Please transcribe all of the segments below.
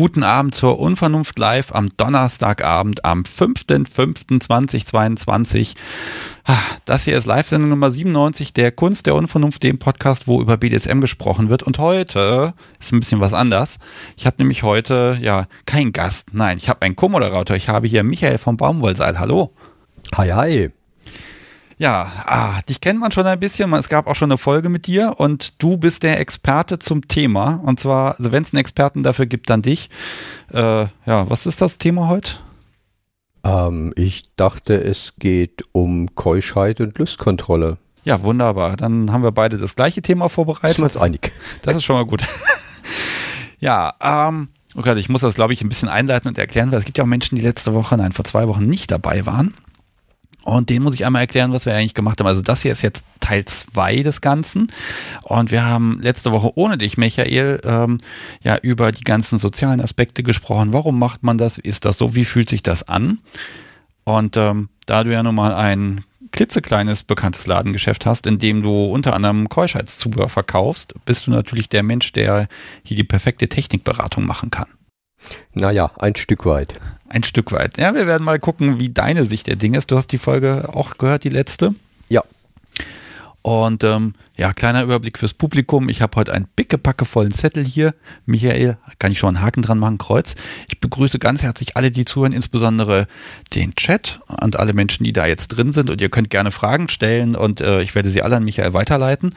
Guten Abend zur Unvernunft Live am Donnerstagabend am 5.5.2022. Ah, das hier ist Live-Sendung Nummer 97 der Kunst der Unvernunft, dem Podcast, wo über BDSM gesprochen wird. Und heute ist ein bisschen was anders. Ich habe nämlich heute ja keinen Gast. Nein, ich habe einen Co-Moderator. Ich habe hier Michael vom Baumwollseil. Hallo. Hi, hi. Ja, ah, dich kennt man schon ein bisschen. Es gab auch schon eine Folge mit dir und du bist der Experte zum Thema. Und zwar, also wenn es einen Experten dafür gibt, dann dich. Äh, ja, was ist das Thema heute? Ähm, ich dachte, es geht um Keuschheit und Lustkontrolle. Ja, wunderbar. Dann haben wir beide das gleiche Thema vorbereitet. Sind wir uns einig. Das ist schon mal gut. ja, ähm, oh Gott, ich muss das, glaube ich, ein bisschen einleiten und erklären, weil es gibt ja auch Menschen, die letzte Woche, nein, vor zwei Wochen nicht dabei waren. Und den muss ich einmal erklären, was wir eigentlich gemacht haben. Also das hier ist jetzt Teil 2 des Ganzen. Und wir haben letzte Woche ohne dich, Michael, ähm, ja über die ganzen sozialen Aspekte gesprochen. Warum macht man das? Ist das so? Wie fühlt sich das an? Und ähm, da du ja nun mal ein klitzekleines bekanntes Ladengeschäft hast, in dem du unter anderem Keuschheitszubehör verkaufst, bist du natürlich der Mensch, der hier die perfekte Technikberatung machen kann. Naja, ein Stück weit. Ein Stück weit. Ja, wir werden mal gucken, wie deine Sicht der Dinge ist. Du hast die Folge auch gehört, die letzte. Ja. Und ähm, ja, kleiner Überblick fürs Publikum. Ich habe heute einen pickepackevollen Zettel hier. Michael, kann ich schon einen Haken dran machen, Kreuz. Ich begrüße ganz herzlich alle, die zuhören, insbesondere den Chat und alle Menschen, die da jetzt drin sind. Und ihr könnt gerne Fragen stellen und äh, ich werde sie alle an Michael weiterleiten.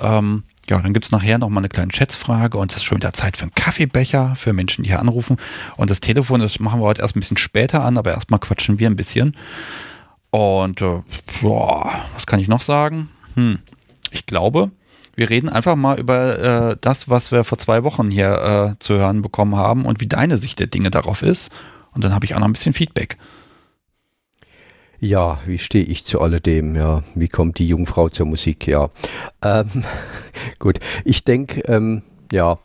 Ähm, ja, dann gibt es nachher nochmal eine kleine Schätzfrage und es ist schon wieder Zeit für einen Kaffeebecher für Menschen, die hier anrufen. Und das Telefon, das machen wir heute erst ein bisschen später an, aber erstmal quatschen wir ein bisschen. Und äh, boah, was kann ich noch sagen? Hm, ich glaube, wir reden einfach mal über äh, das, was wir vor zwei Wochen hier äh, zu hören bekommen haben und wie deine Sicht der Dinge darauf ist. Und dann habe ich auch noch ein bisschen Feedback. Ja, wie stehe ich zu alledem? Ja, wie kommt die Jungfrau zur Musik? Ja, ähm, gut. Ich denke, ähm, ja,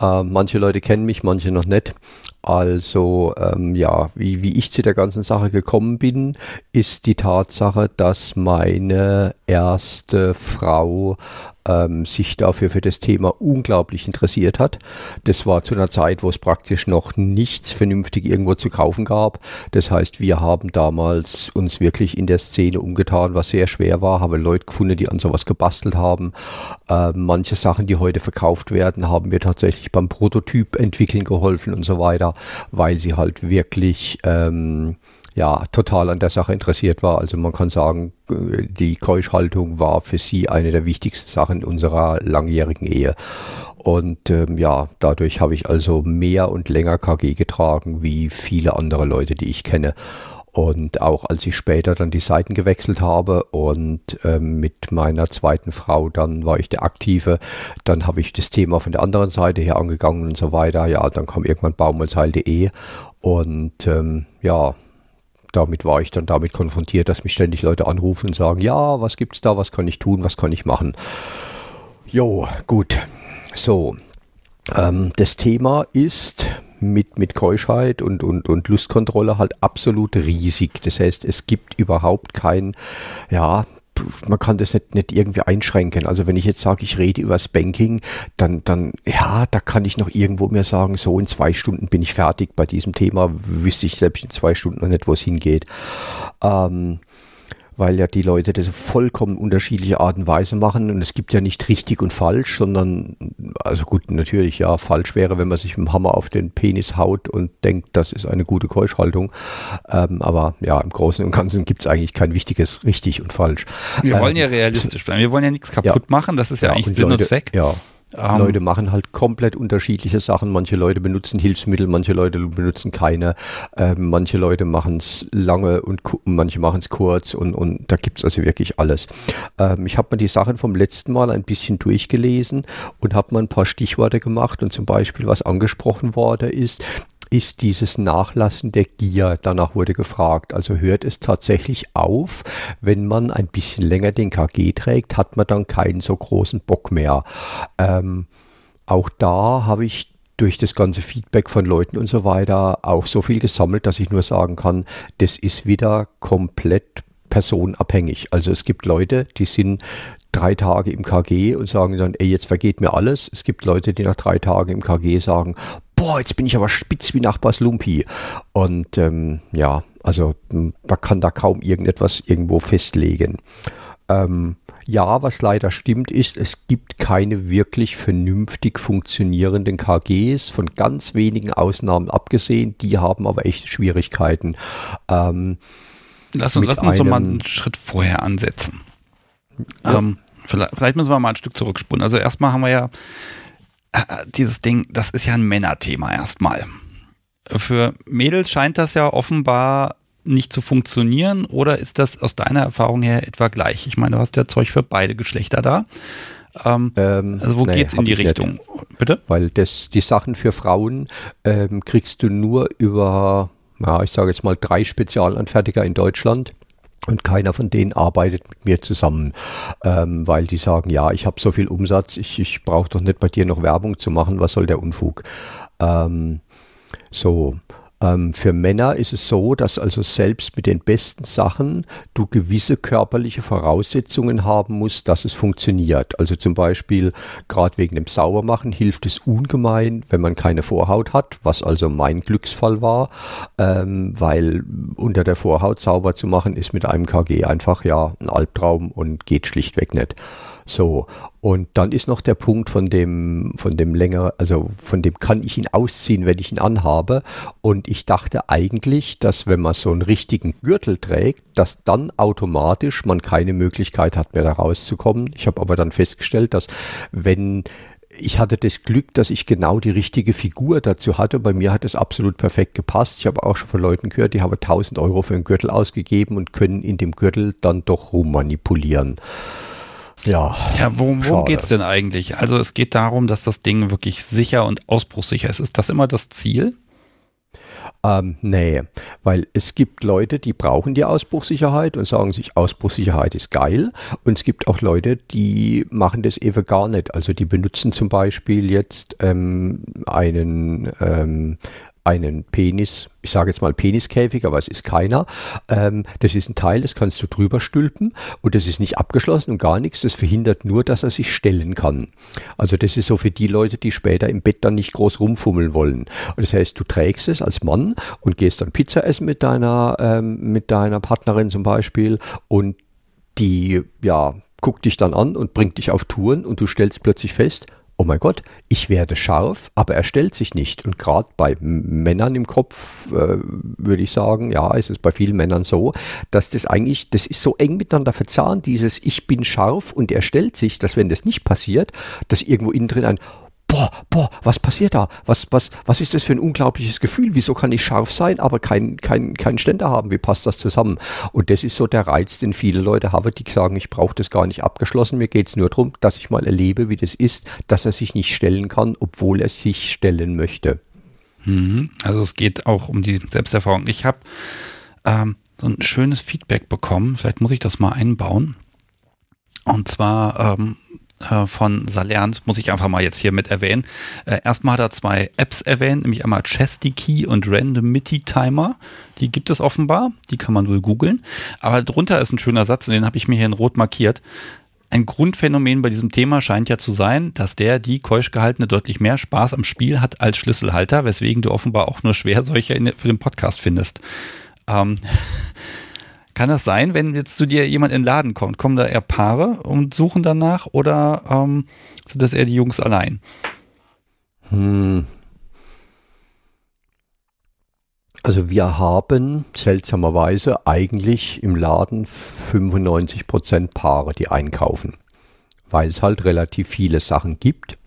äh, manche Leute kennen mich, manche noch nicht. Also ähm, ja, wie, wie ich zu der ganzen Sache gekommen bin, ist die Tatsache, dass meine erste Frau ähm, sich dafür für das Thema unglaublich interessiert hat. Das war zu einer Zeit, wo es praktisch noch nichts vernünftig irgendwo zu kaufen gab. Das heißt, wir haben damals uns wirklich in der Szene umgetan, was sehr schwer war, haben Leute gefunden, die an sowas gebastelt haben. Äh, manche Sachen, die heute verkauft werden, haben wir tatsächlich beim Prototyp entwickeln geholfen und so weiter, weil sie halt wirklich ähm, ja, total an der Sache interessiert war. Also man kann sagen, die Keuschhaltung war für sie eine der wichtigsten Sachen unserer langjährigen Ehe. Und ähm, ja, dadurch habe ich also mehr und länger KG getragen wie viele andere Leute, die ich kenne. Und auch als ich später dann die Seiten gewechselt habe und ähm, mit meiner zweiten Frau, dann war ich der Aktive, dann habe ich das Thema von der anderen Seite her angegangen und so weiter. Ja, dann kam irgendwann baumwollseil.de und ähm, ja, damit war ich dann damit konfrontiert, dass mich ständig Leute anrufen und sagen, ja, was gibt's da, was kann ich tun, was kann ich machen. Jo, gut. So, ähm, das Thema ist mit, mit Keuschheit und, und, und Lustkontrolle halt absolut riesig. Das heißt, es gibt überhaupt kein, ja, man kann das nicht, nicht irgendwie einschränken. Also wenn ich jetzt sage, ich rede über das Banking, dann, dann, ja, da kann ich noch irgendwo mir sagen, so in zwei Stunden bin ich fertig bei diesem Thema, wüsste ich selbst in zwei Stunden noch nicht, wo es hingeht. Ähm, weil ja die Leute das vollkommen unterschiedliche Art und Weise machen. Und es gibt ja nicht richtig und falsch, sondern, also gut, natürlich, ja, falsch wäre, wenn man sich mit dem Hammer auf den Penis haut und denkt, das ist eine gute Keuschhaltung, ähm, aber ja, im Großen und Ganzen gibt es eigentlich kein wichtiges richtig und falsch. Wir wollen ja ähm, realistisch bleiben, wir wollen ja nichts kaputt ja, machen, das ist ja, ja eigentlich Sinn Leute, und Zweck. Ja, um, Leute machen halt komplett unterschiedliche Sachen. Manche Leute benutzen Hilfsmittel, manche Leute benutzen keine. Ähm, manche Leute machen es lange und manche machen es kurz und, und da gibt es also wirklich alles. Ähm, ich habe mir die Sachen vom letzten Mal ein bisschen durchgelesen und habe mal ein paar Stichworte gemacht und zum Beispiel, was angesprochen worden ist, ist dieses Nachlassen der Gier. Danach wurde gefragt. Also hört es tatsächlich auf, wenn man ein bisschen länger den KG trägt, hat man dann keinen so großen Bock mehr. Ähm, auch da habe ich durch das ganze Feedback von Leuten und so weiter auch so viel gesammelt, dass ich nur sagen kann, das ist wieder komplett personenabhängig. Also es gibt Leute, die sind drei Tage im KG und sagen dann, ey, jetzt vergeht mir alles. Es gibt Leute, die nach drei Tagen im KG sagen, boah, jetzt bin ich aber spitz wie Nachbars Lumpi. Und ähm, ja, also man kann da kaum irgendetwas irgendwo festlegen. Ähm, ja, was leider stimmt, ist, es gibt keine wirklich vernünftig funktionierenden KGs, von ganz wenigen Ausnahmen abgesehen. Die haben aber echte Schwierigkeiten. Ähm, lass uns, lass uns doch mal einen Schritt vorher ansetzen. Ja. Ähm, vielleicht, vielleicht müssen wir mal ein Stück zurückspulen. Also erstmal haben wir ja äh, dieses Ding, das ist ja ein Männerthema erstmal. Für Mädels scheint das ja offenbar nicht zu funktionieren oder ist das aus deiner Erfahrung her etwa gleich? Ich meine, du hast ja Zeug für beide Geschlechter da. Ähm, ähm, also wo nee, geht's in die Richtung? Nicht. Bitte? Weil das, die Sachen für Frauen ähm, kriegst du nur über, ja, ich sage jetzt mal drei Spezialanfertiger in Deutschland. Und keiner von denen arbeitet mit mir zusammen, ähm, weil die sagen, ja, ich habe so viel Umsatz, ich, ich brauche doch nicht bei dir noch Werbung zu machen, was soll der Unfug? Ähm, so, ähm, für Männer ist es so, dass also selbst mit den besten Sachen du gewisse körperliche Voraussetzungen haben musst, dass es funktioniert. Also zum Beispiel gerade wegen dem Saubermachen hilft es ungemein, wenn man keine Vorhaut hat, was also mein Glücksfall war, ähm, weil unter der Vorhaut sauber zu machen ist mit einem KG einfach ja ein Albtraum und geht schlichtweg nicht. So. Und dann ist noch der Punkt von dem, von dem länger, also von dem kann ich ihn ausziehen, wenn ich ihn anhabe. Und ich dachte eigentlich, dass wenn man so einen richtigen Gürtel trägt, dass dann automatisch man keine Möglichkeit hat mehr da rauszukommen. Ich habe aber dann festgestellt, dass wenn ich hatte das Glück, dass ich genau die richtige Figur dazu hatte. Bei mir hat es absolut perfekt gepasst. Ich habe auch schon von Leuten gehört, die haben 1000 Euro für einen Gürtel ausgegeben und können in dem Gürtel dann doch rummanipulieren. Ja. Ja, worum, worum geht es denn eigentlich? Also es geht darum, dass das Ding wirklich sicher und ausbruchssicher ist. Ist das immer das Ziel? Ähm, nee, weil es gibt Leute, die brauchen die Ausbruchssicherheit und sagen sich, Ausbruchssicherheit ist geil. Und es gibt auch Leute, die machen das eben gar nicht. Also die benutzen zum Beispiel jetzt ähm, einen, ähm, einen Penis, ich sage jetzt mal Peniskäfig, aber es ist keiner. Ähm, das ist ein Teil, das kannst du drüber stülpen und das ist nicht abgeschlossen und gar nichts. Das verhindert nur, dass er sich stellen kann. Also das ist so für die Leute, die später im Bett dann nicht groß rumfummeln wollen. Und das heißt, du trägst es als Mann und gehst dann Pizza essen mit deiner, ähm, mit deiner Partnerin zum Beispiel und die, ja, guckt dich dann an und bringt dich auf Touren und du stellst plötzlich fest, oh mein Gott, ich werde scharf, aber er stellt sich nicht. Und gerade bei Männern im Kopf äh, würde ich sagen, ja, ist es bei vielen Männern so, dass das eigentlich, das ist so eng miteinander verzahnt, dieses Ich bin scharf und er stellt sich, dass wenn das nicht passiert, dass irgendwo innen drin ein boah, boah, was passiert da? Was, was, was ist das für ein unglaubliches Gefühl? Wieso kann ich scharf sein, aber keinen kein, kein Ständer haben? Wie passt das zusammen? Und das ist so der Reiz, den viele Leute haben, die sagen, ich brauche das gar nicht abgeschlossen. Mir geht es nur darum, dass ich mal erlebe, wie das ist, dass er sich nicht stellen kann, obwohl er sich stellen möchte. Mhm. Also es geht auch um die Selbsterfahrung. Ich habe ähm, so ein schönes Feedback bekommen. Vielleicht muss ich das mal einbauen. Und zwar ähm, äh, von Salernt, muss ich einfach mal jetzt hier mit erwähnen. Äh, erstmal hat er zwei Apps erwähnt, nämlich einmal Chesty und Randomity Timer. Die gibt es offenbar, die kann man wohl googeln. Aber drunter ist ein schöner Satz und den habe ich mir hier in rot markiert. Ein Grundphänomen bei diesem Thema scheint ja zu sein, dass der, die keusch gehaltene, deutlich mehr Spaß am Spiel hat als Schlüsselhalter, weswegen du offenbar auch nur schwer solche für den Podcast findest. Ähm, Kann das sein, wenn jetzt zu dir jemand in den Laden kommt? Kommen da eher Paare und suchen danach oder ähm, sind das eher die Jungs allein? Hm. Also wir haben seltsamerweise eigentlich im Laden 95% Paare, die einkaufen, weil es halt relativ viele Sachen gibt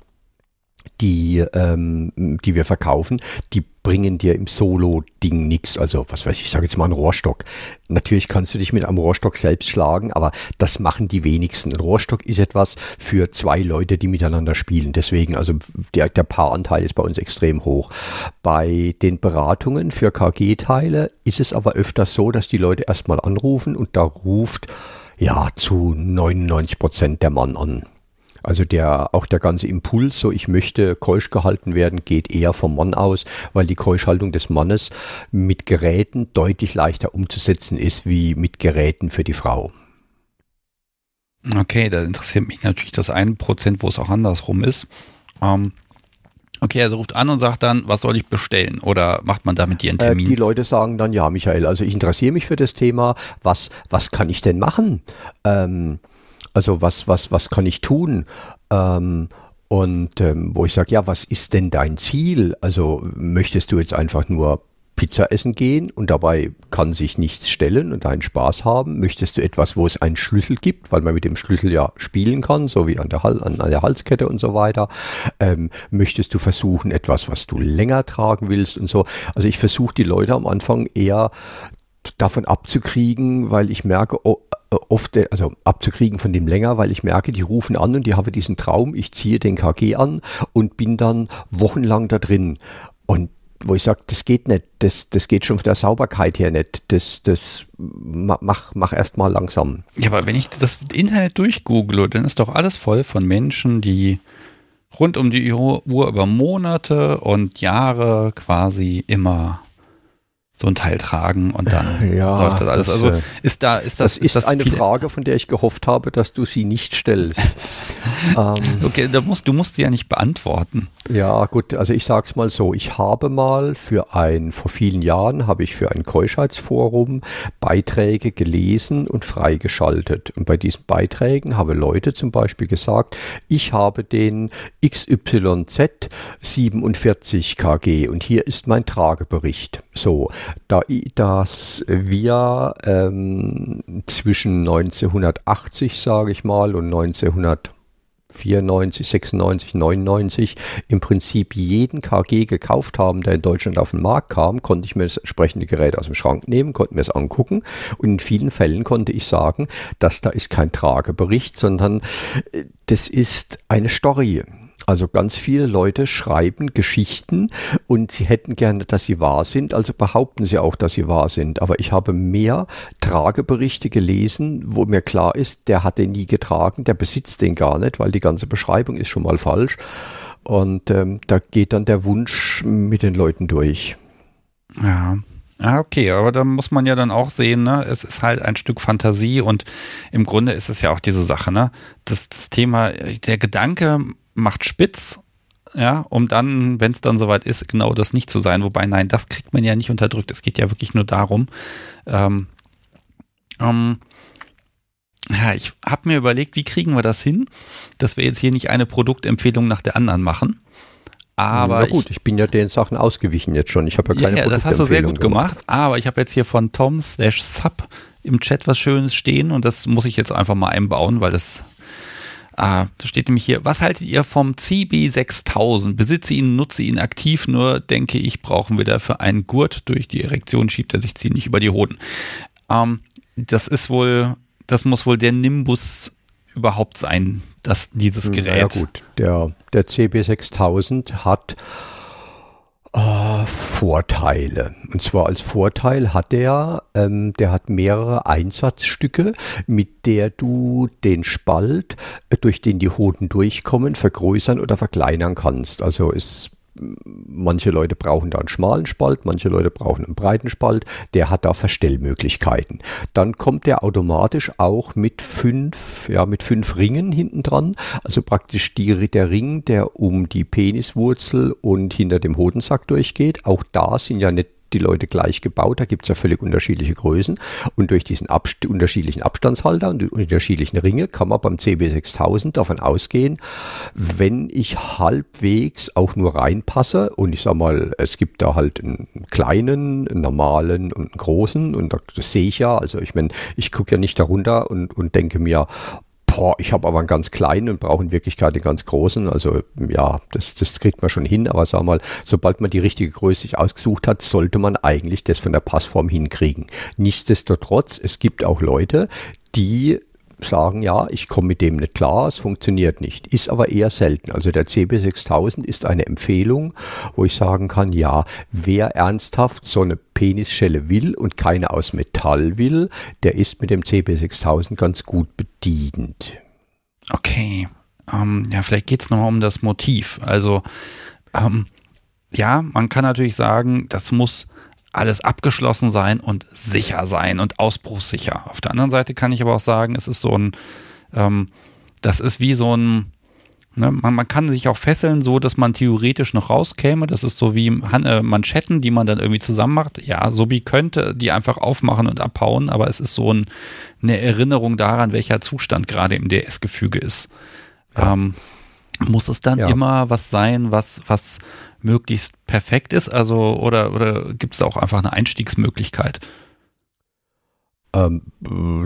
die, ähm, die wir verkaufen, die bringen dir im Solo-Ding nichts. Also, was weiß ich, ich sage jetzt mal einen Rohrstock. Natürlich kannst du dich mit einem Rohrstock selbst schlagen, aber das machen die wenigsten. Ein Rohrstock ist etwas für zwei Leute, die miteinander spielen. Deswegen, also der, der Paaranteil ist bei uns extrem hoch. Bei den Beratungen für KG-Teile ist es aber öfters so, dass die Leute erstmal anrufen und da ruft ja zu 99 Prozent der Mann an. Also der, auch der ganze Impuls, so ich möchte keusch gehalten werden, geht eher vom Mann aus, weil die Keuschhaltung des Mannes mit Geräten deutlich leichter umzusetzen ist wie mit Geräten für die Frau. Okay, da interessiert mich natürlich das eine Prozent, wo es auch andersrum ist. Ähm, Okay, also ruft an und sagt dann, was soll ich bestellen? Oder macht man damit dir einen Äh, Termin? die Leute sagen dann, ja, Michael, also ich interessiere mich für das Thema. Was, was kann ich denn machen? Ähm, also was, was, was kann ich tun? Ähm, und ähm, wo ich sage, ja, was ist denn dein Ziel? Also möchtest du jetzt einfach nur Pizza essen gehen und dabei kann sich nichts stellen und einen Spaß haben? Möchtest du etwas, wo es einen Schlüssel gibt, weil man mit dem Schlüssel ja spielen kann, so wie an der, Hal an, der Halskette und so weiter? Ähm, möchtest du versuchen, etwas, was du länger tragen willst und so? Also ich versuche die Leute am Anfang eher davon abzukriegen, weil ich merke, oh, oft, äh, also abzukriegen von dem länger, weil ich merke, die rufen an und die haben diesen Traum, ich ziehe den KG an und bin dann wochenlang da drin. Und wo ich sage, das geht nicht, das, das geht schon von der Sauberkeit her nicht, das, das mach, mach erst mal langsam. Ja, aber wenn ich das Internet durchgoogle, dann ist doch alles voll von Menschen, die rund um die Uhr über Monate und Jahre quasi immer so ein Teil tragen und dann Ja, läuft das alles. das, Also äh, ist da, ist das, Das ist, eine viel- Frage, von der ich gehofft habe, dass du sie nicht stellst. ähm, Okay, da musst, du musst sie ja nicht beantworten. Ja, gut, also ich sag's mal so, ich habe mal für ein, vor vielen Jahren habe ich für ein Keuschheitsforum Beiträge gelesen und freigeschaltet. Und bei diesen Beiträgen haben Leute zum Beispiel gesagt, ich habe den XYZ 47 kg und hier ist mein Tragebericht. So, da i- das wir ähm, zwischen 1980, sage ich mal, und 1900 94, 96, 99 im Prinzip jeden KG gekauft haben, der in Deutschland auf den Markt kam, konnte ich mir das entsprechende Gerät aus dem Schrank nehmen, konnte mir es angucken und in vielen Fällen konnte ich sagen, dass da ist kein Tragebericht, sondern äh, das ist eine Story. Also ganz viele Leute schreiben Geschichten und sie hätten gerne, dass sie wahr sind, also behaupten sie auch, dass sie wahr sind. Aber ich habe mehr Trageberichte gelesen, wo mir klar ist, der hat den nie getragen, der besitzt den gar nicht, weil die ganze Beschreibung ist schon mal falsch. Und ähm, da geht dann der Wunsch mit den Leuten durch. Ja. Ah, okay, aber da muss man ja dann auch sehen, ne, es ist halt ein Stück Fantasie und im Grunde ist es ja auch diese Sache, ne, das, das Thema, der Gedanke macht spitz, ja, um dann, wenn es dann soweit ist, genau das nicht zu sein. Wobei, nein, das kriegt man ja nicht unterdrückt. Es geht ja wirklich nur darum, ähm, ähm, ja, ich habe mir überlegt, wie kriegen wir das hin, dass wir jetzt hier nicht eine Produktempfehlung nach der anderen machen. Aber Na ich, gut, ich, bin ja den Sachen ausgewichen jetzt schon. Ich habe ja keine ja, das hast du sehr gut gemacht. Aber ich habe jetzt hier von Tom slash Sub im Chat was Schönes stehen und das muss ich jetzt einfach mal einbauen, weil das Ah, da steht nämlich hier, was haltet ihr vom CB6000? Besitze ihn, nutze ihn aktiv, nur denke ich, brauchen wir dafür einen Gurt. Durch die Erektion schiebt er sich ziemlich über die Hoden. Ähm, das ist wohl, das muss wohl der Nimbus überhaupt sein, das, dieses Gerät. Ja gut, der, der CB6000 hat äh, Vorteile. Und zwar als Vorteil hat er, ähm, der hat mehrere Einsatzstücke, mit der du den Spalt, äh, durch den die Hoden durchkommen, vergrößern oder verkleinern kannst. Also es manche Leute brauchen da einen schmalen Spalt, manche Leute brauchen einen breiten Spalt, der hat da Verstellmöglichkeiten. Dann kommt der automatisch auch mit fünf, ja, mit fünf Ringen hinten dran, also praktisch die, der Ring, der um die Peniswurzel und hinter dem Hodensack durchgeht. Auch da sind ja nicht die Leute gleich gebaut, da gibt es ja völlig unterschiedliche Größen. Und durch diesen Abst unterschiedlichen Abstandshalter und die unterschiedlichen Ringe kann man beim CB6000 davon ausgehen, wenn ich halbwegs auch nur reinpasse und ich sag mal, es gibt da halt einen kleinen, einen normalen und einen großen und das sehe ich ja, also ich meine, ich gucke ja nicht darunter und, und denke mir, Boah, ich habe aber einen ganz kleinen und brauche in Wirklichkeit den ganz großen. Also ja, das, das kriegt man schon hin. Aber sag mal, sobald man die richtige Größe sich ausgesucht hat, sollte man eigentlich das von der Passform hinkriegen. Nichtsdestotrotz, es gibt auch Leute, die sagen, ja, ich komme mit dem nicht klar, es funktioniert nicht. Ist aber eher selten. Also der CB6000 ist eine Empfehlung, wo ich sagen kann, ja, wer ernsthaft so eine Penisschelle will und keine aus Metall will, der ist mit dem CB6000 ganz gut bedient. Okay. Ähm, ja, vielleicht geht es nochmal um das Motiv. Also, ähm, ja, man kann natürlich sagen, das muss alles abgeschlossen sein und sicher sein und ausbruchssicher. Auf der anderen Seite kann ich aber auch sagen, es ist so ein, ähm, das ist wie so ein, Ne, man, man, kann sich auch fesseln, so dass man theoretisch noch rauskäme. Das ist so wie Han äh, Manschetten, die man dann irgendwie zusammen macht. Ja, Sobi könnte die einfach aufmachen und abhauen, aber es ist so ein, eine Erinnerung daran, welcher Zustand gerade im DS-Gefüge ist. Ja. Ähm, muss es dann ja. immer was sein, was, was möglichst perfekt ist? Also, oder, oder gibt es auch einfach eine Einstiegsmöglichkeit? Ähm,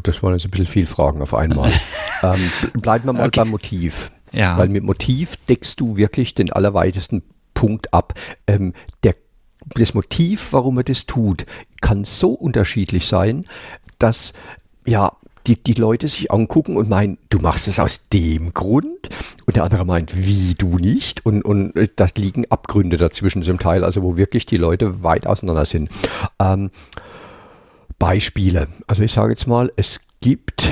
das waren jetzt ein bisschen viel Fragen auf einmal. ähm, bleiben wir mal okay. beim Motiv. Ja. Weil mit Motiv deckst du wirklich den allerweitesten Punkt ab. Ähm, der, das Motiv, warum er das tut, kann so unterschiedlich sein, dass ja die, die Leute sich angucken und meinen, du machst es aus dem Grund und der andere meint, wie du nicht und, und äh, da liegen Abgründe dazwischen zum Teil, also wo wirklich die Leute weit auseinander sind. Ähm, Beispiele. Also ich sage jetzt mal, es gibt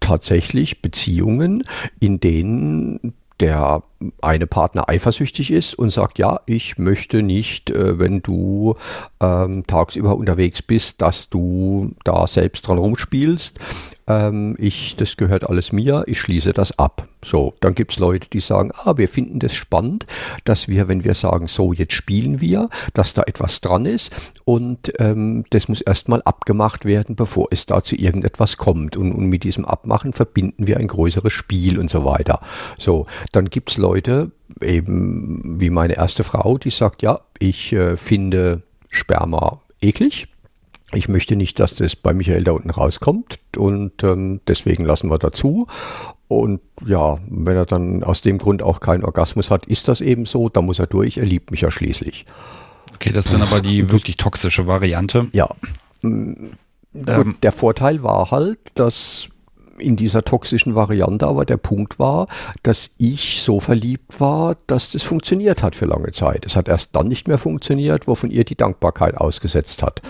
tatsächlich Beziehungen, in denen der eine Partner eifersüchtig ist und sagt, ja, ich möchte nicht, äh, wenn du ähm, tagsüber unterwegs bist, dass du da selbst dran rumspielst. Ähm, ich, das gehört alles mir, ich schließe das ab. So, dann gibt es Leute, die sagen, ah, wir finden das spannend, dass wir, wenn wir sagen, so, jetzt spielen wir, dass da etwas dran ist und ähm, das muss erstmal abgemacht werden, bevor es da zu irgendetwas kommt. Und, und mit diesem Abmachen verbinden wir ein größeres Spiel und so weiter. So, dann gibt es Leute, eben wie meine erste Frau, die sagt, ja, ich äh, finde Sperma eklig. Ich möchte nicht, dass das bei Michael da unten rauskommt und ähm, deswegen lassen wir dazu. Und ja, wenn er dann aus dem Grund auch keinen Orgasmus hat, ist das eben so, da muss er durch, er liebt mich ja schließlich. Okay, das ist dann aber die wirklich toxische Variante. Ja. Ähm, der Vorteil war halt, dass in dieser toxischen Variante, aber der Punkt war, dass ich so verliebt war, dass das funktioniert hat für lange Zeit. Es hat erst dann nicht mehr funktioniert, wo von ihr die Dankbarkeit ausgesetzt hat.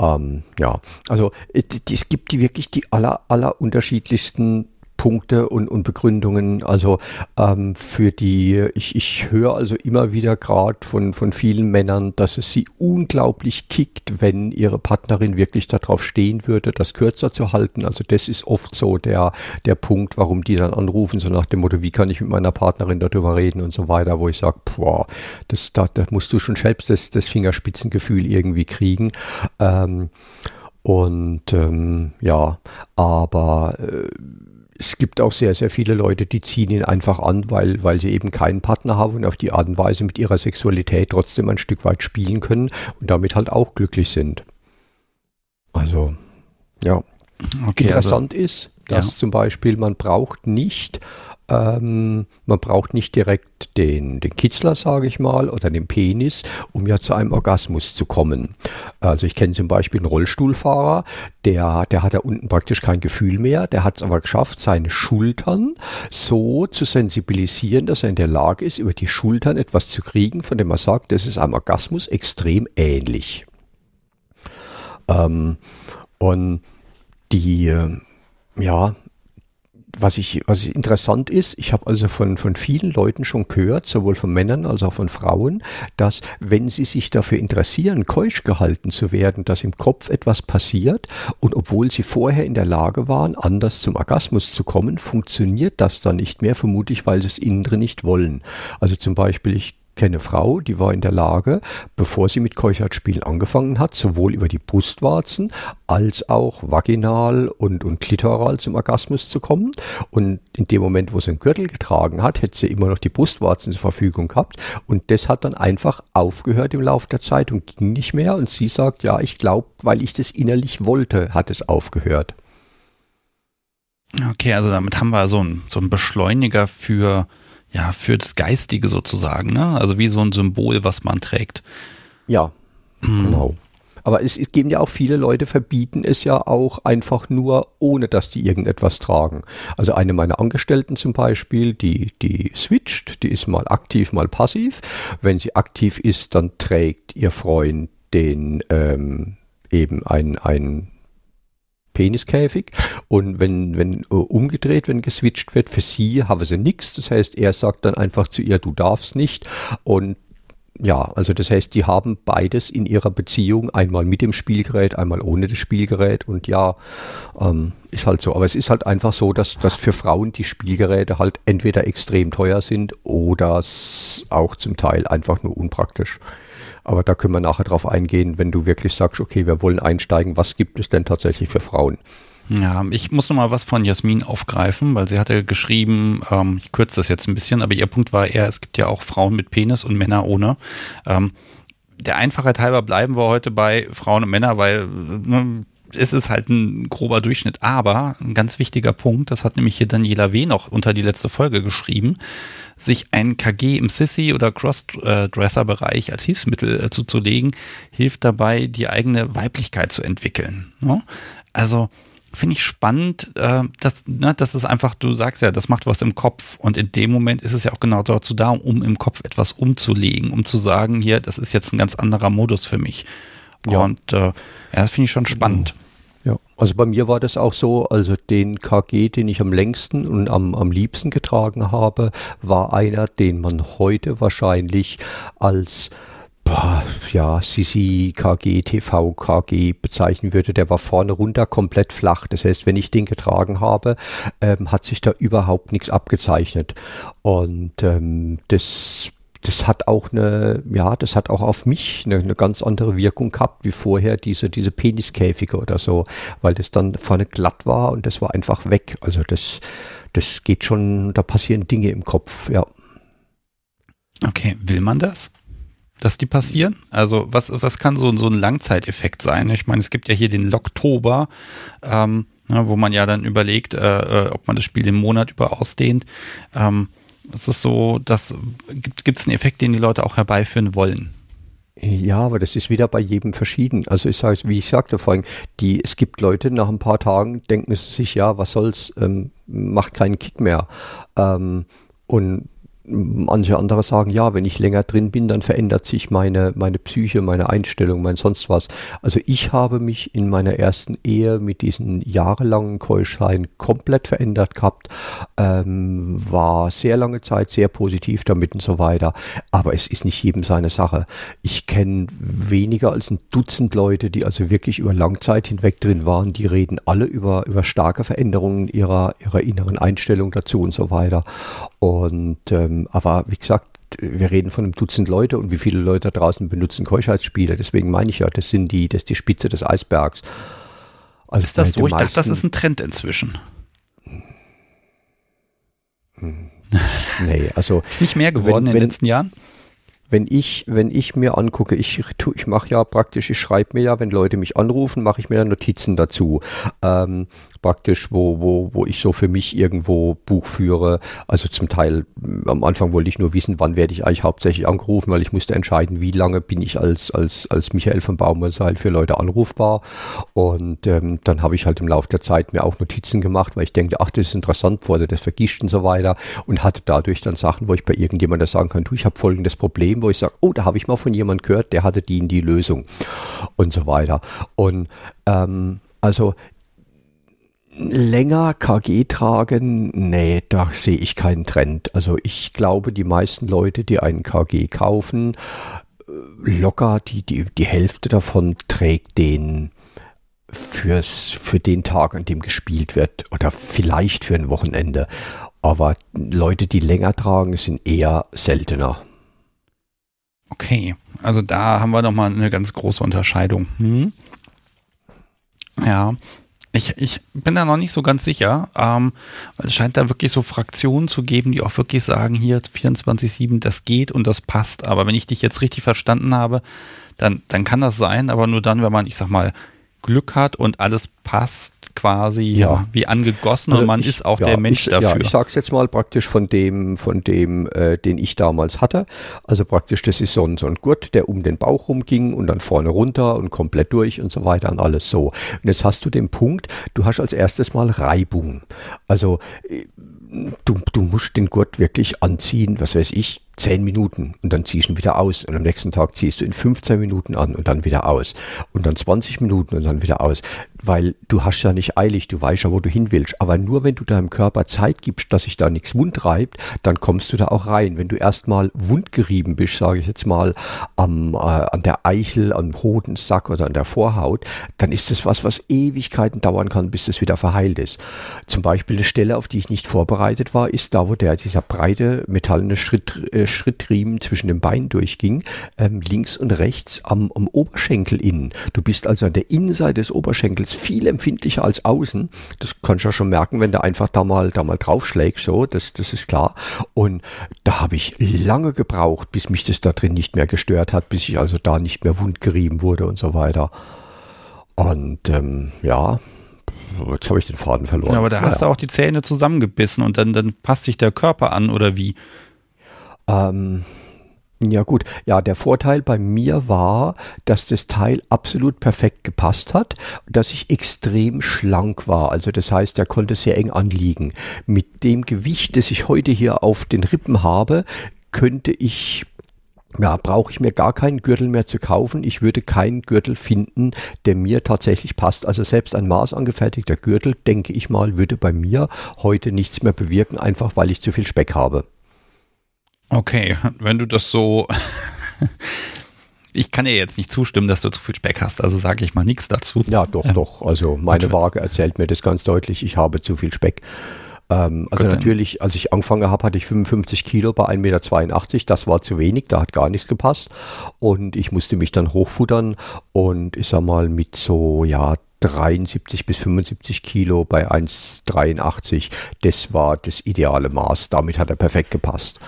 Ähm, ja, also es gibt die wirklich die aller, aller unterschiedlichsten Punkte und, und Begründungen. Also ähm, für die, ich, ich höre also immer wieder gerade von, von vielen Männern, dass es sie unglaublich kickt, wenn ihre Partnerin wirklich darauf stehen würde, das kürzer zu halten. Also das ist oft so der, der Punkt, warum die dann anrufen, so nach dem Motto, wie kann ich mit meiner Partnerin darüber reden und so weiter, wo ich sage, boah, das, da, da musst du schon selbst das, das Fingerspitzengefühl irgendwie kriegen. Ähm, und ähm, ja, aber äh, es gibt auch sehr, sehr viele Leute, die ziehen ihn einfach an, weil, weil sie eben keinen Partner haben und auf die Art und Weise mit ihrer Sexualität trotzdem ein Stück weit spielen können und damit halt auch glücklich sind. Also, ja. Okay, also Interessant also, ist, dass ja. zum Beispiel man braucht nicht ähm, man braucht nicht direkt den, den Kitzler, sage ich mal, oder den Penis, um ja zu einem Orgasmus zu kommen. Also ich kenne zum Beispiel einen Rollstuhlfahrer, der, der hat da unten praktisch kein Gefühl mehr, der hat es aber geschafft, seine Schultern so zu sensibilisieren, dass er in der Lage ist, über die Schultern etwas zu kriegen, von dem er sagt, das ist einem Orgasmus extrem ähnlich. Ähm, und die, ja, was ich, was interessant ist, ich habe also von, von vielen Leuten schon gehört, sowohl von Männern als auch von Frauen, dass wenn sie sich dafür interessieren, keusch gehalten zu werden, dass im Kopf etwas passiert und obwohl sie vorher in der Lage waren, anders zum Orgasmus zu kommen, funktioniert das dann nicht mehr, vermutlich weil sie es innen drin nicht wollen. Also zum Beispiel, ich kenne Frau, die war in der Lage, bevor sie mit Keuchartspielen angefangen hat, sowohl über die Brustwarzen als auch vaginal und, und klitoral zum Orgasmus zu kommen. Und in dem Moment, wo sie einen Gürtel getragen hat, hätte sie immer noch die Brustwarzen zur Verfügung gehabt. Und das hat dann einfach aufgehört im Laufe der Zeit und ging nicht mehr. Und sie sagt, ja, ich glaube, weil ich das innerlich wollte, hat es aufgehört. Okay, also damit haben wir so einen, so einen Beschleuniger für ja, für das Geistige sozusagen, ne? Also wie so ein Symbol, was man trägt. Ja, mhm. genau. Aber es, es geben ja auch viele Leute, verbieten es ja auch einfach nur, ohne dass die irgendetwas tragen. Also eine meiner Angestellten zum Beispiel, die, die switcht, die ist mal aktiv, mal passiv. Wenn sie aktiv ist, dann trägt ihr Freund den ähm, eben ein, ein Peniskäfig. Und wenn, wenn uh, umgedreht, wenn geswitcht wird, für sie haben sie nichts. Das heißt, er sagt dann einfach zu ihr, du darfst nicht. Und ja, also das heißt, die haben beides in ihrer Beziehung, einmal mit dem Spielgerät, einmal ohne das Spielgerät und ja, ähm, ist halt so. Aber es ist halt einfach so, dass, dass für Frauen die Spielgeräte halt entweder extrem teuer sind oder auch zum Teil einfach nur unpraktisch. Aber da können wir nachher drauf eingehen, wenn du wirklich sagst, okay, wir wollen einsteigen, was gibt es denn tatsächlich für Frauen? Ja, ich muss noch mal was von Jasmin aufgreifen, weil sie hatte geschrieben, ähm, ich kürze das jetzt ein bisschen, aber ihr Punkt war eher, es gibt ja auch Frauen mit Penis und Männer ohne. Ähm, der Einfachheit halber bleiben wir heute bei Frauen und Männer, weil ne, es ist halt ein grober Durchschnitt. Aber ein ganz wichtiger Punkt, das hat nämlich hier Daniela W. noch unter die letzte Folge geschrieben, sich ein KG im Sissy- oder Crossdresser-Bereich als Hilfsmittel äh, zuzulegen, hilft dabei, die eigene Weiblichkeit zu entwickeln. Ne? Also finde ich spannend, äh, dass, ne, das ist einfach, du sagst ja, das macht was im Kopf und in dem Moment ist es ja auch genau dazu da, um im Kopf etwas umzulegen, um zu sagen, hier, das ist jetzt ein ganz anderer Modus für mich. Ja. Und äh, ja, das finde ich schon spannend. Also bei mir war das auch so, also den KG, den ich am längsten und am, am liebsten getragen habe, war einer, den man heute wahrscheinlich als ja, Sisi KG, TV KG bezeichnen würde, der war vorne runter komplett flach. Das heißt, wenn ich den getragen habe, ähm, hat sich da überhaupt nichts abgezeichnet. Und ähm, das das hat auch eine, ja, das hat auch auf mich eine, eine, ganz andere Wirkung gehabt wie vorher diese, diese Peniskäfige oder so, weil das dann vorne glatt war und das war einfach weg. Also das, das geht schon, da passieren Dinge im Kopf, ja. Okay, will man das? dass die passieren? Also was, was kann so, so ein Langzeiteffekt sein? Ich meine, es gibt ja hier den Locktober, ähm, ja, wo man ja dann überlegt, äh, äh ob man das Spiel den Monat über ausdehnt. Ähm, es ist so, dass gibt es einen Effekt, den die Leute auch herbeiführen wollen? Ja, aber das ist wieder bei jedem verschieden. Also ich sage, wie ich sagte vorhin, die, es gibt Leute, nach ein paar Tagen denken sie sich, ja, was soll's, ähm, macht keinen Kick mehr. Ähm, und manche andere sagen, ja, wenn ich länger drin bin, dann verändert sich meine, meine Psyche, meine Einstellung, mein sonst was. Also ich habe mich in meiner ersten Ehe mit diesen jahrelangen Keuschsein komplett verändert gehabt, ähm, war sehr lange Zeit sehr positiv damit und so weiter. Aber es ist nicht jedem seine Sache. Ich kenne weniger als ein Dutzend Leute, die also wirklich über Langzeit hinweg drin waren, die reden alle über, über starke Veränderungen ihrer, ihrer inneren Einstellung dazu und so weiter. Und ähm, aber wie gesagt, wir reden von einem Dutzend Leute und wie viele Leute draußen benutzen Keuschheitsspiele. Deswegen meine ich ja, das sind die, das ist die Spitze des Eisbergs. Also ist das so? Ich dachte, das ist ein Trend inzwischen. Hm. Nee, also. ist nicht mehr geworden wenn, in den letzten Jahren? wenn ich, wenn ich mir angucke, ich, ich mache ja praktisch, ich schreibe mir ja, wenn Leute mich anrufen, mache ich mir Notizen dazu. Ähm, praktisch, wo, wo, wo ich so für mich irgendwo Buch führe. Also zum Teil, am Anfang wollte ich nur wissen, wann werde ich eigentlich hauptsächlich angerufen, weil ich musste entscheiden, wie lange bin ich als, als, als Michael von Baumerseil für Leute anrufbar. Und ähm, dann habe ich halt im Laufe der Zeit mir auch Notizen gemacht, weil ich denke, ach, das ist interessant, wurde das vergischt und so weiter. Und hatte dadurch dann Sachen, wo ich bei irgendjemandem sagen kann, du, ich habe folgendes Problem, wo ich sage, oh, da habe ich mal von jemandem gehört, der hatte die in die Lösung und so weiter. Und ähm, also länger KG tragen, nee, da sehe ich keinen Trend. Also ich glaube, die meisten Leute, die einen KG kaufen, äh, locker die, die, die Hälfte davon trägt den fürs, für den Tag, an dem gespielt wird oder vielleicht für ein Wochenende. Aber Leute, die länger tragen, sind eher seltener. Okay, also da haben wir nochmal eine ganz große Unterscheidung. Hm? Ja, ich, ich bin da noch nicht so ganz sicher. Ähm, es scheint da wirklich so Fraktionen zu geben, die auch wirklich sagen, hier 24-7, das geht und das passt. Aber wenn ich dich jetzt richtig verstanden habe, dann, dann kann das sein, aber nur dann, wenn man, ich sag mal, Glück hat und alles passt quasi ja. wie angegossen also und man ich, ist auch ja, der Mensch ich, dafür. Ja, ich sag's jetzt mal praktisch von dem, von dem, äh, den ich damals hatte. Also praktisch, das ist so ein, so ein Gurt, der um den Bauch rumging und dann vorne runter und komplett durch und so weiter und alles so. Und jetzt hast du den Punkt, du hast als erstes mal Reibung. Also äh, du, du musst den Gurt wirklich anziehen, was weiß ich, 10 Minuten und dann ziehst du ihn wieder aus und am nächsten Tag ziehst du in 15 Minuten an und dann wieder aus und dann 20 Minuten und dann wieder aus, weil du hast ja nicht eilig, du weißt ja, wo du hin willst, aber nur wenn du deinem Körper Zeit gibst, dass sich da nichts wund reibt, dann kommst du da auch rein. Wenn du erstmal wundgerieben bist, sage ich jetzt mal, am, äh, an der Eichel, am Hodensack oder an der Vorhaut, dann ist das was, was Ewigkeiten dauern kann, bis das wieder verheilt ist. Zum Beispiel eine Stelle, auf die ich nicht vorbereitet war, ist da, wo der dieser breite metallene Schritt, äh, Schrittriemen zwischen den Beinen durchging, ähm, links und rechts am, am Oberschenkel innen. Du bist also an der Innenseite des Oberschenkels viel empfindlicher als außen. Das kannst du ja schon merken, wenn du einfach da mal, da mal draufschlägst, so, das, das ist klar. Und da habe ich lange gebraucht, bis mich das da drin nicht mehr gestört hat, bis ich also da nicht mehr wundgerieben wurde und so weiter. Und ähm, ja, jetzt habe ich den Faden verloren. Ja, aber da hast ja. du auch die Zähne zusammengebissen und dann, dann passt sich der Körper an oder wie? Ähm, ja gut, ja, der Vorteil bei mir war, dass das Teil absolut perfekt gepasst hat, dass ich extrem schlank war. Also das heißt, er konnte sehr eng anliegen. Mit dem Gewicht, das ich heute hier auf den Rippen habe, könnte ich ja, brauche ich mir gar keinen Gürtel mehr zu kaufen. Ich würde keinen Gürtel finden, der mir tatsächlich passt. Also selbst ein maßangefertigter Gürtel, denke ich mal, würde bei mir heute nichts mehr bewirken, einfach weil ich zu viel Speck habe. Okay, wenn du das so. ich kann dir jetzt nicht zustimmen, dass du zu viel Speck hast, also sage ich mal nichts dazu. Ja, doch, ja. doch. Also meine Waage erzählt mir das ganz deutlich, ich habe zu viel Speck. Ähm, also Gut, natürlich, als ich angefangen habe, hatte ich 55 Kilo bei 1,82 Meter. Das war zu wenig, da hat gar nichts gepasst. Und ich musste mich dann hochfuttern und ich sag mal mit so, ja, 73 bis 75 Kilo bei 1,83. Das war das ideale Maß. Damit hat er perfekt gepasst.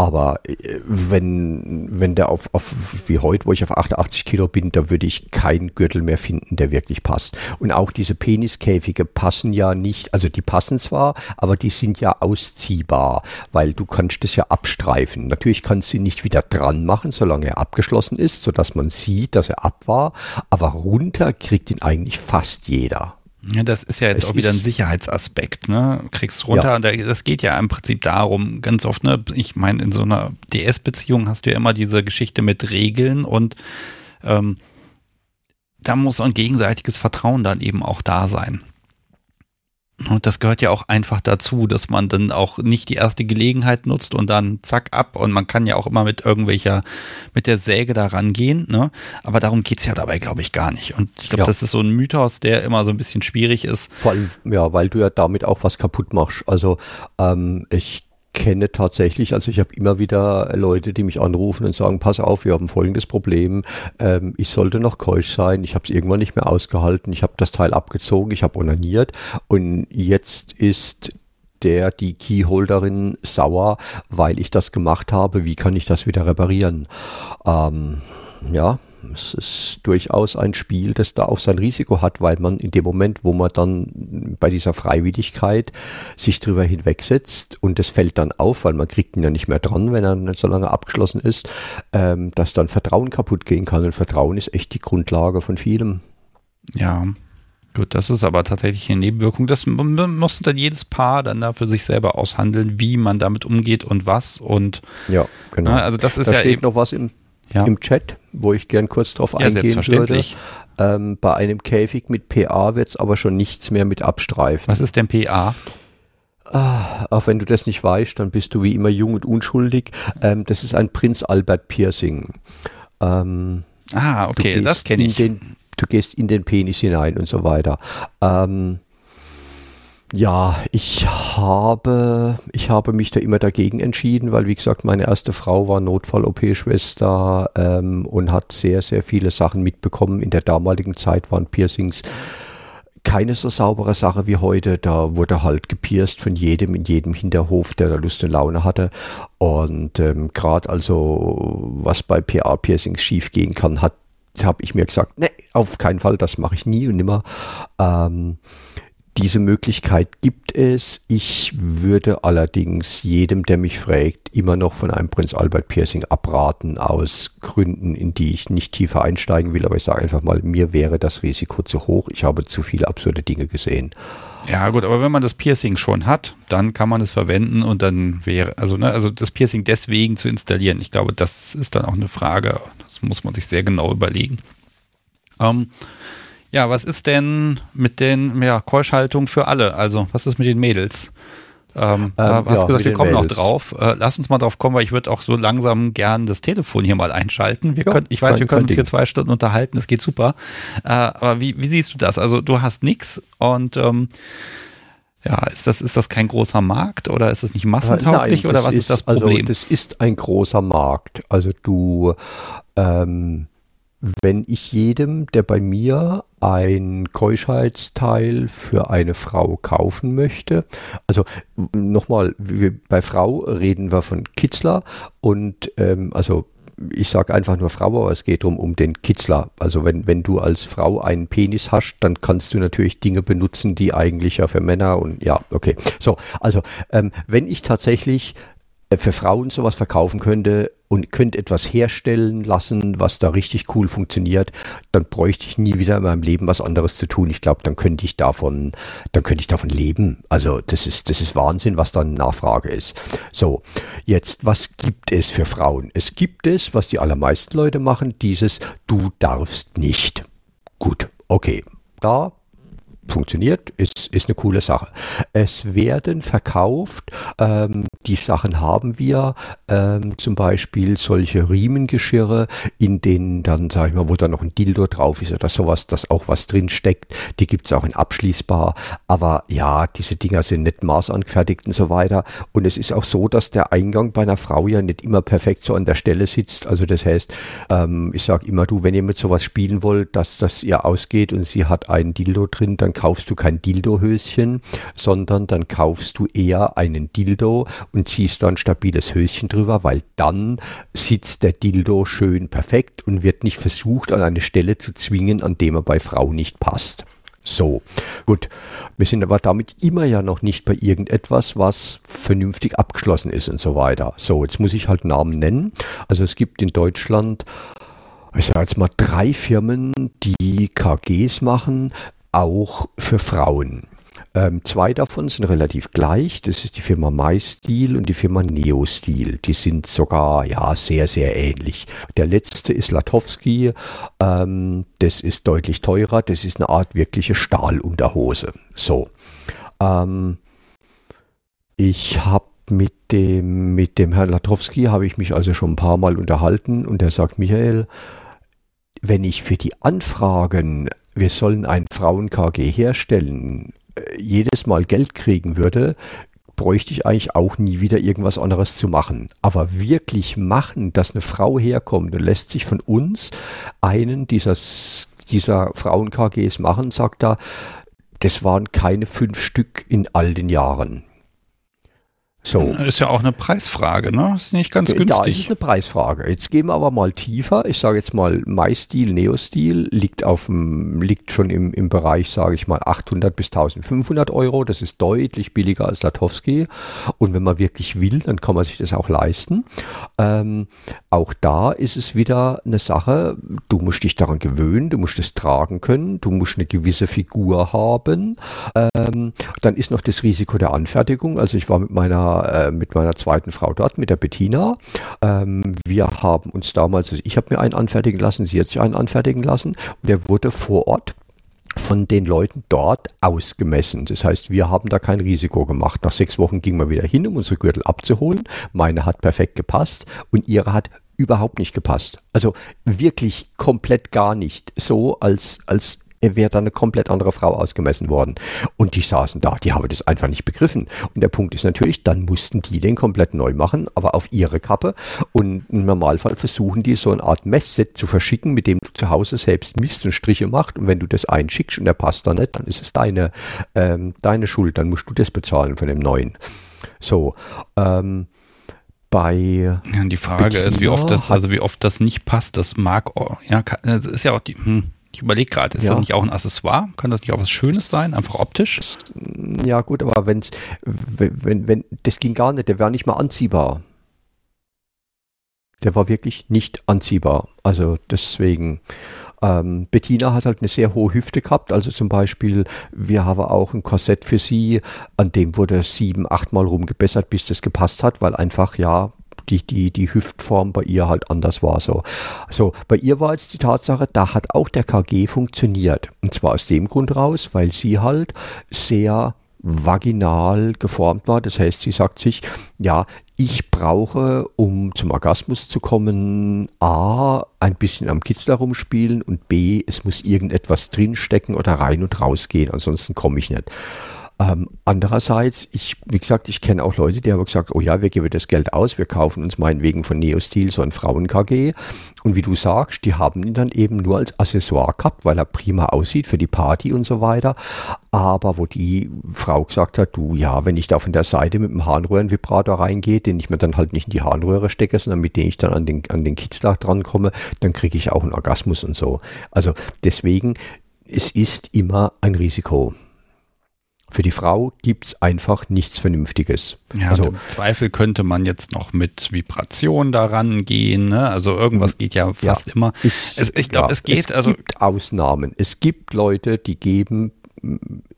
Aber äh, wenn, wenn der auf, auf, wie heute, wo ich auf 88 Kilo bin, da würde ich keinen Gürtel mehr finden, der wirklich passt. Und auch diese Peniskäfige passen ja nicht, also die passen zwar, aber die sind ja ausziehbar, weil du kannst das ja abstreifen. Natürlich kannst du ihn nicht wieder dran machen, solange er abgeschlossen ist, sodass man sieht, dass er ab war. Aber runter kriegt ihn eigentlich fast jeder. Ja, das ist ja jetzt es auch wieder ein Sicherheitsaspekt, ne? Kriegst runter ja. und das geht ja im Prinzip darum, ganz oft, ne? Ich meine, in so einer DS-Beziehung hast du ja immer diese Geschichte mit Regeln und ähm, da muss ein gegenseitiges Vertrauen dann eben auch da sein. Und das gehört ja auch einfach dazu, dass man dann auch nicht die erste Gelegenheit nutzt und dann zack ab. Und man kann ja auch immer mit irgendwelcher, mit der Säge da rangehen. Ne? Aber darum geht's ja dabei, glaube ich, gar nicht. Und ich glaube, ja. das ist so ein Mythos, der immer so ein bisschen schwierig ist. Vor allem, ja, weil du ja damit auch was kaputt machst. Also ähm, ich kenne tatsächlich, also ich habe immer wieder Leute, die mich anrufen und sagen, pass auf, wir haben folgendes Problem, ähm, ich sollte noch keusch sein, ich habe es irgendwann nicht mehr ausgehalten, ich habe das Teil abgezogen, ich habe onaniert und jetzt ist der, die Keyholderin sauer, weil ich das gemacht habe, wie kann ich das wieder reparieren? Ähm, ja, es ist durchaus ein Spiel, das da auch sein Risiko hat, weil man in dem Moment, wo man dann bei dieser Freiwilligkeit sich drüber hinwegsetzt und es fällt dann auf, weil man kriegt ihn ja nicht mehr dran, wenn er nicht so lange abgeschlossen ist, ähm, dass dann Vertrauen kaputt gehen kann. Und Vertrauen ist echt die Grundlage von vielem. Ja, Gut, das ist aber tatsächlich eine Nebenwirkung. Das muss dann jedes Paar dann da für sich selber aushandeln, wie man damit umgeht und was und ja, genau. also das ist da ja steht eben noch was im ja. im Chat, wo ich gern kurz drauf ja, eingehen würde. Ähm, bei einem Käfig mit PA wird es aber schon nichts mehr mit Abstreifen. Was ist denn PA? Ah, auch wenn du das nicht weißt, dann bist du wie immer jung und unschuldig. Ähm, das ist ein Prinz Albert Piercing. Ähm, ah, okay, das kenne ich. Den, du gehst in den Penis hinein und so weiter. Ähm, ja, ich habe, ich habe mich da immer dagegen entschieden, weil wie gesagt, meine erste Frau war Notfall-OP-Schwester ähm, und hat sehr, sehr viele Sachen mitbekommen. In der damaligen Zeit waren Piercings keine so saubere Sache wie heute. Da wurde halt gepierst von jedem in jedem Hinterhof, der da Lust und Laune hatte. Und ähm, gerade also, was bei PA-Piercings schiefgehen kann, hat habe ich mir gesagt, ne, auf keinen Fall, das mache ich nie und nimmer. Ähm, diese Möglichkeit gibt es. Ich würde allerdings jedem, der mich fragt, immer noch von einem Prinz Albert Piercing abraten, aus Gründen, in die ich nicht tiefer einsteigen will. Aber ich sage einfach mal, mir wäre das Risiko zu hoch. Ich habe zu viele absurde Dinge gesehen. Ja, gut, aber wenn man das Piercing schon hat, dann kann man es verwenden und dann wäre, also, ne, also das Piercing deswegen zu installieren, ich glaube, das ist dann auch eine Frage. Das muss man sich sehr genau überlegen. Ähm, ja, was ist denn mit den ja, Keuschhaltung für alle? Also, was ist mit den Mädels? Ähm, ähm, hast ja, gesagt, wir kommen Mädels. noch drauf. Äh, lass uns mal drauf kommen, weil ich würde auch so langsam gern das Telefon hier mal einschalten. Wir ja, können, ich weiß, wir können uns hier zwei Stunden unterhalten, das geht super. Äh, aber wie, wie siehst du das? Also du hast nichts und ähm, ja, ist das, ist das kein großer Markt oder ist es nicht massentauglich Nein, oder was ist, ist das also Problem? Also das ist ein großer Markt. Also du ähm, wenn ich jedem, der bei mir ein Keuschheitsteil für eine Frau kaufen möchte, also nochmal, bei Frau reden wir von Kitzler und ähm, also ich sage einfach nur Frau, aber es geht um, um den Kitzler. Also wenn, wenn du als Frau einen Penis hast, dann kannst du natürlich Dinge benutzen, die eigentlich ja für Männer und ja, okay. So, also ähm, wenn ich tatsächlich für Frauen sowas verkaufen könnte und könnte etwas herstellen lassen, was da richtig cool funktioniert, dann bräuchte ich nie wieder in meinem Leben was anderes zu tun. Ich glaube, dann könnte ich davon, dann könnte ich davon leben. Also das ist, das ist Wahnsinn, was dann Nachfrage ist. So, jetzt, was gibt es für Frauen? Es gibt es, was die allermeisten Leute machen, dieses Du darfst nicht. Gut, okay. Da funktioniert, ist, ist eine coole Sache. Es werden verkauft, ähm, die Sachen haben wir, ähm, zum Beispiel solche Riemengeschirre, in denen dann, sag ich mal, wo da noch ein Dildo drauf ist oder sowas, dass auch was drin steckt. Die gibt es auch in abschließbar. Aber ja, diese Dinger sind nicht maßangefertigt und so weiter. Und es ist auch so, dass der Eingang bei einer Frau ja nicht immer perfekt so an der Stelle sitzt. Also das heißt, ähm, ich sage immer, du, wenn ihr mit sowas spielen wollt, dass das ihr ausgeht und sie hat einen Dildo drin, dann kaufst du kein Dildo-Höschen, sondern dann kaufst du eher einen Dildo und ziehst da ein stabiles Höschen drüber, weil dann sitzt der Dildo schön perfekt und wird nicht versucht, an eine Stelle zu zwingen, an dem er bei Frau nicht passt. So, gut. Wir sind aber damit immer ja noch nicht bei irgendetwas, was vernünftig abgeschlossen ist und so weiter. So, jetzt muss ich halt Namen nennen. Also es gibt in Deutschland, ich sage jetzt mal drei Firmen, die KGs machen auch für Frauen. Ähm, zwei davon sind relativ gleich. Das ist die Firma MyStil und die Firma Neostil. Die sind sogar ja sehr, sehr ähnlich. Der letzte ist Latowski. Ähm, das ist deutlich teurer. Das ist eine Art wirkliche Stahlunterhose. So. Ähm, ich habe mit dem, mit dem Herrn Latowski habe ich mich also schon ein paar Mal unterhalten und er sagt, Michael, wenn ich für die Anfragen wir sollen ein Frauen-KG herstellen, äh, jedes Mal Geld kriegen würde, bräuchte ich eigentlich auch nie wieder irgendwas anderes zu machen. Aber wirklich machen, dass eine Frau herkommt und lässt sich von uns einen dieser, dieser Frauen-KGs machen, sagt er, das waren keine fünf Stück in all den Jahren. So. Ist ja auch eine Preisfrage, ne? Ist nicht ganz günstig. Da ist es eine Preisfrage. Jetzt gehen wir aber mal tiefer. Ich sage jetzt mal, MyStil, Neostil liegt auf dem, liegt schon im, im Bereich, sage ich mal, 800 bis 1500 Euro. Das ist deutlich billiger als Latowski. Und wenn man wirklich will, dann kann man sich das auch leisten. Ähm, auch da ist es wieder eine Sache. Du musst dich daran gewöhnen. Du musst es tragen können. Du musst eine gewisse Figur haben. Ähm, dann ist noch das Risiko der Anfertigung. Also ich war mit meiner äh, mit meiner zweiten Frau dort, mit der Bettina. Ähm, wir haben uns damals, also ich habe mir einen anfertigen lassen, sie hat sich einen anfertigen lassen und der wurde vor Ort von den Leuten dort ausgemessen. Das heißt, wir haben da kein Risiko gemacht. Nach sechs Wochen gingen wir wieder hin, um unsere Gürtel abzuholen. Meine hat perfekt gepasst und ihre hat überhaupt nicht gepasst. Also wirklich komplett gar nicht. So als, als wäre dann eine komplett andere Frau ausgemessen worden. Und die saßen da, die haben das einfach nicht begriffen. Und der Punkt ist natürlich, dann mussten die den komplett neu machen, aber auf ihre Kappe. Und im Normalfall versuchen die so eine Art Messset zu verschicken, mit dem du zu Hause selbst Mist und Striche machst. Und wenn du das einschickst und der passt da nicht, dann ist es deine, ähm, deine Schuld. Dann musst du das bezahlen von dem neuen. So, ähm, bei. Ja, die Frage Bettina ist, wie oft das, also wie oft das nicht passt, das mag, ja, das ist ja auch die, hm, Ich überlege gerade, ist ja. das nicht auch ein Accessoire? Kann das nicht auch was Schönes sein, einfach optisch? Ja, gut, aber wenn's, wenn, wenn, das ging gar nicht, der wäre nicht mal anziehbar. Der war wirklich nicht anziehbar. Also deswegen. Ähm, Bettina hat halt eine sehr hohe Hüfte gehabt, also zum Beispiel, wir haben auch ein Korsett für sie, an dem wurde sieben, achtmal rumgebessert, bis das gepasst hat, weil einfach, ja, die, die, die Hüftform bei ihr halt anders war. So. so, bei ihr war jetzt die Tatsache, da hat auch der KG funktioniert. Und zwar aus dem Grund raus, weil sie halt sehr vaginal geformt war. Das heißt, sie sagt sich, ja, ich brauche, um zum Orgasmus zu kommen, A, ein bisschen am Kitzler rumspielen und B, es muss irgendetwas drinstecken oder rein und rausgehen, ansonsten komme ich nicht. Ähm, andererseits, ich, wie gesagt, ich kenne auch Leute, die haben gesagt, oh ja, wir geben das Geld aus, wir kaufen uns meinetwegen von Neostil so ein Frauen-KG. Und wie du sagst, die haben ihn dann eben nur als Accessoire gehabt, weil er prima aussieht für die Party und so weiter. Aber wo die Frau gesagt hat, du, ja, wenn ich da von der Seite mit dem Harnröhrenvibrator reingehe, den ich mir dann halt nicht in die Harnröhre stecke, sondern mit dem ich dann an den, an den Kitzlach drankomme, dann kriege ich auch einen Orgasmus und so. Also deswegen, es ist immer ein Risiko. Für die Frau gibt es einfach nichts Vernünftiges. Ja, also, im Zweifel könnte man jetzt noch mit Vibration daran gehen. Ne? Also irgendwas geht ja fast ja, immer. Ich, ich glaube, ja, es geht. Es also gibt Ausnahmen. Es gibt Leute, die geben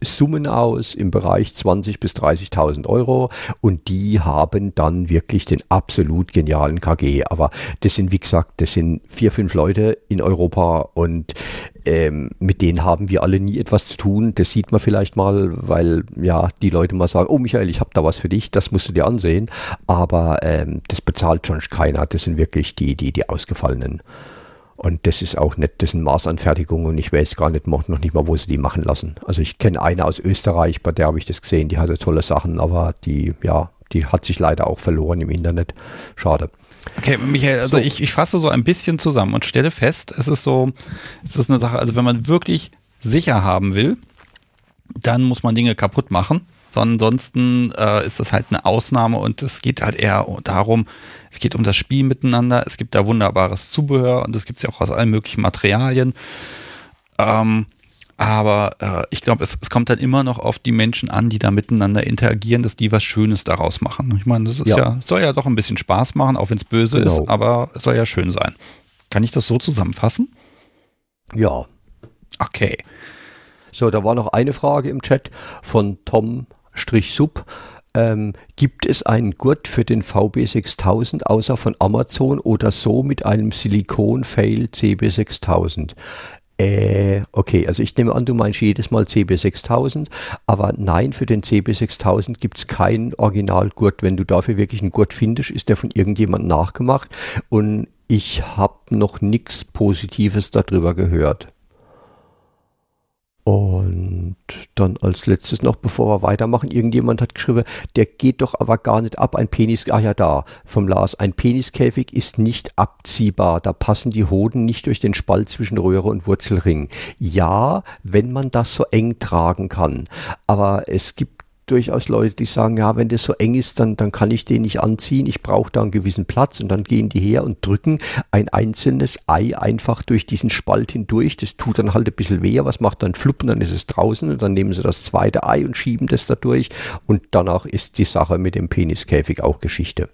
Summen aus im Bereich 20.000 bis 30.000 Euro und die haben dann wirklich den absolut genialen KG. Aber das sind, wie gesagt, das sind vier, fünf Leute in Europa und ähm, mit denen haben wir alle nie etwas zu tun. Das sieht man vielleicht mal, weil ja die Leute mal sagen, oh Michael, ich habe da was für dich, das musst du dir ansehen. Aber ähm, das bezahlt schon keiner. Das sind wirklich die, die, die Ausgefallenen. Und das ist auch nicht, das sind Maßanfertigungen und ich weiß gar nicht, noch nicht mal, wo sie die machen lassen. Also ich kenne eine aus Österreich, bei der habe ich das gesehen, die hatte tolle Sachen, aber die, ja, die hat sich leider auch verloren im Internet. Schade. Okay, Michael, also so. ich, ich fasse so ein bisschen zusammen und stelle fest, es ist so, es ist eine Sache, also wenn man wirklich sicher haben will, dann muss man Dinge kaputt machen. Ansonsten äh, ist das halt eine Ausnahme und es geht halt eher darum, es geht um das Spiel miteinander. Es gibt da wunderbares Zubehör und es gibt es ja auch aus allen möglichen Materialien. Ähm, aber äh, ich glaube, es, es, kommt dann immer noch auf die Menschen an, die da miteinander interagieren, dass die was Schönes daraus machen. Ich meine, das ist ja. ja soll ja doch ein bisschen Spaß machen, auch wenn es böse genau. ist, aber es soll ja schön sein. Kann ich das so zusammenfassen? Ja. Okay. So, da war noch eine Frage im Chat von Tom Sub. Ähm, gibt es einen Gurt für den VB6000 außer von Amazon oder so mit einem Silikon-Fail CB6000? Äh, okay, also ich nehme an, du meinst jedes Mal CB6000, aber nein, für den CB6000 gibt es keinen Originalgurt. Wenn du dafür wirklich einen Gurt findest, ist der von irgendjemand nachgemacht und ich habe noch nichts Positives darüber gehört. Und dann als letztes noch, bevor wir weitermachen, irgendjemand hat geschrieben, der geht doch aber gar nicht ab, ein Penis, ah ja da, vom Lars, ein Peniskäfig ist nicht abziehbar, da passen die Hoden nicht durch den Spalt zwischen Röhre und Wurzelring. Ja, wenn man das so eng tragen kann, aber es gibt durchaus Leute, die sagen, ja, wenn das so eng ist, dann, dann kann ich den nicht anziehen, ich brauche da einen gewissen Platz und dann gehen die her und drücken ein einzelnes Ei einfach durch diesen Spalt hindurch. Das tut dann halt ein bisschen weh, was macht dann fluppen, dann ist es draußen und dann nehmen sie das zweite Ei und schieben das da durch und danach ist die Sache mit dem Peniskäfig auch Geschichte.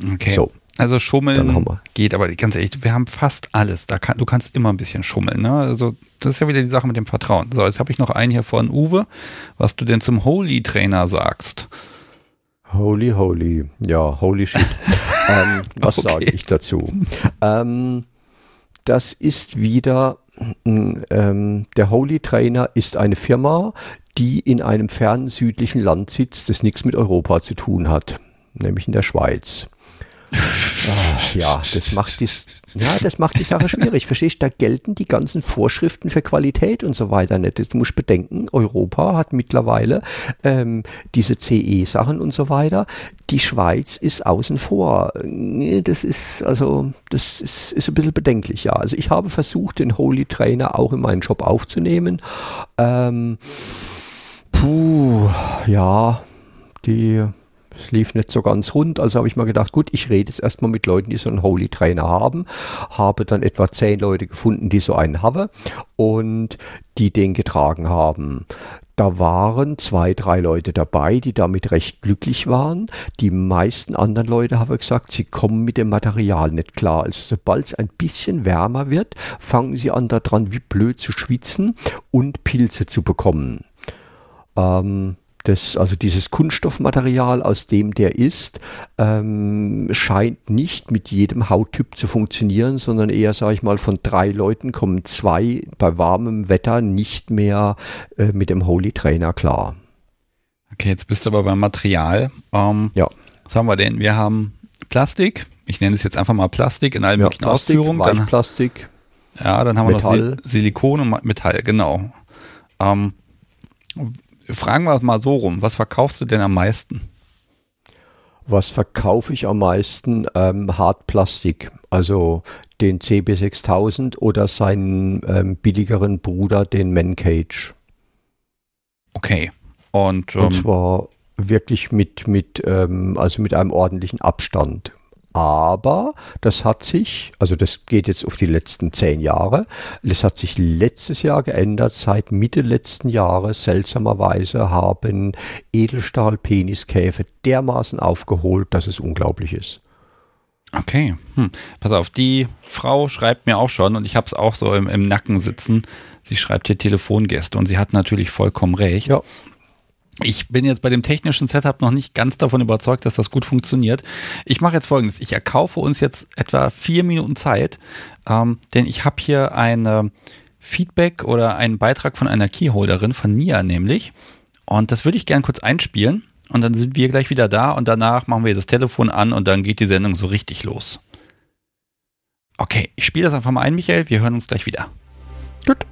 Okay. So. Also schummeln geht, aber ganz ehrlich, wir haben fast alles. Da kann, du kannst immer ein bisschen schummeln. Ne? Also das ist ja wieder die Sache mit dem Vertrauen. So, jetzt habe ich noch einen hier von Uwe, was du denn zum Holy Trainer sagst. Holy, holy, ja, holy shit. ähm, was okay. sage ich dazu? Ähm, das ist wieder, ähm, der Holy Trainer ist eine Firma, die in einem fernen südlichen Land sitzt, das nichts mit Europa zu tun hat, nämlich in der Schweiz. Ach, ja, das macht, die, ja, das macht die Sache schwierig. Verstehst du? Da gelten die ganzen Vorschriften für Qualität und so weiter nicht. Du musst bedenken, Europa hat mittlerweile ähm, diese CE-Sachen und so weiter. Die Schweiz ist außen vor. Das ist also, das ist, ist ein bisschen bedenklich, ja. Also ich habe versucht, den Holy Trainer auch in meinen Job aufzunehmen. Ähm, puh, ja, die lief nicht so ganz rund, also habe ich mal gedacht, gut, ich rede jetzt erstmal mit Leuten, die so einen Holy Trainer haben. Habe dann etwa zehn Leute gefunden, die so einen haben und die den getragen haben. Da waren zwei, drei Leute dabei, die damit recht glücklich waren. Die meisten anderen Leute haben gesagt, sie kommen mit dem Material nicht klar. Also sobald es ein bisschen wärmer wird, fangen sie an daran wie blöd zu schwitzen und Pilze zu bekommen. Ähm, das, also dieses Kunststoffmaterial, aus dem der ist, ähm, scheint nicht mit jedem Hauttyp zu funktionieren, sondern eher, sage ich mal, von drei Leuten kommen zwei bei warmem Wetter nicht mehr äh, mit dem Holy Trainer klar. Okay, jetzt bist du aber beim Material. Ähm, ja. Was haben wir denn? Wir haben Plastik. Ich nenne es jetzt einfach mal Plastik in allen ja, möglichen Plastik, Ausführungen. Dann, Plastik. Ja, dann haben Metall. wir noch Silikon und Metall, genau. Ähm, fragen wir es mal so rum. Was verkaufst du denn am meisten? Was verkaufe ich am meisten? Ähm, Hartplastik, also den CB6000 oder seinen ähm, billigeren Bruder, den Mancage. Okay. Und, ähm, Und zwar wirklich mit, mit, ähm, also mit einem ordentlichen Abstand. Aber das hat sich, also das geht jetzt auf die letzten zehn Jahre, das hat sich letztes Jahr geändert. Seit Mitte letzten Jahres seltsamerweise haben Edelstahl-Peniskäfer dermaßen aufgeholt, dass es unglaublich ist. Okay, hm. pass auf, die Frau schreibt mir auch schon und ich habe es auch so im, im Nacken sitzen. Sie schreibt hier Telefongäste und sie hat natürlich vollkommen recht. Ja ich bin jetzt bei dem technischen Setup noch nicht ganz davon überzeugt, dass das gut funktioniert. Ich mache jetzt folgendes. Ich erkaufe uns jetzt etwa vier Minuten Zeit, ähm, denn ich habe hier ein Feedback oder einen Beitrag von einer Keyholderin, von Nia nämlich. Und das würde ich gern kurz einspielen. Und dann sind wir gleich wieder da und danach machen wir das Telefon an und dann geht die Sendung so richtig los. Okay, ich spiele das einfach mal ein, Michael. Wir hören uns gleich wieder. Gut.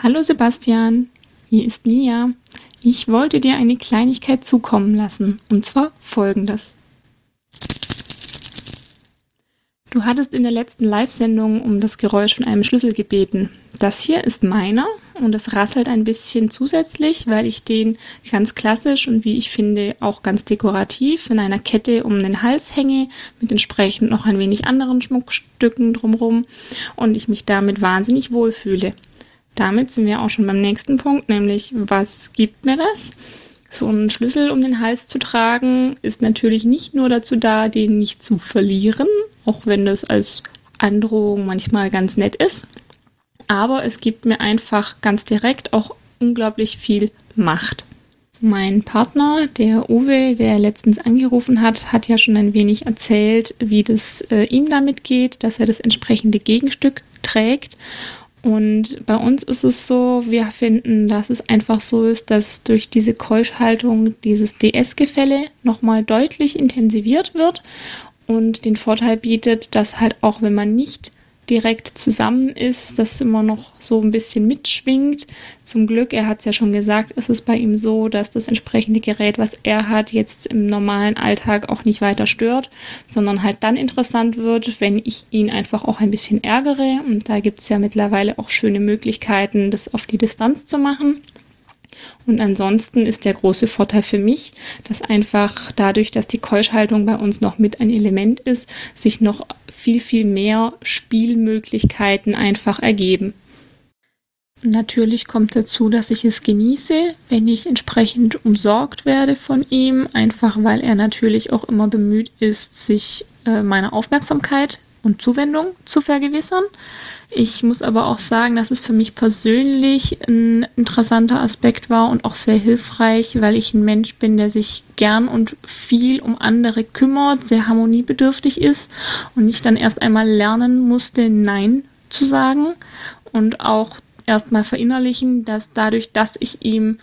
Hallo Sebastian, hier ist Lia. Ich wollte dir eine Kleinigkeit zukommen lassen, und zwar folgendes. Du hattest in der letzten Live-Sendung um das Geräusch von einem Schlüssel gebeten. Das hier ist meiner und es rasselt ein bisschen zusätzlich, weil ich den ganz klassisch und wie ich finde auch ganz dekorativ in einer Kette um den Hals hänge, mit entsprechend noch ein wenig anderen Schmuckstücken drumherum und ich mich damit wahnsinnig wohlfühle. Damit sind wir auch schon beim nächsten Punkt, nämlich was gibt mir das? So einen Schlüssel um den Hals zu tragen, ist natürlich nicht nur dazu da, den nicht zu verlieren, auch wenn das als Androhung manchmal ganz nett ist. Aber es gibt mir einfach ganz direkt auch unglaublich viel Macht. Mein Partner, der Uwe, der letztens angerufen hat, hat ja schon ein wenig erzählt, wie das äh, ihm damit geht, dass er das entsprechende Gegenstück trägt. Und bei uns ist es so, wir finden, dass es einfach so ist, dass durch diese Keuschhaltung dieses DS-Gefälle nochmal deutlich intensiviert wird. Und den Vorteil bietet, dass halt auch wenn man nicht direkt zusammen ist, das immer noch so ein bisschen mitschwingt. Zum Glück, er hat es ja schon gesagt, ist es bei ihm so, dass das entsprechende Gerät, was er hat, jetzt im normalen Alltag auch nicht weiter stört, sondern halt dann interessant wird, wenn ich ihn einfach auch ein bisschen ärgere. Und da gibt es ja mittlerweile auch schöne Möglichkeiten, das auf die Distanz zu machen. Und ansonsten ist der große Vorteil für mich, dass einfach dadurch, dass die Keuschhaltung bei uns noch mit ein Element ist, sich noch viel, viel mehr Spielmöglichkeiten einfach ergeben. Natürlich kommt dazu, dass ich es genieße, wenn ich entsprechend umsorgt werde von ihm, einfach weil er natürlich auch immer bemüht ist, sich äh, meiner Aufmerksamkeit und Zuwendung zu vergewissern. Ich muss aber auch sagen, dass es für mich persönlich ein interessanter Aspekt war und auch sehr hilfreich, weil ich ein Mensch bin, der sich gern und viel um andere kümmert, sehr harmoniebedürftig ist und ich dann erst einmal lernen musste, Nein zu sagen und auch erstmal verinnerlichen, dass dadurch, dass ich ihm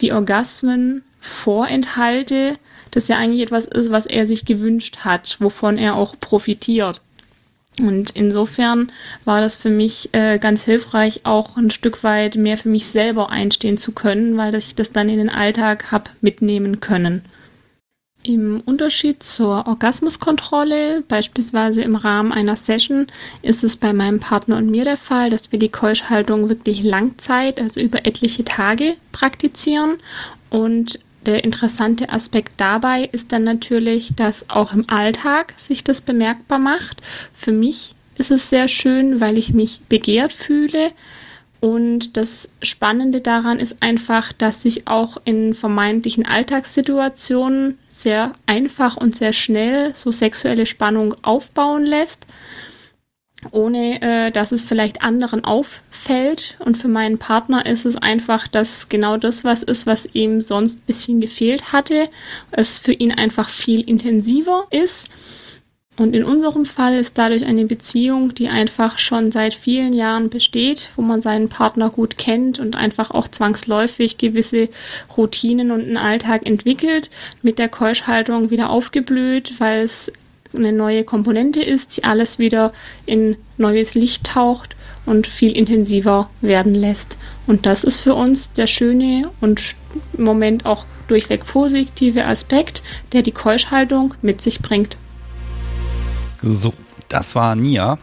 die Orgasmen vorenthalte, das ja eigentlich etwas ist, was er sich gewünscht hat, wovon er auch profitiert. Und insofern war das für mich äh, ganz hilfreich, auch ein Stück weit mehr für mich selber einstehen zu können, weil ich das dann in den Alltag habe mitnehmen können. Im Unterschied zur Orgasmuskontrolle, beispielsweise im Rahmen einer Session, ist es bei meinem Partner und mir der Fall, dass wir die Keuschhaltung wirklich Langzeit, also über etliche Tage praktizieren. Und der interessante Aspekt dabei ist dann natürlich, dass auch im Alltag sich das bemerkbar macht. Für mich ist es sehr schön, weil ich mich begehrt fühle und das Spannende daran ist einfach, dass sich auch in vermeintlichen Alltagssituationen sehr einfach und sehr schnell so sexuelle Spannung aufbauen lässt, ohne äh, dass es vielleicht anderen auffällt. Und für meinen Partner ist es einfach, dass genau das was ist, was ihm sonst ein bisschen gefehlt hatte. Es für ihn einfach viel intensiver ist und in unserem Fall ist dadurch eine Beziehung, die einfach schon seit vielen Jahren besteht, wo man seinen Partner gut kennt und einfach auch zwangsläufig gewisse Routinen und einen Alltag entwickelt, mit der Keuschhaltung wieder aufgeblüht, weil es eine neue Komponente ist, die alles wieder in neues Licht taucht und viel intensiver werden lässt. Und das ist für uns der schöne und im Moment auch durchweg positive Aspekt, der die Keuschhaltung mit sich bringt. So, das war Nia.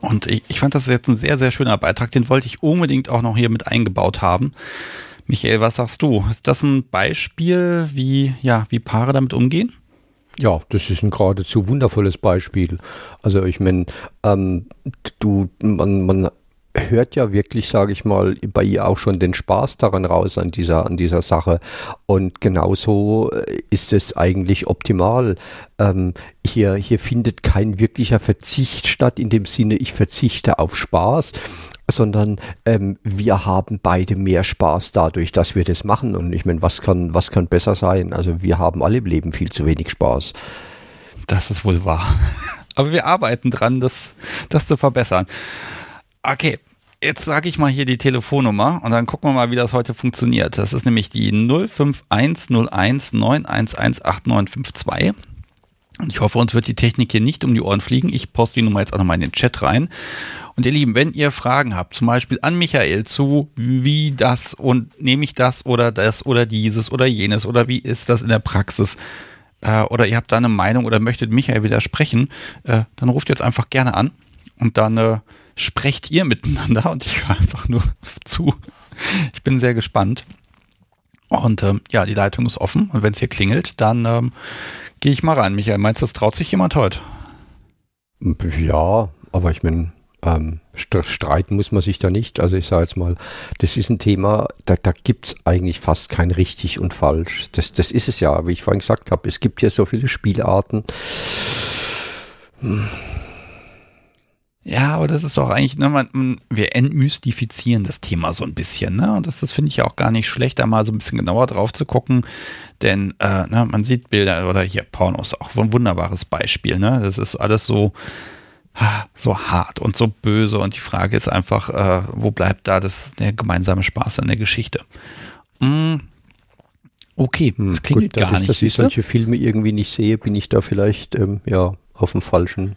Und ich, ich fand das jetzt ein sehr, sehr schöner Beitrag. Den wollte ich unbedingt auch noch hier mit eingebaut haben. Michael, was sagst du? Ist das ein Beispiel, wie, ja, wie Paare damit umgehen? Ja, das ist ein geradezu wundervolles Beispiel. Also ich meine, ähm, du, man, man hört ja wirklich, sage ich mal, bei ihr auch schon den Spaß daran raus an dieser, an dieser Sache. Und genauso äh, ist es eigentlich optimal. Ähm, hier, hier findet kein wirklicher Verzicht statt, in dem Sinne, ich verzichte auf Spaß, sondern ähm, wir haben beide mehr Spaß dadurch, dass wir das machen. Und ich meine, was kann, was kann besser sein? Also wir haben alle im Leben viel zu wenig Spaß. Das ist wohl wahr. Aber wir arbeiten dran, das, das zu verbessern. Okay, jetzt sage ich mal hier die Telefonnummer und dann gucken wir mal, wie das heute funktioniert. Das ist nämlich die 0510191118952. Und ich hoffe, uns wird die Technik hier nicht um die Ohren fliegen. Ich poste die Nummer jetzt auch nochmal in den Chat rein. Und ihr Lieben, wenn ihr Fragen habt, zum Beispiel an Michael zu, wie das und nehme ich das oder das oder dieses oder jenes oder wie ist das in der Praxis, äh, oder ihr habt da eine Meinung oder möchtet Michael widersprechen, äh, dann ruft jetzt einfach gerne an und dann äh, sprecht ihr miteinander und ich höre einfach nur zu. Ich bin sehr gespannt. Und ähm, ja, die Leitung ist offen und wenn es hier klingelt, dann ähm, gehe ich mal rein. Michael, meinst du, das traut sich jemand heute? Ja, aber ich meine, ähm, streiten muss man sich da nicht. Also ich sage jetzt mal, das ist ein Thema, da, da gibt es eigentlich fast kein richtig und falsch. Das, das ist es ja, wie ich vorhin gesagt habe. Es gibt ja so viele Spielarten. Hm ja, aber das ist doch eigentlich, ne, man, wir entmystifizieren das Thema so ein bisschen, ne? Und das, das finde ich ja auch gar nicht schlecht, da mal so ein bisschen genauer drauf zu gucken. Denn äh, ne, man sieht Bilder oder hier Pornos auch ein wunderbares Beispiel, ne? Das ist alles so, so hart und so böse. Und die Frage ist einfach, äh, wo bleibt da das, der gemeinsame Spaß an der Geschichte? Mm. Okay, hm, das klingt gar dadurch, nicht. Dass ich solche Filme irgendwie nicht sehe, bin ich da vielleicht ähm, ja auf dem falschen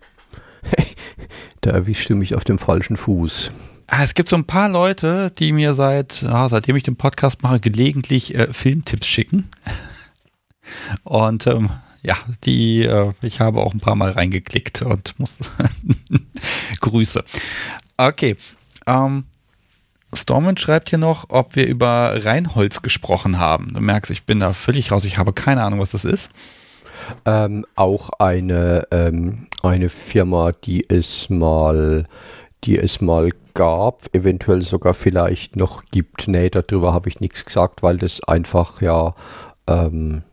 da erwischst du mich auf dem falschen Fuß. Ah, es gibt so ein paar Leute, die mir seit, ah, seitdem ich den Podcast mache, gelegentlich äh, Filmtipps schicken. Und ähm, ja, die, äh, ich habe auch ein paar Mal reingeklickt und muss Grüße. Okay. Ähm, Stormen schreibt hier noch, ob wir über Reinholz gesprochen haben. Du merkst, ich bin da völlig raus. Ich habe keine Ahnung, was das ist. Ähm, auch eine, ähm, eine Firma, die es mal, die es mal gab, eventuell sogar vielleicht noch gibt. Nee, darüber habe ich nichts gesagt, weil das einfach ja ähm,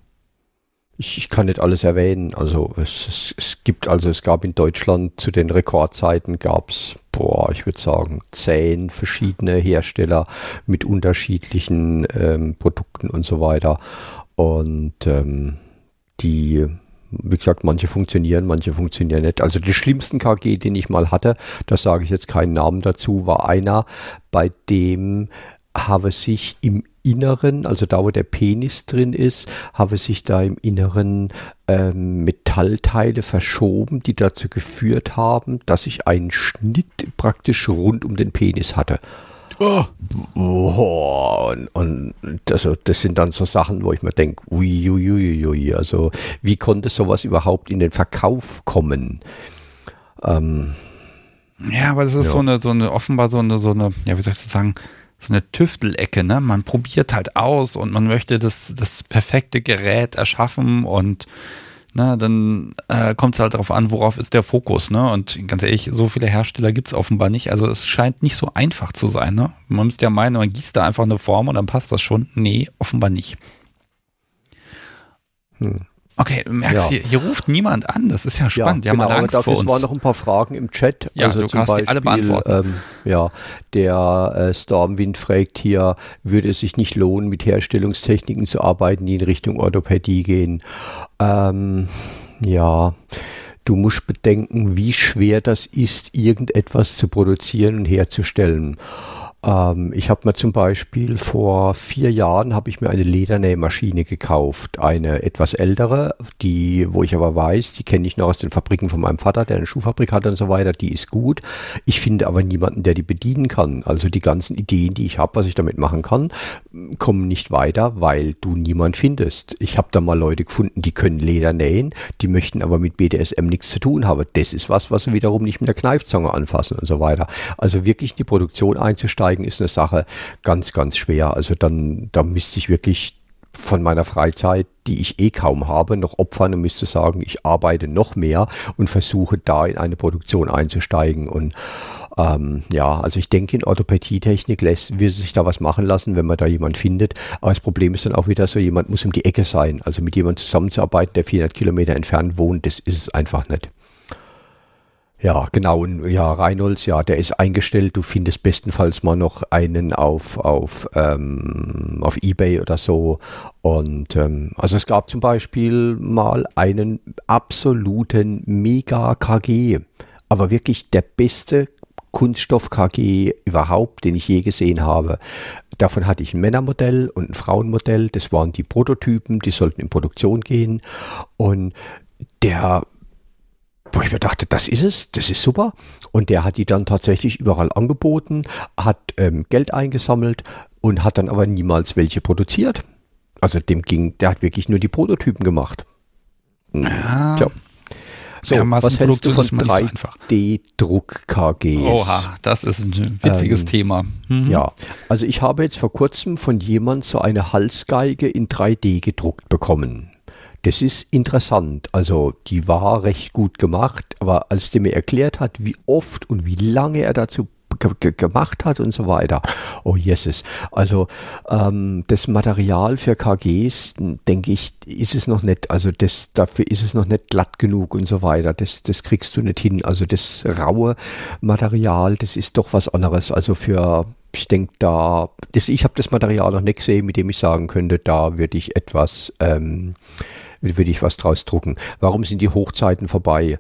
ich, ich, kann nicht alles erwähnen. Also es, es, es, gibt, also es gab in Deutschland zu den Rekordzeiten gab es, boah, ich würde sagen, zehn verschiedene Hersteller mit unterschiedlichen ähm, Produkten und so weiter. Und ähm, die, wie gesagt, manche funktionieren, manche funktionieren nicht. Also den schlimmsten KG, den ich mal hatte, da sage ich jetzt keinen Namen dazu, war einer, bei dem habe sich im Inneren, also da wo der Penis drin ist, habe sich da im Inneren ähm, Metallteile verschoben, die dazu geführt haben, dass ich einen Schnitt praktisch rund um den Penis hatte. Oh. Oh, und, und also das sind dann so Sachen, wo ich mir denke, uiuiuiui, also wie konnte sowas überhaupt in den Verkauf kommen? Ähm, ja, aber das ist ja. so eine, so eine, offenbar so eine, so eine, ja, wie soll ich das sagen, so eine Tüftelecke, ne? Man probiert halt aus und man möchte das, das perfekte Gerät erschaffen und ne, dann äh, kommt es halt darauf an, worauf ist der Fokus, ne? Und ganz ehrlich, so viele Hersteller gibt es offenbar nicht. Also es scheint nicht so einfach zu sein, ne? Man müsste ja meinen, man gießt da einfach eine Form und dann passt das schon. Nee, offenbar nicht. Hm. Okay, merkst ja. hier, hier ruft niemand an. Das ist ja spannend. Ja, genau, aber dafür vor uns. waren noch ein paar Fragen im Chat. Ja, also du kannst Beispiel, die alle beantworten. Ähm, ja, der äh, Stormwind fragt hier, würde es sich nicht lohnen, mit Herstellungstechniken zu arbeiten, die in Richtung Orthopädie gehen? Ähm, ja, du musst bedenken, wie schwer das ist, irgendetwas zu produzieren und herzustellen. Ähm, ich habe mir zum Beispiel vor vier Jahren habe ich mir eine Ledernähmaschine gekauft, eine etwas ältere, die, wo ich aber weiß, die kenne ich noch aus den Fabriken von meinem Vater, der eine Schuhfabrik hat und so weiter, die ist gut. Ich finde aber niemanden, der die bedienen kann. Also die ganzen Ideen, die ich habe, was ich damit machen kann, kommen nicht weiter, weil du niemand findest. Ich habe da mal Leute gefunden, die können Leder nähen, die möchten aber mit BDSM nichts zu tun haben. Das ist was, was sie wiederum nicht mit der Kneifzange anfassen und so weiter. Also wirklich in die Produktion einzusteigen, einsteigen ist eine Sache ganz, ganz schwer. Also dann, da müsste ich wirklich von meiner Freizeit, die ich eh kaum habe, noch opfern und müsste sagen, ich arbeite noch mehr und versuche da in eine Produktion einzusteigen. Und ähm, ja, also ich denke, in Orthopädietechnik lässt, wird sich da was machen lassen, wenn man da jemand findet. Aber das Problem ist dann auch wieder so, jemand muss um die Ecke sein. Also mit jemandem zusammenzuarbeiten, der 400 Kilometer entfernt wohnt, das ist es einfach nicht. Ja, genau. Und ja, Reinholds, ja, der ist eingestellt. Du findest bestenfalls mal noch einen auf, auf, ähm, auf Ebay oder so. Und ähm, also es gab zum Beispiel mal einen absoluten Mega-KG. Aber wirklich der beste Kunststoff-KG überhaupt, den ich je gesehen habe. Davon hatte ich ein Männermodell und ein Frauenmodell. Das waren die Prototypen, die sollten in Produktion gehen. Und der wo ich mir dachte, das ist es, das ist super. Und der hat die dann tatsächlich überall angeboten, hat ähm, Geld eingesammelt und hat dann aber niemals welche produziert. Also dem ging, der hat wirklich nur die Prototypen gemacht. Ja. Tja. So, ja, was hältst du von 3D-Druck-KGs? Oha, das ist ein witziges ähm, Thema. Mhm. Ja, also ich habe jetzt vor kurzem von jemand so eine Halsgeige in 3D gedruckt bekommen. Das ist interessant. Also die war recht gut gemacht, aber als der mir erklärt hat, wie oft und wie lange er dazu gemacht hat und so weiter. Oh Jesus. Also ähm, das Material für KGs, denke ich, ist es noch nicht, also das, dafür ist es noch nicht glatt genug und so weiter. Das, das kriegst du nicht hin. Also das raue Material, das ist doch was anderes. Also für ich denke, da, das, ich habe das Material noch nicht gesehen, mit dem ich sagen könnte, da würde ich etwas ähm, würde ich was draus drucken. Warum sind die Hochzeiten vorbei?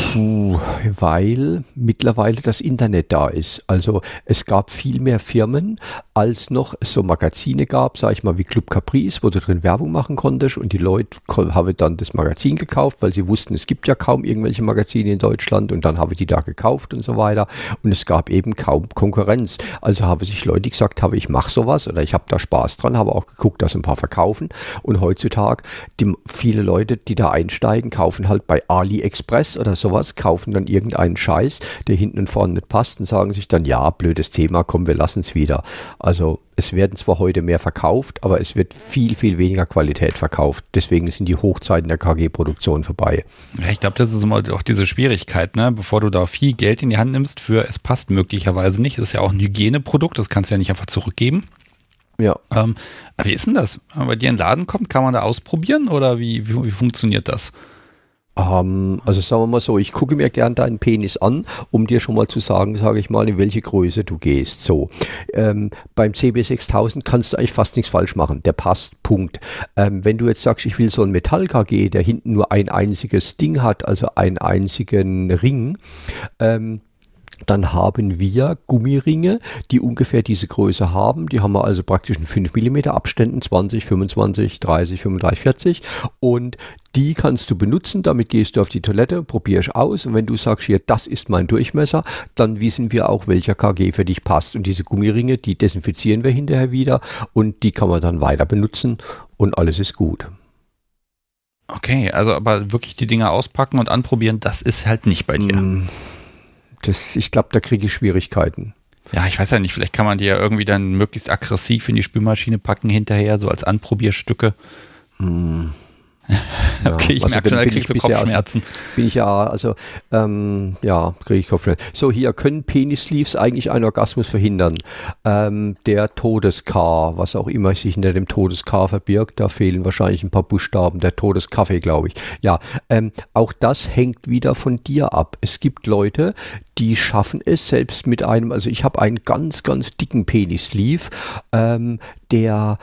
Puh, weil mittlerweile das Internet da ist. Also es gab viel mehr Firmen, als noch so Magazine gab, sag ich mal, wie Club Caprice, wo du drin Werbung machen konntest und die Leute haben dann das Magazin gekauft, weil sie wussten, es gibt ja kaum irgendwelche Magazine in Deutschland und dann habe ich die da gekauft und so weiter und es gab eben kaum Konkurrenz. Also haben sich Leute gesagt, habe ich mache sowas oder ich habe da Spaß dran, habe auch geguckt, dass ein paar verkaufen und heutzutage die, viele Leute, die da einsteigen, kaufen halt bei AliExpress oder sowas, kaufen dann irgendeinen Scheiß, der hinten und vorne nicht passt und sagen sich dann, ja, blödes Thema, komm, wir lassen es wieder. Also es werden zwar heute mehr verkauft, aber es wird viel, viel weniger Qualität verkauft. Deswegen sind die Hochzeiten der KG-Produktion vorbei. Ja, ich glaube, das ist immer auch diese Schwierigkeit, ne? bevor du da viel Geld in die Hand nimmst für, es passt möglicherweise nicht. Das ist ja auch ein Hygieneprodukt, das kannst du ja nicht einfach zurückgeben. Ja. Ähm, aber wie ist denn das? Wenn man bei dir in den Laden kommt, kann man da ausprobieren oder wie, wie, wie funktioniert das? Ähm, also sagen wir mal so, ich gucke mir gern deinen Penis an, um dir schon mal zu sagen, sage ich mal, in welche Größe du gehst. So, ähm, beim CB6000 kannst du eigentlich fast nichts falsch machen. Der passt, Punkt. Ähm, wenn du jetzt sagst, ich will so ein Metall-KG, der hinten nur ein einziges Ding hat, also einen einzigen Ring, ähm, dann haben wir Gummiringe, die ungefähr diese Größe haben. Die haben wir also praktisch in 5 mm Abständen, 20, 25, 30, 35, 40. Und die kannst du benutzen, damit gehst du auf die Toilette, probierst aus und wenn du sagst, hier, das ist mein Durchmesser, dann wissen wir auch, welcher KG für dich passt. Und diese Gummiringe, die desinfizieren wir hinterher wieder und die kann man dann weiter benutzen und alles ist gut. Okay, also aber wirklich die Dinger auspacken und anprobieren, das ist halt nicht bei dir. Mm, das, ich glaube, da kriege ich Schwierigkeiten. Ja, ich weiß ja nicht, vielleicht kann man die ja irgendwie dann möglichst aggressiv in die Spülmaschine packen hinterher, so als Anprobierstücke. Okay, ich also merke schon, da kriegst du Kopfschmerzen. Also, bin ich ja, also, ähm, ja, kriege ich Kopfschmerzen. So, hier können Penis-Sleeves eigentlich einen Orgasmus verhindern. Ähm, der Todeskar, was auch immer sich hinter dem Todeskar verbirgt, da fehlen wahrscheinlich ein paar Buchstaben, der Todeskaffee, glaube ich. Ja, ähm, auch das hängt wieder von dir ab. Es gibt Leute, die schaffen es selbst mit einem, also ich habe einen ganz, ganz dicken Penis-Sleeve, ähm, der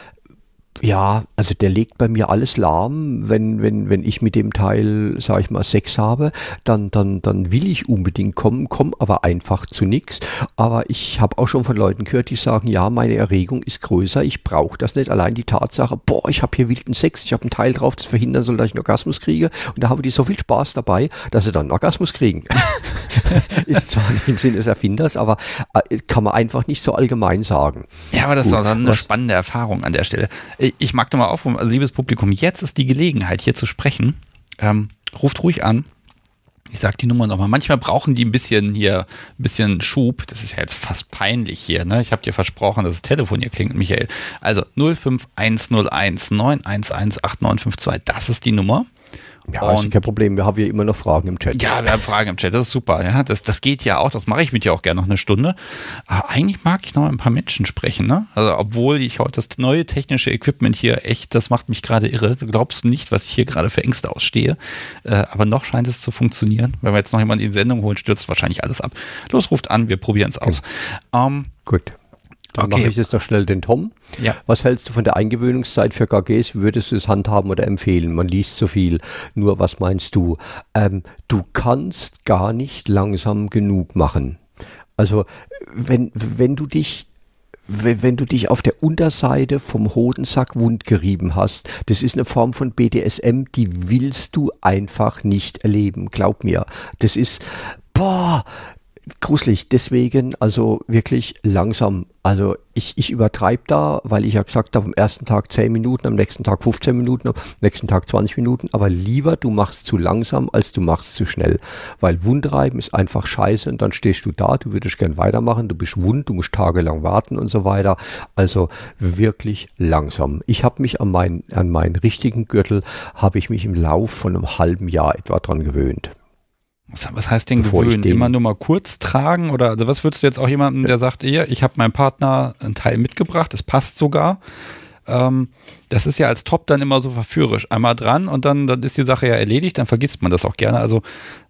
ja, also der legt bei mir alles lahm. Wenn, wenn, wenn ich mit dem Teil, sag ich mal, Sex habe, dann, dann, dann will ich unbedingt kommen, komme aber einfach zu nichts. Aber ich habe auch schon von Leuten gehört, die sagen, ja, meine Erregung ist größer, ich brauche das nicht. Allein die Tatsache, boah, ich habe hier wilden Sex, ich habe ein Teil drauf, das verhindern soll, dass ich einen Orgasmus kriege. Und da haben die so viel Spaß dabei, dass sie dann einen Orgasmus kriegen. ist zwar nicht im Sinne des Erfinders, aber äh, kann man einfach nicht so allgemein sagen. Ja, aber das Gut, ist auch dann eine spannende Erfahrung an der Stelle ich mag da mal auf, also liebes Publikum, jetzt ist die Gelegenheit, hier zu sprechen. Ähm, ruft ruhig an. Ich sag die Nummer nochmal. Manchmal brauchen die ein bisschen hier, ein bisschen Schub. Das ist ja jetzt fast peinlich hier, ne? Ich habe dir versprochen, dass das Telefon hier klingt, Michael. Also 05101 911 8952. Das ist die Nummer. Ja, und, ist kein Problem. Wir haben ja immer noch Fragen im Chat. Ja, wir haben Fragen im Chat. Das ist super. Ja, das, das geht ja auch. Das mache ich mit dir auch gerne noch eine Stunde. Aber eigentlich mag ich noch ein paar Menschen sprechen. Ne? Also, obwohl ich heute das neue technische Equipment hier echt, das macht mich gerade irre. Du glaubst nicht, was ich hier gerade für Ängste ausstehe. Äh, aber noch scheint es zu funktionieren. Wenn wir jetzt noch jemanden in die Sendung holen, stürzt wahrscheinlich alles ab. Los, ruft an. Wir probieren es aus. Okay. Ähm, Gut. Dann okay. mache ich jetzt noch schnell den Tom. Ja. Was hältst du von der Eingewöhnungszeit für KGs? Wie würdest du es handhaben oder empfehlen? Man liest so viel. Nur was meinst du? Ähm, du kannst gar nicht langsam genug machen. Also wenn, wenn du dich wenn du dich auf der Unterseite vom Hodensack wundgerieben hast, das ist eine Form von BDSM, die willst du einfach nicht erleben. Glaub mir. Das ist, boah, gruselig. Deswegen also wirklich langsam. Also ich, ich übertreibe da, weil ich ja gesagt habe, am ersten Tag 10 Minuten, am nächsten Tag 15 Minuten, am nächsten Tag 20 Minuten. Aber lieber du machst zu langsam, als du machst zu schnell. Weil Wundreiben ist einfach scheiße und dann stehst du da, du würdest gern weitermachen, du bist wund, du musst tagelang warten und so weiter. Also wirklich langsam. Ich habe mich an, mein, an meinen richtigen Gürtel, habe ich mich im Lauf von einem halben Jahr etwa dran gewöhnt. Was, was heißt denn Bevor gewöhnen? Immer nur mal kurz tragen? Oder also was würdest du jetzt auch jemandem, der sagt, ihr, ich habe meinem Partner einen Teil mitgebracht, es passt sogar. Ähm, das ist ja als Top dann immer so verführerisch. Einmal dran und dann, dann ist die Sache ja erledigt, dann vergisst man das auch gerne. Also,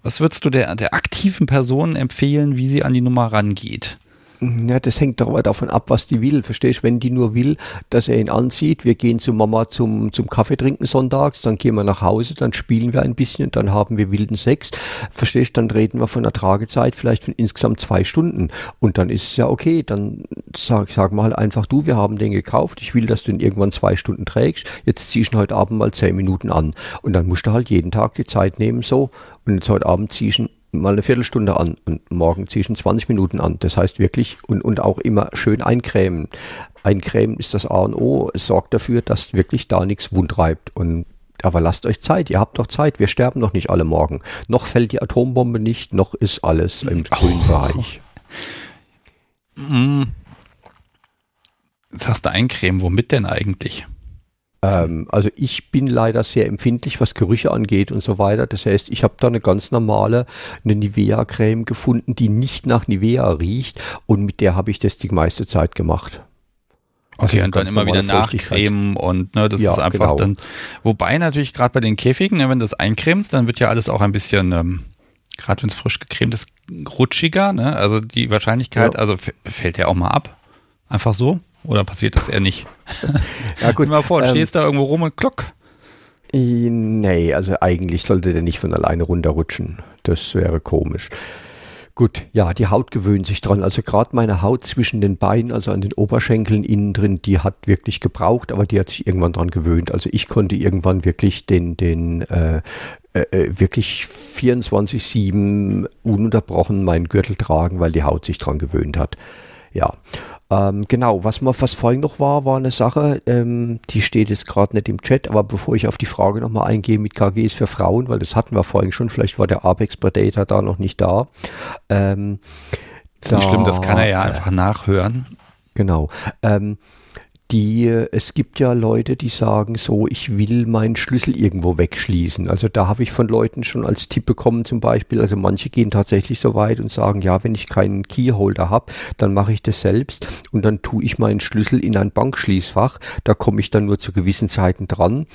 was würdest du der, der aktiven Person empfehlen, wie sie an die Nummer rangeht? Ja, das hängt doch aber davon ab, was die will. Verstehst Wenn die nur will, dass er ihn anzieht, wir gehen zu Mama zum, zum Kaffee trinken sonntags, dann gehen wir nach Hause, dann spielen wir ein bisschen und dann haben wir wilden Sex. Verstehst Dann reden wir von einer Tragezeit vielleicht von insgesamt zwei Stunden. Und dann ist es ja okay. Dann sag, sag mal einfach du, wir haben den gekauft. Ich will, dass du ihn irgendwann zwei Stunden trägst. Jetzt zieh ich ihn heute Abend mal zehn Minuten an. Und dann musst du halt jeden Tag die Zeit nehmen so. Und jetzt heute Abend zieh ich ihn mal eine Viertelstunde an und morgen ziehe ich 20 Minuten an. Das heißt wirklich und, und auch immer schön eincremen. Eincremen ist das A und O. Es sorgt dafür, dass wirklich da nichts wundreibt und aber lasst euch Zeit, ihr habt doch Zeit, wir sterben noch nicht alle morgen. Noch fällt die Atombombe nicht, noch ist alles im grünen oh. Bereich. Mm. Hast du eincremen, womit denn eigentlich? Ähm, also ich bin leider sehr empfindlich, was Gerüche angeht und so weiter. Das heißt, ich habe da eine ganz normale, eine Nivea-Creme gefunden, die nicht nach Nivea riecht und mit der habe ich das die meiste Zeit gemacht. Okay, also und dann immer wieder nachcremen und ne, das ja, ist einfach genau. dann, wobei natürlich gerade bei den Käfigen, ne, wenn du das eincremst, dann wird ja alles auch ein bisschen, ähm, gerade wenn es frisch gecremt ist, rutschiger, ne? Also die Wahrscheinlichkeit, ja. also fällt ja auch mal ab. Einfach so. Oder passiert das eher nicht? ja, gut. mal vor, ähm, stehst da irgendwo rum und klock. Nee, also eigentlich sollte der nicht von alleine runterrutschen. Das wäre komisch. Gut, ja, die Haut gewöhnt sich dran. Also gerade meine Haut zwischen den Beinen, also an den Oberschenkeln innen drin, die hat wirklich gebraucht, aber die hat sich irgendwann dran gewöhnt. Also ich konnte irgendwann wirklich den, den äh, äh, äh wirklich 24-7 ununterbrochen meinen Gürtel tragen, weil die Haut sich dran gewöhnt hat. Ja, ähm, genau, was, mal, was vorhin noch war, war eine Sache, ähm, die steht jetzt gerade nicht im Chat, aber bevor ich auf die Frage nochmal eingehe mit KGs für Frauen, weil das hatten wir vorhin schon, vielleicht war der Apex Predator da noch nicht da. Ähm, das ist nicht schlimm, das kann er ja einfach nachhören. Genau. Ähm, die, es gibt ja Leute, die sagen so, ich will meinen Schlüssel irgendwo wegschließen. Also da habe ich von Leuten schon als Tipp bekommen zum Beispiel, also manche gehen tatsächlich so weit und sagen, ja, wenn ich keinen Keyholder habe, dann mache ich das selbst und dann tue ich meinen Schlüssel in ein Bankschließfach. Da komme ich dann nur zu gewissen Zeiten dran.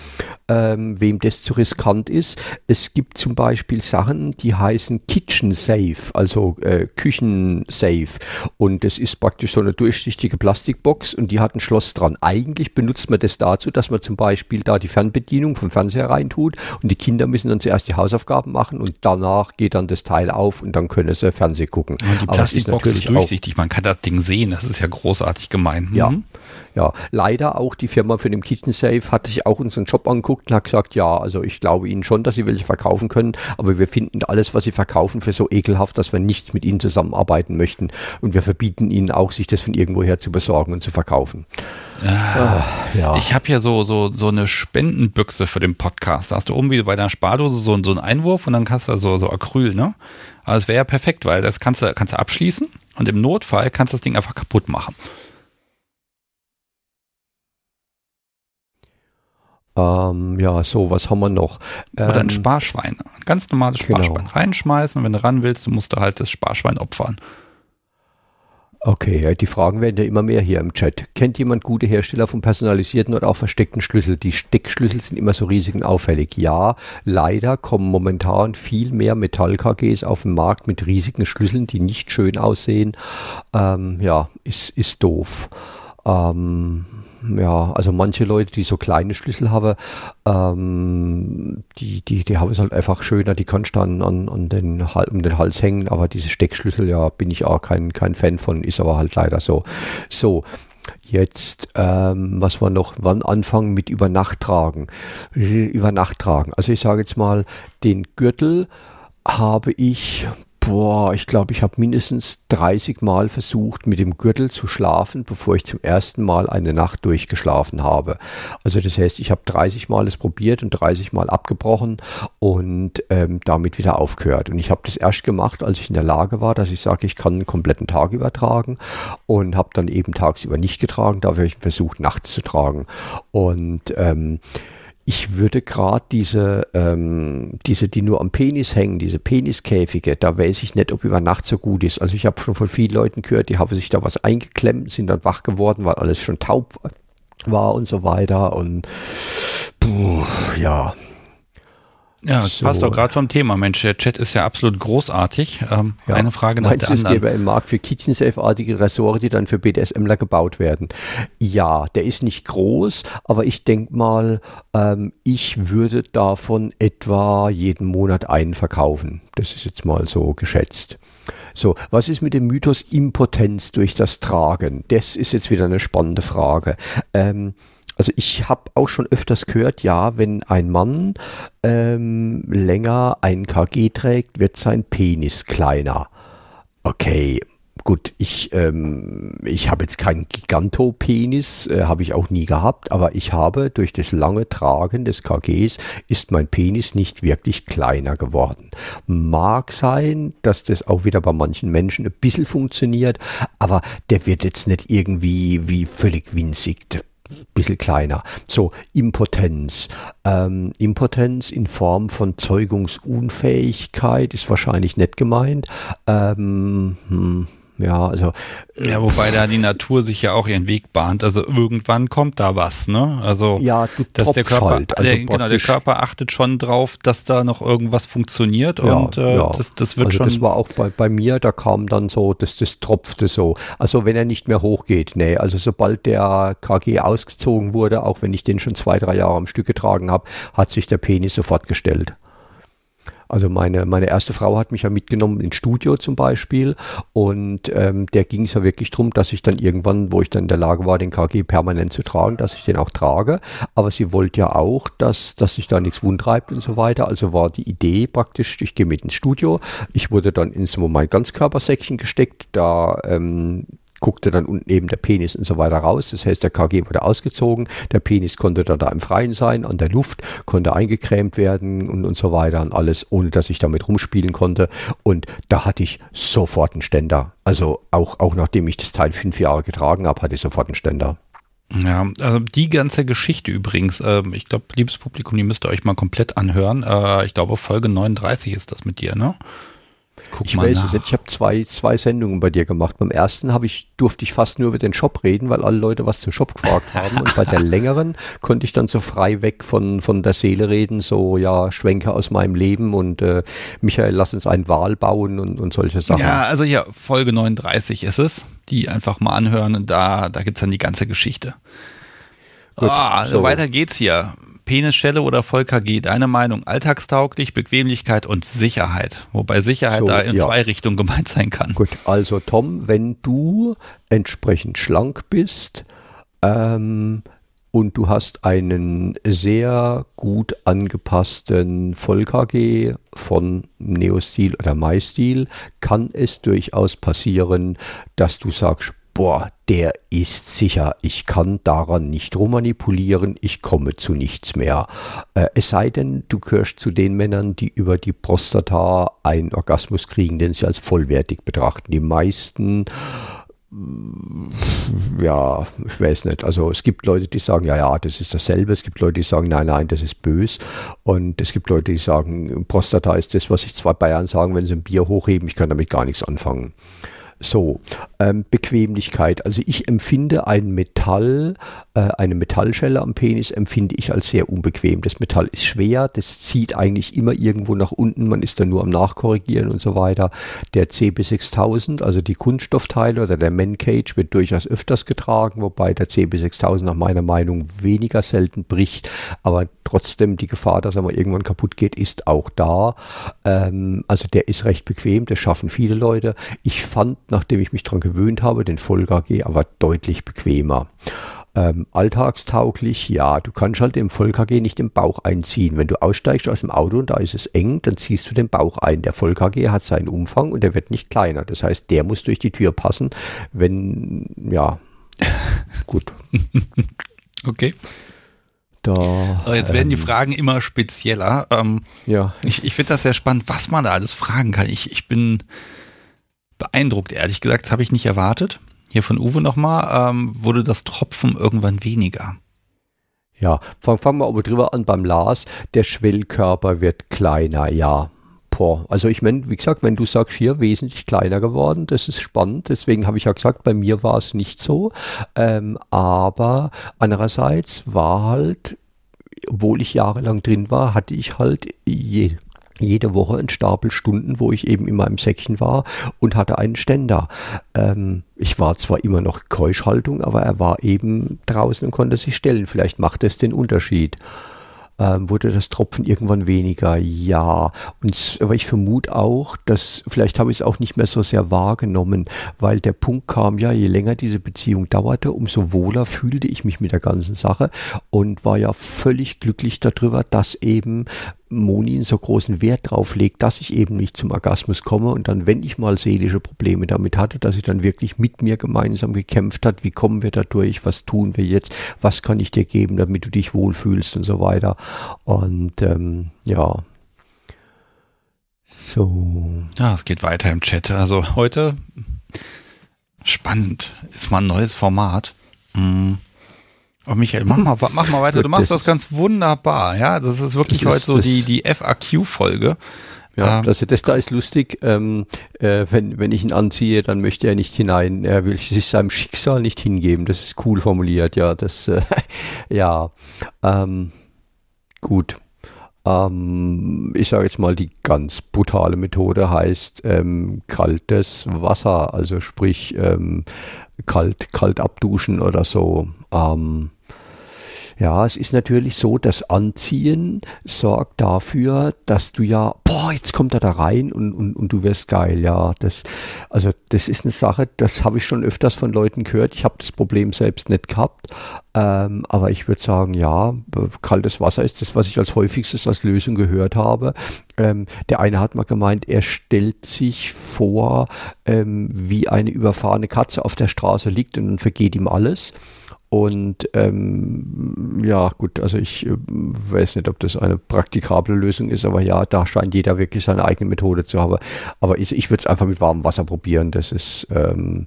Ähm, wem das zu riskant ist. Es gibt zum Beispiel Sachen, die heißen Kitchen Safe, also äh, Küchensafe. Und das ist praktisch so eine durchsichtige Plastikbox und die hat ein Schloss dran dran. Eigentlich benutzt man das dazu, dass man zum Beispiel da die Fernbedienung vom Fernseher reintut und die Kinder müssen dann zuerst die Hausaufgaben machen und danach geht dann das Teil auf und dann können sie Fernsehen gucken. Und die Plastikbox ist, ist, durchsichtig, man kann das Ding sehen, das ist ja großartig gemein. Ja, mhm. ja. Leider auch die Firma für den Kitchen Safe hat sich auch unseren Job angeguckt und hat gesagt, ja, also ich glaube ihnen schon, dass sie welche verkaufen können, aber wir finden alles, was sie verkaufen, für so ekelhaft, dass wir nicht mit ihnen zusammenarbeiten möchten und wir verbieten ihnen auch, sich das von irgendwoher zu besorgen und zu verkaufen. Ah, ja. Ich habe hier so, so, so eine Spendenbüchse für den Podcast. Da hast du irgendwie bei deiner Spardose so, so einen Einwurf und dann kannst du so, so Acryl, ne? Aber es wäre ja perfekt, weil das kannst du, kannst du abschließen und im Notfall kannst du das Ding einfach kaputt machen. Ähm, ja, so, was haben wir noch? Ähm, Oder ein ähm, Sparschwein. Ein ganz normales genau. Sparschwein genau. reinschmeißen. Wenn du ran willst, musst du halt das Sparschwein opfern. Okay, die Fragen werden ja immer mehr hier im Chat. Kennt jemand gute Hersteller von personalisierten oder auch versteckten Schlüssel? Die Steckschlüssel sind immer so riesig und auffällig. Ja, leider kommen momentan viel mehr Metall-KGs auf den Markt mit riesigen Schlüsseln, die nicht schön aussehen. Ähm, ja, ist, ist doof. Ähm, ja, also manche Leute, die so kleine Schlüssel haben, ähm, die, die, die haben es halt einfach schöner, die kannst du dann an, an den, um den Hals hängen, aber diese Steckschlüssel, ja, bin ich auch kein, kein Fan von, ist aber halt leider so. So, Jetzt, ähm, was wir noch, wann anfangen mit Übernachttragen? Übernachttragen. Also ich sage jetzt mal, den Gürtel habe ich Boah, ich glaube, ich habe mindestens 30 Mal versucht, mit dem Gürtel zu schlafen, bevor ich zum ersten Mal eine Nacht durchgeschlafen habe. Also das heißt, ich habe 30 Mal es probiert und 30 Mal abgebrochen und ähm, damit wieder aufgehört. Und ich habe das erst gemacht, als ich in der Lage war, dass ich sage, ich kann einen kompletten Tag übertragen und habe dann eben tagsüber nicht getragen. Dafür habe ich versucht, nachts zu tragen. Und ähm, ich würde gerade diese, ähm, diese, die nur am Penis hängen, diese Peniskäfige, da weiß ich nicht, ob über Nacht so gut ist. Also ich habe schon von vielen Leuten gehört, die haben sich da was eingeklemmt, sind dann wach geworden, weil alles schon taub war und so weiter. Und puh, ja, ja, das so. passt doch gerade vom Thema. Mensch, der Chat ist ja absolut großartig. Ähm, ja. Eine Frage nach Meinst der du, anderen. es gäbe einen Markt für Kitchen-Safe-artige Ressort, die dann für BDSMler gebaut werden? Ja, der ist nicht groß, aber ich denke mal, ähm, ich würde davon etwa jeden Monat einen verkaufen. Das ist jetzt mal so geschätzt. So, was ist mit dem Mythos Impotenz durch das Tragen? Das ist jetzt wieder eine spannende Frage. Ähm, also ich habe auch schon öfters gehört, ja, wenn ein Mann ähm, länger ein KG trägt, wird sein Penis kleiner. Okay, gut, ich, ähm, ich habe jetzt keinen Gigantopenis, äh, habe ich auch nie gehabt, aber ich habe durch das lange Tragen des KGs ist mein Penis nicht wirklich kleiner geworden. Mag sein, dass das auch wieder bei manchen Menschen ein bisschen funktioniert, aber der wird jetzt nicht irgendwie wie völlig winzig bisschen kleiner. So, Impotenz. Ähm, Impotenz in Form von Zeugungsunfähigkeit ist wahrscheinlich nicht gemeint. Ähm, hm ja, also. Ja, wobei da die Natur sich ja auch ihren Weg bahnt. Also irgendwann kommt da was, ne? Also, ja, dass der Körper, halt. also der, genau, der Körper achtet schon drauf, dass da noch irgendwas funktioniert ja, und äh, ja. das, das wird also schon. Das war auch bei, bei mir, da kam dann so, dass das tropfte so. Also wenn er nicht mehr hochgeht, nee, also sobald der KG ausgezogen wurde, auch wenn ich den schon zwei, drei Jahre am Stück getragen habe, hat sich der Penis sofort gestellt. Also meine, meine erste Frau hat mich ja mitgenommen ins Studio zum Beispiel und ähm, der ging es ja wirklich darum, dass ich dann irgendwann, wo ich dann in der Lage war, den KG permanent zu tragen, dass ich den auch trage. Aber sie wollte ja auch, dass, dass sich da nichts wundreibt und so weiter. Also war die Idee praktisch, ich gehe mit ins Studio. Ich wurde dann in so mein Ganzkörpersäckchen gesteckt. Da ähm, guckte dann unten eben der Penis und so weiter raus. Das heißt, der KG wurde ausgezogen, der Penis konnte dann da im Freien sein, an der Luft, konnte eingecremt werden und, und so weiter und alles, ohne dass ich damit rumspielen konnte. Und da hatte ich sofort einen Ständer. Also auch, auch nachdem ich das Teil fünf Jahre getragen habe, hatte ich sofort einen Ständer. Ja, also die ganze Geschichte übrigens, äh, ich glaube, liebes Publikum, die müsst ihr euch mal komplett anhören. Äh, ich glaube, Folge 39 ist das mit dir, ne? Guck ich weiß nach. es nicht. Ich habe zwei, zwei Sendungen bei dir gemacht. Beim ersten habe ich, durfte ich fast nur über den Shop reden, weil alle Leute was zum Shop gefragt haben. Und bei der längeren konnte ich dann so frei weg von, von der Seele reden, so ja, Schwenke aus meinem Leben und äh, Michael, lass uns einen Wahl bauen und, und solche Sachen. Ja, also hier, Folge 39 ist es. Die einfach mal anhören. Da, da gibt es dann die ganze Geschichte. Gut, oh, so. weiter geht's hier. Penisschelle oder Voll KG? Deine Meinung? Alltagstauglich, Bequemlichkeit und Sicherheit. Wobei Sicherheit so, da in ja. zwei Richtungen gemeint sein kann. Gut, also Tom, wenn du entsprechend schlank bist, ähm, und du hast einen sehr gut angepassten Voll-KG von Neostil oder MyStil, kann es durchaus passieren, dass du sagst, boah, der ist sicher, ich kann daran nicht rummanipulieren, ich komme zu nichts mehr. Äh, es sei denn, du gehörst zu den Männern, die über die Prostata einen Orgasmus kriegen, den sie als vollwertig betrachten. Die meisten ja, ich weiß nicht. Also es gibt Leute, die sagen, ja, ja, das ist dasselbe. Es gibt Leute, die sagen, nein, nein, das ist bös. Und es gibt Leute, die sagen, Prostata ist das, was sich zwei Bayern sagen, wenn sie ein Bier hochheben, ich kann damit gar nichts anfangen. So, ähm, Bequemlichkeit. Also ich empfinde ein Metall, äh, eine Metallschelle am Penis empfinde ich als sehr unbequem. Das Metall ist schwer, das zieht eigentlich immer irgendwo nach unten, man ist dann nur am Nachkorrigieren und so weiter. Der CB6000, also die Kunststoffteile oder der Man Cage wird durchaus öfters getragen, wobei der CB6000 nach meiner Meinung weniger selten bricht, aber trotzdem die Gefahr, dass er mal irgendwann kaputt geht, ist auch da. Ähm, also der ist recht bequem, das schaffen viele Leute. Ich fand nachdem ich mich daran gewöhnt habe, den Vollgar G aber deutlich bequemer. Ähm, alltagstauglich, ja, du kannst halt im Voll-KG nicht den Bauch einziehen. Wenn du aussteigst aus dem Auto und da ist es eng, dann ziehst du den Bauch ein. Der Voll-KG hat seinen Umfang und der wird nicht kleiner. Das heißt, der muss durch die Tür passen, wenn, ja, gut. Okay. Da, jetzt werden die ähm, Fragen immer spezieller. Ähm, ja. Ich, ich finde das sehr spannend, was man da alles fragen kann. Ich, ich bin beeindruckt, ehrlich gesagt. Das habe ich nicht erwartet. Hier von Uwe nochmal, ähm, wurde das Tropfen irgendwann weniger. Ja, fangen fang wir aber drüber an beim Lars. Der Schwellkörper wird kleiner, ja. Boah. Also ich meine, wie gesagt, wenn du sagst, hier wesentlich kleiner geworden, das ist spannend. Deswegen habe ich ja gesagt, bei mir war es nicht so. Ähm, aber andererseits war halt, obwohl ich jahrelang drin war, hatte ich halt je, jede Woche ein Stapel Stunden, wo ich eben in meinem Säckchen war und hatte einen Ständer. Ähm, ich war zwar immer noch Keuschhaltung, aber er war eben draußen und konnte sich stellen. Vielleicht macht es den Unterschied ähm, wurde das Tropfen irgendwann weniger. Ja, und, aber ich vermute auch, dass vielleicht habe ich es auch nicht mehr so sehr wahrgenommen, weil der Punkt kam, ja, je länger diese Beziehung dauerte, umso wohler fühlte ich mich mit der ganzen Sache und war ja völlig glücklich darüber, dass eben Moni einen so großen Wert drauf legt, dass ich eben nicht zum Orgasmus komme und dann, wenn ich mal seelische Probleme damit hatte, dass sie dann wirklich mit mir gemeinsam gekämpft hat, wie kommen wir da durch, was tun wir jetzt, was kann ich dir geben, damit du dich wohlfühlst und so weiter. Und ähm, ja. So. Ja, es geht weiter im Chat. Also heute spannend, ist mal ein neues Format. Mhm. Oh, Michael, mach mal, mach mal weiter. Du machst das ganz wunderbar. Ja, das ist wirklich das heute ist, so die, die FAQ-Folge. Ja, ähm, das, das da ist lustig. Ähm, äh, wenn, wenn ich ihn anziehe, dann möchte er nicht hinein. Er will sich seinem Schicksal nicht hingeben. Das ist cool formuliert. Ja, das, äh, ja, ähm, gut. Ähm, ich sage jetzt mal, die ganz brutale Methode heißt ähm, kaltes Wasser, also sprich ähm, kalt, kalt abduschen oder so. Ähm, Ja, es ist natürlich so, das Anziehen sorgt dafür, dass du ja, boah, jetzt kommt er da rein und, und, und du wirst geil. Ja, das, also das ist eine Sache, das habe ich schon öfters von Leuten gehört. Ich habe das Problem selbst nicht gehabt, ähm, aber ich würde sagen, ja, kaltes Wasser ist das, was ich als häufigstes als Lösung gehört habe. Ähm, der eine hat mal gemeint, er stellt sich vor, ähm, wie eine überfahrene Katze auf der Straße liegt und dann vergeht ihm alles. Und ähm, ja, gut, also ich äh, weiß nicht, ob das eine praktikable Lösung ist, aber ja, da scheint jeder wirklich seine eigene Methode zu haben. Aber ich, ich würde es einfach mit warmem Wasser probieren. Das ist, ähm,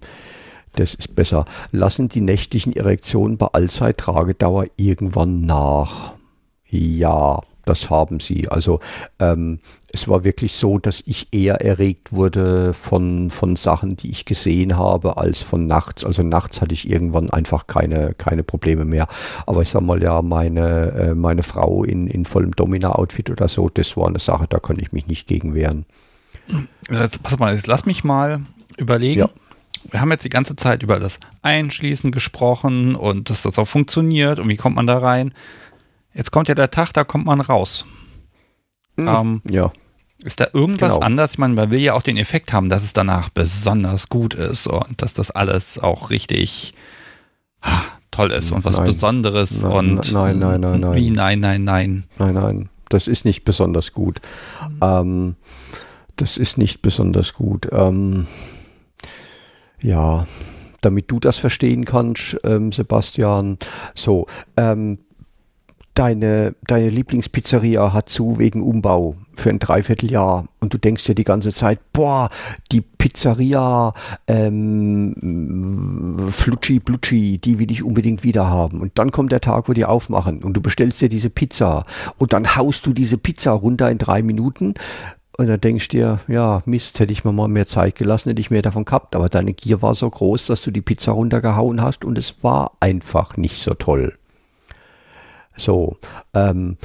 das ist besser. Lassen die nächtlichen Erektionen bei Allzeit-Tragedauer irgendwann nach? Ja, das haben sie. Also ähm, es war wirklich so, dass ich eher erregt wurde von, von Sachen, die ich gesehen habe, als von nachts. Also nachts hatte ich irgendwann einfach keine, keine Probleme mehr. Aber ich sag mal ja, meine, äh, meine Frau in, in vollem Domina-Outfit oder so, das war eine Sache, da konnte ich mich nicht gegen wehren. Jetzt, pass mal, jetzt lass mich mal überlegen. Ja. Wir haben jetzt die ganze Zeit über das Einschließen gesprochen und dass das auch funktioniert und wie kommt man da rein. Jetzt kommt ja der Tag, da kommt man raus. Mhm. Ähm, ja. Ist da irgendwas genau. anders? Ich meine, man will ja auch den Effekt haben, dass es danach besonders gut ist und dass das alles auch richtig ha, toll ist und was nein. Besonderes nein, und nein, nein, nein, nein. Wie nein, nein, nein. Nein, nein. Das ist nicht besonders gut. Mhm. Ähm, das ist nicht besonders gut. Ähm, ja, damit du das verstehen kannst, ähm, Sebastian. So, ähm, deine, deine Lieblingspizzeria hat zu wegen Umbau für ein Dreivierteljahr und du denkst dir die ganze Zeit, boah, die Pizzeria ähm, Flutschi Blutschi, die will ich unbedingt wieder haben. Und dann kommt der Tag, wo die aufmachen und du bestellst dir diese Pizza und dann haust du diese Pizza runter in drei Minuten und dann denkst du dir, ja, Mist, hätte ich mir mal mehr Zeit gelassen, hätte ich mehr davon gehabt. Aber deine Gier war so groß, dass du die Pizza runtergehauen hast und es war einfach nicht so toll. So, ähm,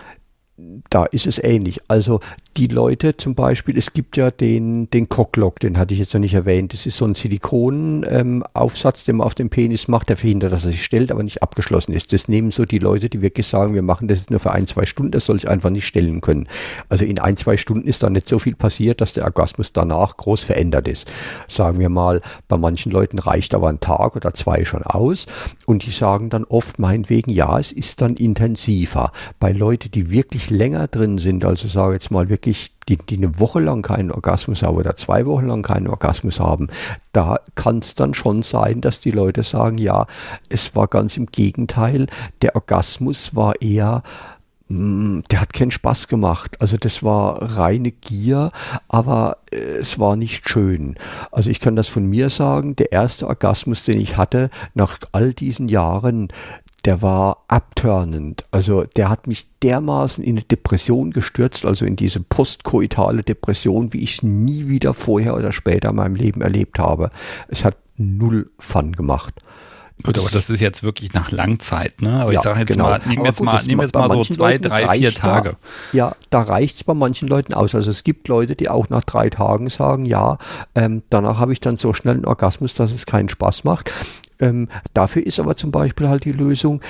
da ist es ähnlich. Also die Leute zum Beispiel, es gibt ja den, den Cocklock, den hatte ich jetzt noch nicht erwähnt. Das ist so ein Silikonaufsatz, ähm, den man auf den Penis macht, der verhindert, dass er sich stellt, aber nicht abgeschlossen ist. Das nehmen so die Leute, die wirklich sagen, wir machen das nur für ein, zwei Stunden, das soll ich einfach nicht stellen können. Also in ein, zwei Stunden ist da nicht so viel passiert, dass der Orgasmus danach groß verändert ist. Sagen wir mal, bei manchen Leuten reicht aber ein Tag oder zwei schon aus und die sagen dann oft meinetwegen, ja, es ist dann intensiver. Bei Leuten, die wirklich länger drin sind, also sage jetzt mal wirklich die, die eine Woche lang keinen Orgasmus haben oder zwei Wochen lang keinen Orgasmus haben, da kann es dann schon sein, dass die Leute sagen, ja, es war ganz im Gegenteil, der Orgasmus war eher mm, der hat keinen Spaß gemacht. Also das war reine Gier, aber äh, es war nicht schön. Also ich kann das von mir sagen, der erste Orgasmus, den ich hatte, nach all diesen Jahren, der war abturnend. Also der hat mich dermaßen in eine Depression gestürzt, also in diese postkoitale Depression, wie ich es nie wieder vorher oder später in meinem Leben erlebt habe. Es hat null Fun gemacht. Gut, aber das ist jetzt wirklich nach Langzeit, ne? Aber ja, ich sage jetzt genau. mal, nehmen jetzt gut, mal, nehmen jetzt mal so zwei, Leuten drei, vier Tage. Da, ja, da reicht es bei manchen Leuten aus. Also es gibt Leute, die auch nach drei Tagen sagen, ja, ähm, danach habe ich dann so schnell einen Orgasmus, dass es keinen Spaß macht. Ähm, dafür ist aber zum Beispiel halt die Lösung,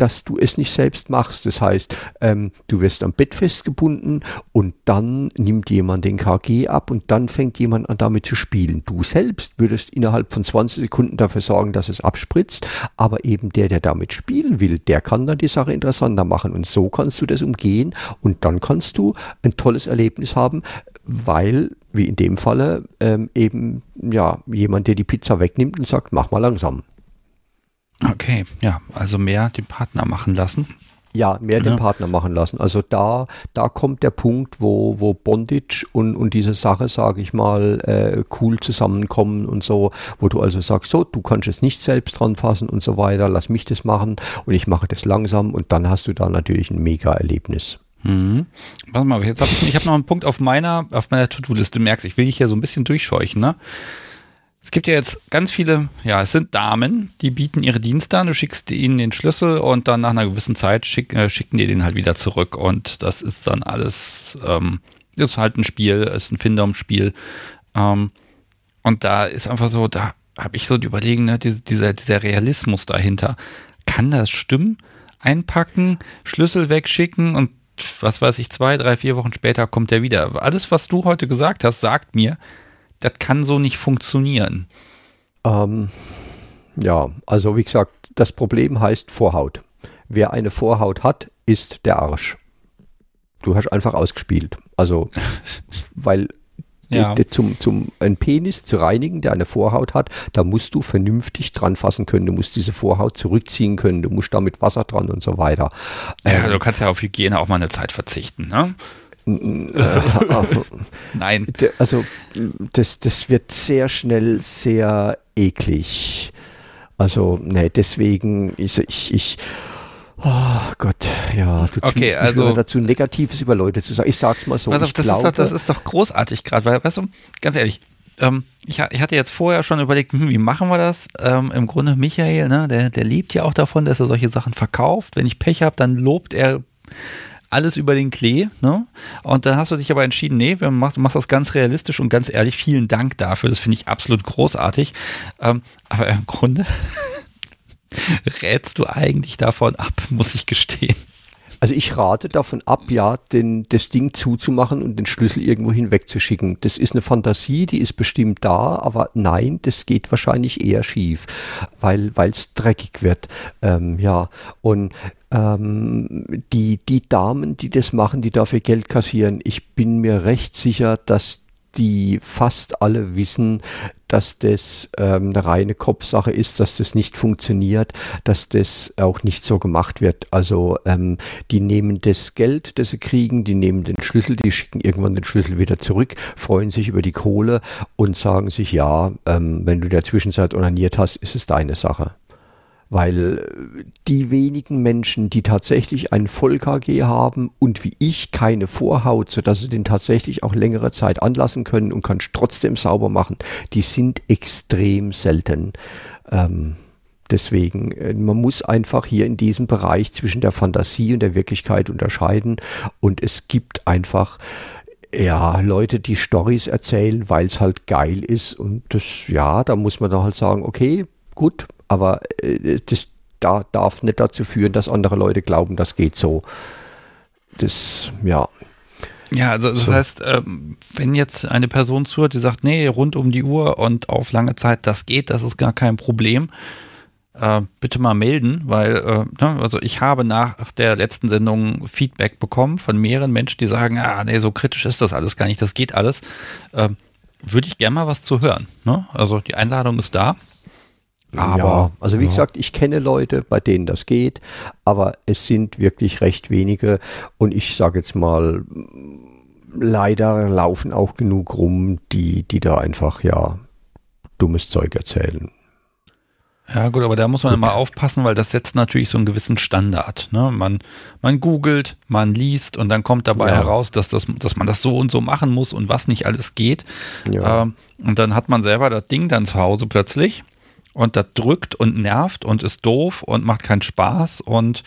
dass du es nicht selbst machst. Das heißt, ähm, du wirst am Bett festgebunden und dann nimmt jemand den KG ab und dann fängt jemand an damit zu spielen. Du selbst würdest innerhalb von 20 Sekunden dafür sorgen, dass es abspritzt, aber eben der, der damit spielen will, der kann dann die Sache interessanter machen und so kannst du das umgehen und dann kannst du ein tolles Erlebnis haben, weil, wie in dem Falle, ähm, eben ja jemand, der die Pizza wegnimmt und sagt, mach mal langsam. Okay, ja, also mehr den Partner machen lassen. Ja, mehr ja. den Partner machen lassen. Also da, da kommt der Punkt, wo, wo Bondage und, und diese Sache, sage ich mal, äh, cool zusammenkommen und so, wo du also sagst, so, du kannst es nicht selbst dran fassen und so weiter, lass mich das machen und ich mache das langsam und dann hast du da natürlich ein mega Erlebnis. Mhm. Warte mal, jetzt hab ich, ich habe noch einen Punkt auf meiner, auf meiner To-Do-Liste. Du merkst, ich will dich hier so ein bisschen durchscheuchen, ne? Es gibt ja jetzt ganz viele, ja, es sind Damen, die bieten ihre Dienste an, du schickst ihnen den Schlüssel und dann nach einer gewissen Zeit schick, äh, schicken die den halt wieder zurück und das ist dann alles, ähm, ist halt ein Spiel, ist ein Findom-Spiel. Ähm, und da ist einfach so, da habe ich so die Überlegung, ne, dieser, dieser Realismus dahinter. Kann das stimmen? einpacken, Schlüssel wegschicken und was weiß ich, zwei, drei, vier Wochen später kommt er wieder. Alles, was du heute gesagt hast, sagt mir, das kann so nicht funktionieren. Ähm, ja, also wie gesagt, das Problem heißt Vorhaut. Wer eine Vorhaut hat, ist der Arsch. Du hast einfach ausgespielt. Also, weil ja. die, die, zum, zum einen Penis zu reinigen, der eine Vorhaut hat, da musst du vernünftig dran fassen können. Du musst diese Vorhaut zurückziehen können. Du musst da mit Wasser dran und so weiter. Ja, ähm, du kannst ja auf Hygiene auch mal eine Zeit verzichten, ne? Nein. Also das, das wird sehr schnell sehr eklig. Also, ne, deswegen, ich, ich, ich Oh Gott, ja, du okay, also dazu Negatives über Leute zu sagen. Ich sag's mal so. Pass auf, das, glaube, ist doch, das ist doch großartig gerade, weil, weißt du, ganz ehrlich, ähm, ich, ich, hatte jetzt vorher schon überlegt, hm, wie machen wir das? Ähm, Im Grunde Michael, ne, der, der lebt ja auch davon, dass er solche Sachen verkauft. Wenn ich Pech habe, dann lobt er alles über den Klee. Ne? Und dann hast du dich aber entschieden, nee, wir machst, machst das ganz realistisch und ganz ehrlich. Vielen Dank dafür. Das finde ich absolut großartig. Ähm, aber im Grunde rätst du eigentlich davon ab, muss ich gestehen. Also ich rate davon ab, ja, den, das Ding zuzumachen und den Schlüssel irgendwo hinwegzuschicken. Das ist eine Fantasie, die ist bestimmt da, aber nein, das geht wahrscheinlich eher schief, weil es dreckig wird. Ähm, ja, und ähm, die, die Damen, die das machen, die dafür Geld kassieren, ich bin mir recht sicher, dass die fast alle wissen, dass das ähm, eine reine Kopfsache ist, dass das nicht funktioniert, dass das auch nicht so gemacht wird. Also ähm, die nehmen das Geld, das sie kriegen, die nehmen den Schlüssel, die schicken irgendwann den Schlüssel wieder zurück, freuen sich über die Kohle und sagen sich, ja, ähm, wenn du in der Zwischenzeit onaniert hast, ist es deine Sache weil äh, die wenigen Menschen, die tatsächlich ein Voll-KG haben und wie ich keine Vorhaut, sodass sie den tatsächlich auch längere Zeit anlassen können und kannst trotzdem sauber machen, die sind extrem selten. Ähm, deswegen, äh, man muss einfach hier in diesem Bereich zwischen der Fantasie und der Wirklichkeit unterscheiden und es gibt einfach ja, Leute, die Stories erzählen, weil es halt geil ist und das, ja, da muss man dann halt sagen, okay, gut, aber äh, das da, darf nicht dazu führen, dass andere Leute glauben, das geht so. Das, ja. Ja, also das so. heißt, ähm, wenn jetzt eine Person zuhört, die sagt, nee, rund um die Uhr und auf lange Zeit, das geht, das ist gar kein Problem, äh, bitte mal melden, weil äh, ne, also ich habe nach der letzten Sendung Feedback bekommen von mehreren Menschen, die sagen, ah, nee, so kritisch ist das alles gar nicht, das geht alles. Äh, Würde ich gerne mal was zu hören. Ne? Also die Einladung ist da. Aber, ja, also wie ja. gesagt, ich kenne Leute, bei denen das geht, aber es sind wirklich recht wenige und ich sage jetzt mal, leider laufen auch genug rum, die, die da einfach ja dummes Zeug erzählen. Ja gut, aber da muss man immer aufpassen, weil das setzt natürlich so einen gewissen Standard. Ne? Man, man googelt, man liest und dann kommt dabei ja. heraus, dass, das, dass man das so und so machen muss und was nicht alles geht. Ja. Ähm, und dann hat man selber das Ding dann zu Hause plötzlich und das drückt und nervt und ist doof und macht keinen Spaß und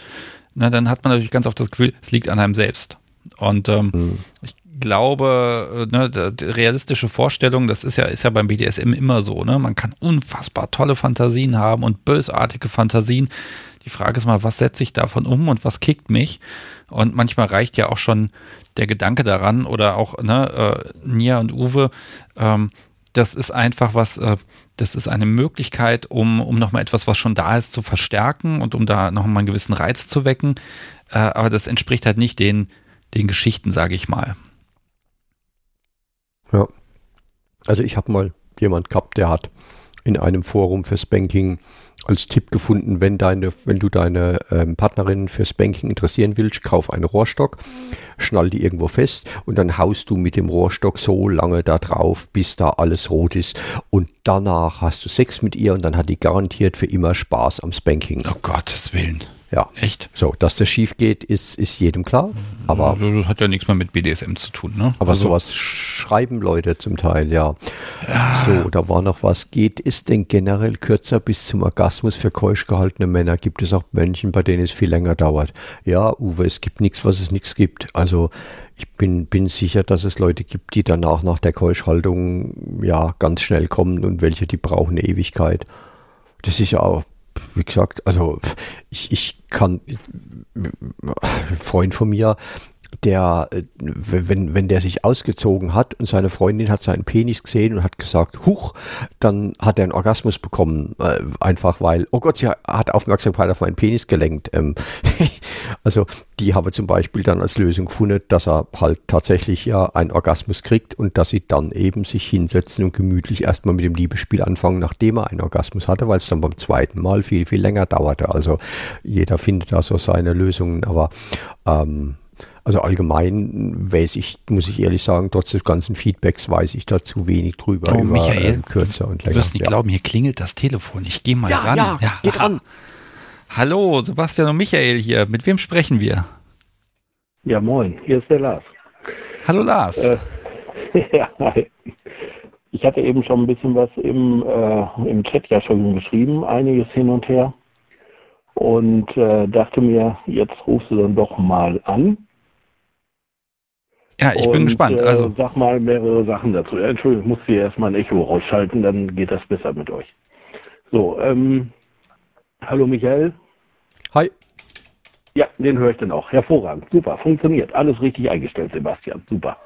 na, dann hat man natürlich ganz oft das Gefühl, es liegt an einem selbst. Und ähm, mhm. ich glaube, äh, ne, die realistische Vorstellung, das ist ja, ist ja beim BDSM immer so, ne? Man kann unfassbar tolle Fantasien haben und bösartige Fantasien. Die Frage ist mal, was setze ich davon um und was kickt mich? Und manchmal reicht ja auch schon der Gedanke daran oder auch ne, äh, Nia und Uwe, ähm, das ist einfach was, äh, das ist eine Möglichkeit, um, um nochmal etwas, was schon da ist, zu verstärken und um da nochmal einen gewissen Reiz zu wecken. Äh, aber das entspricht halt nicht den, den Geschichten, sage ich mal. Ja. Also ich habe mal jemand gehabt, der hat in einem Forum fürs Banking als Tipp gefunden, wenn deine, wenn du deine ähm, Partnerin fürs Banking interessieren willst, kauf einen Rohrstock, schnall die irgendwo fest und dann haust du mit dem Rohrstock so lange da drauf, bis da alles rot ist und danach hast du Sex mit ihr und dann hat die garantiert für immer Spaß am Spanking. Oh Gottes Willen. Ja. Echt? So, dass das schief geht, ist, ist jedem klar. Aber das hat ja nichts mehr mit BDSM zu tun, ne? Aber also, sowas schreiben Leute zum Teil, ja. ja. So, da war noch was. Geht es denn generell kürzer bis zum Orgasmus für keusch gehaltene Männer? Gibt es auch Männchen, bei denen es viel länger dauert? Ja, Uwe, es gibt nichts, was es nichts gibt. Also ich bin, bin sicher, dass es Leute gibt, die danach nach der Keuschhaltung ja ganz schnell kommen und welche, die brauchen eine Ewigkeit. Das ist ja auch wie gesagt, also ich, ich kann, ein Freund von mir, der, äh, wenn, wenn der sich ausgezogen hat und seine Freundin hat seinen Penis gesehen und hat gesagt, huch, dann hat er einen Orgasmus bekommen, äh, einfach weil, oh Gott, sie hat Aufmerksamkeit auf meinen Penis gelenkt. Ähm, also die habe zum Beispiel dann als Lösung gefunden, dass er halt tatsächlich ja einen Orgasmus kriegt und dass sie dann eben sich hinsetzen und gemütlich erstmal mit dem Liebesspiel anfangen, nachdem er einen Orgasmus hatte, weil es dann beim zweiten Mal viel, viel länger dauerte. Also jeder findet da so seine Lösungen, aber ähm, also allgemein weiß ich, muss ich ehrlich sagen, trotz des ganzen Feedbacks weiß ich da zu wenig drüber. Oh, über, Michael, ähm, kürzer und länger. Du wirst nicht ja. glauben, hier klingelt das Telefon. Ich gehe mal ja, ran. Ja, ja, geht ran. Hallo, Sebastian und Michael hier. Mit wem sprechen wir? Ja, moin. Hier ist der Lars. Hallo, Lars. Äh, ja, hi. Ich hatte eben schon ein bisschen was im, äh, im Chat ja schon geschrieben, einiges hin und her. Und äh, dachte mir, jetzt rufst du dann doch mal an ja, ich und, bin gespannt. Äh, also sag mal mehrere Sachen dazu. Ja, Entschuldigung, ich muss hier erstmal ein Echo rausschalten, dann geht das besser mit euch. So, ähm, hallo Michael. Hi. Ja, den höre ich dann auch. Hervorragend. Super, funktioniert. Alles richtig eingestellt, Sebastian. Super.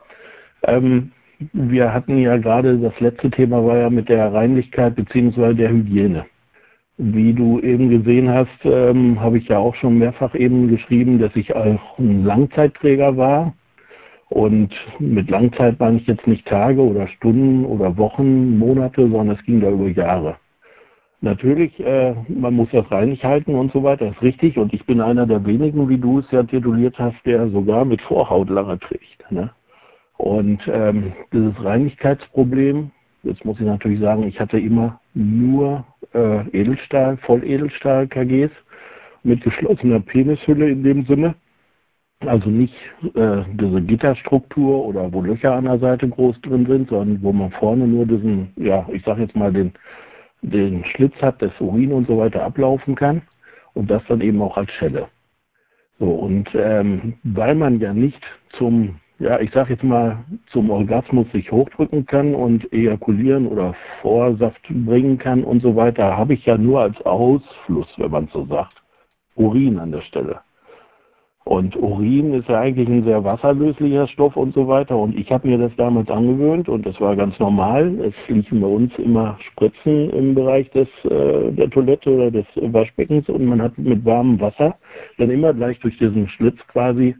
Ähm, wir hatten ja gerade, das letzte Thema war ja mit der Reinlichkeit bzw. der Hygiene. Wie du eben gesehen hast, ähm, habe ich ja auch schon mehrfach eben geschrieben, dass ich auch ein Langzeitträger war und mit Langzeit meine ich jetzt nicht Tage oder Stunden oder Wochen, Monate, sondern es ging da über Jahre. Natürlich, äh, man muss das reinig halten und so weiter, ist richtig. Und ich bin einer der wenigen, wie du es ja tituliert hast, der sogar mit Vorhaut lange trägt. Ne? Und ähm, dieses Reinigkeitsproblem, jetzt muss ich natürlich sagen, ich hatte immer nur äh, Edelstahl, Volledelstahl-KGs mit geschlossener Penishülle in dem Sinne. Also nicht äh, diese Gitterstruktur oder wo Löcher an der Seite groß drin sind, sondern wo man vorne nur diesen, ja, ich sag jetzt mal den, den Schlitz hat, das Urin und so weiter ablaufen kann und das dann eben auch als Schelle. So, und ähm, weil man ja nicht zum, ja, ich sag jetzt mal, zum Orgasmus sich hochdrücken kann und ejakulieren oder Vorsaft bringen kann und so weiter, habe ich ja nur als Ausfluss, wenn man so sagt, Urin an der Stelle. Und Urin ist ja eigentlich ein sehr wasserlöslicher Stoff und so weiter. Und ich habe mir das damals angewöhnt und das war ganz normal. Es liefen bei uns immer Spritzen im Bereich des, äh, der Toilette oder des Waschbeckens und man hat mit warmem Wasser dann immer gleich durch diesen Schlitz quasi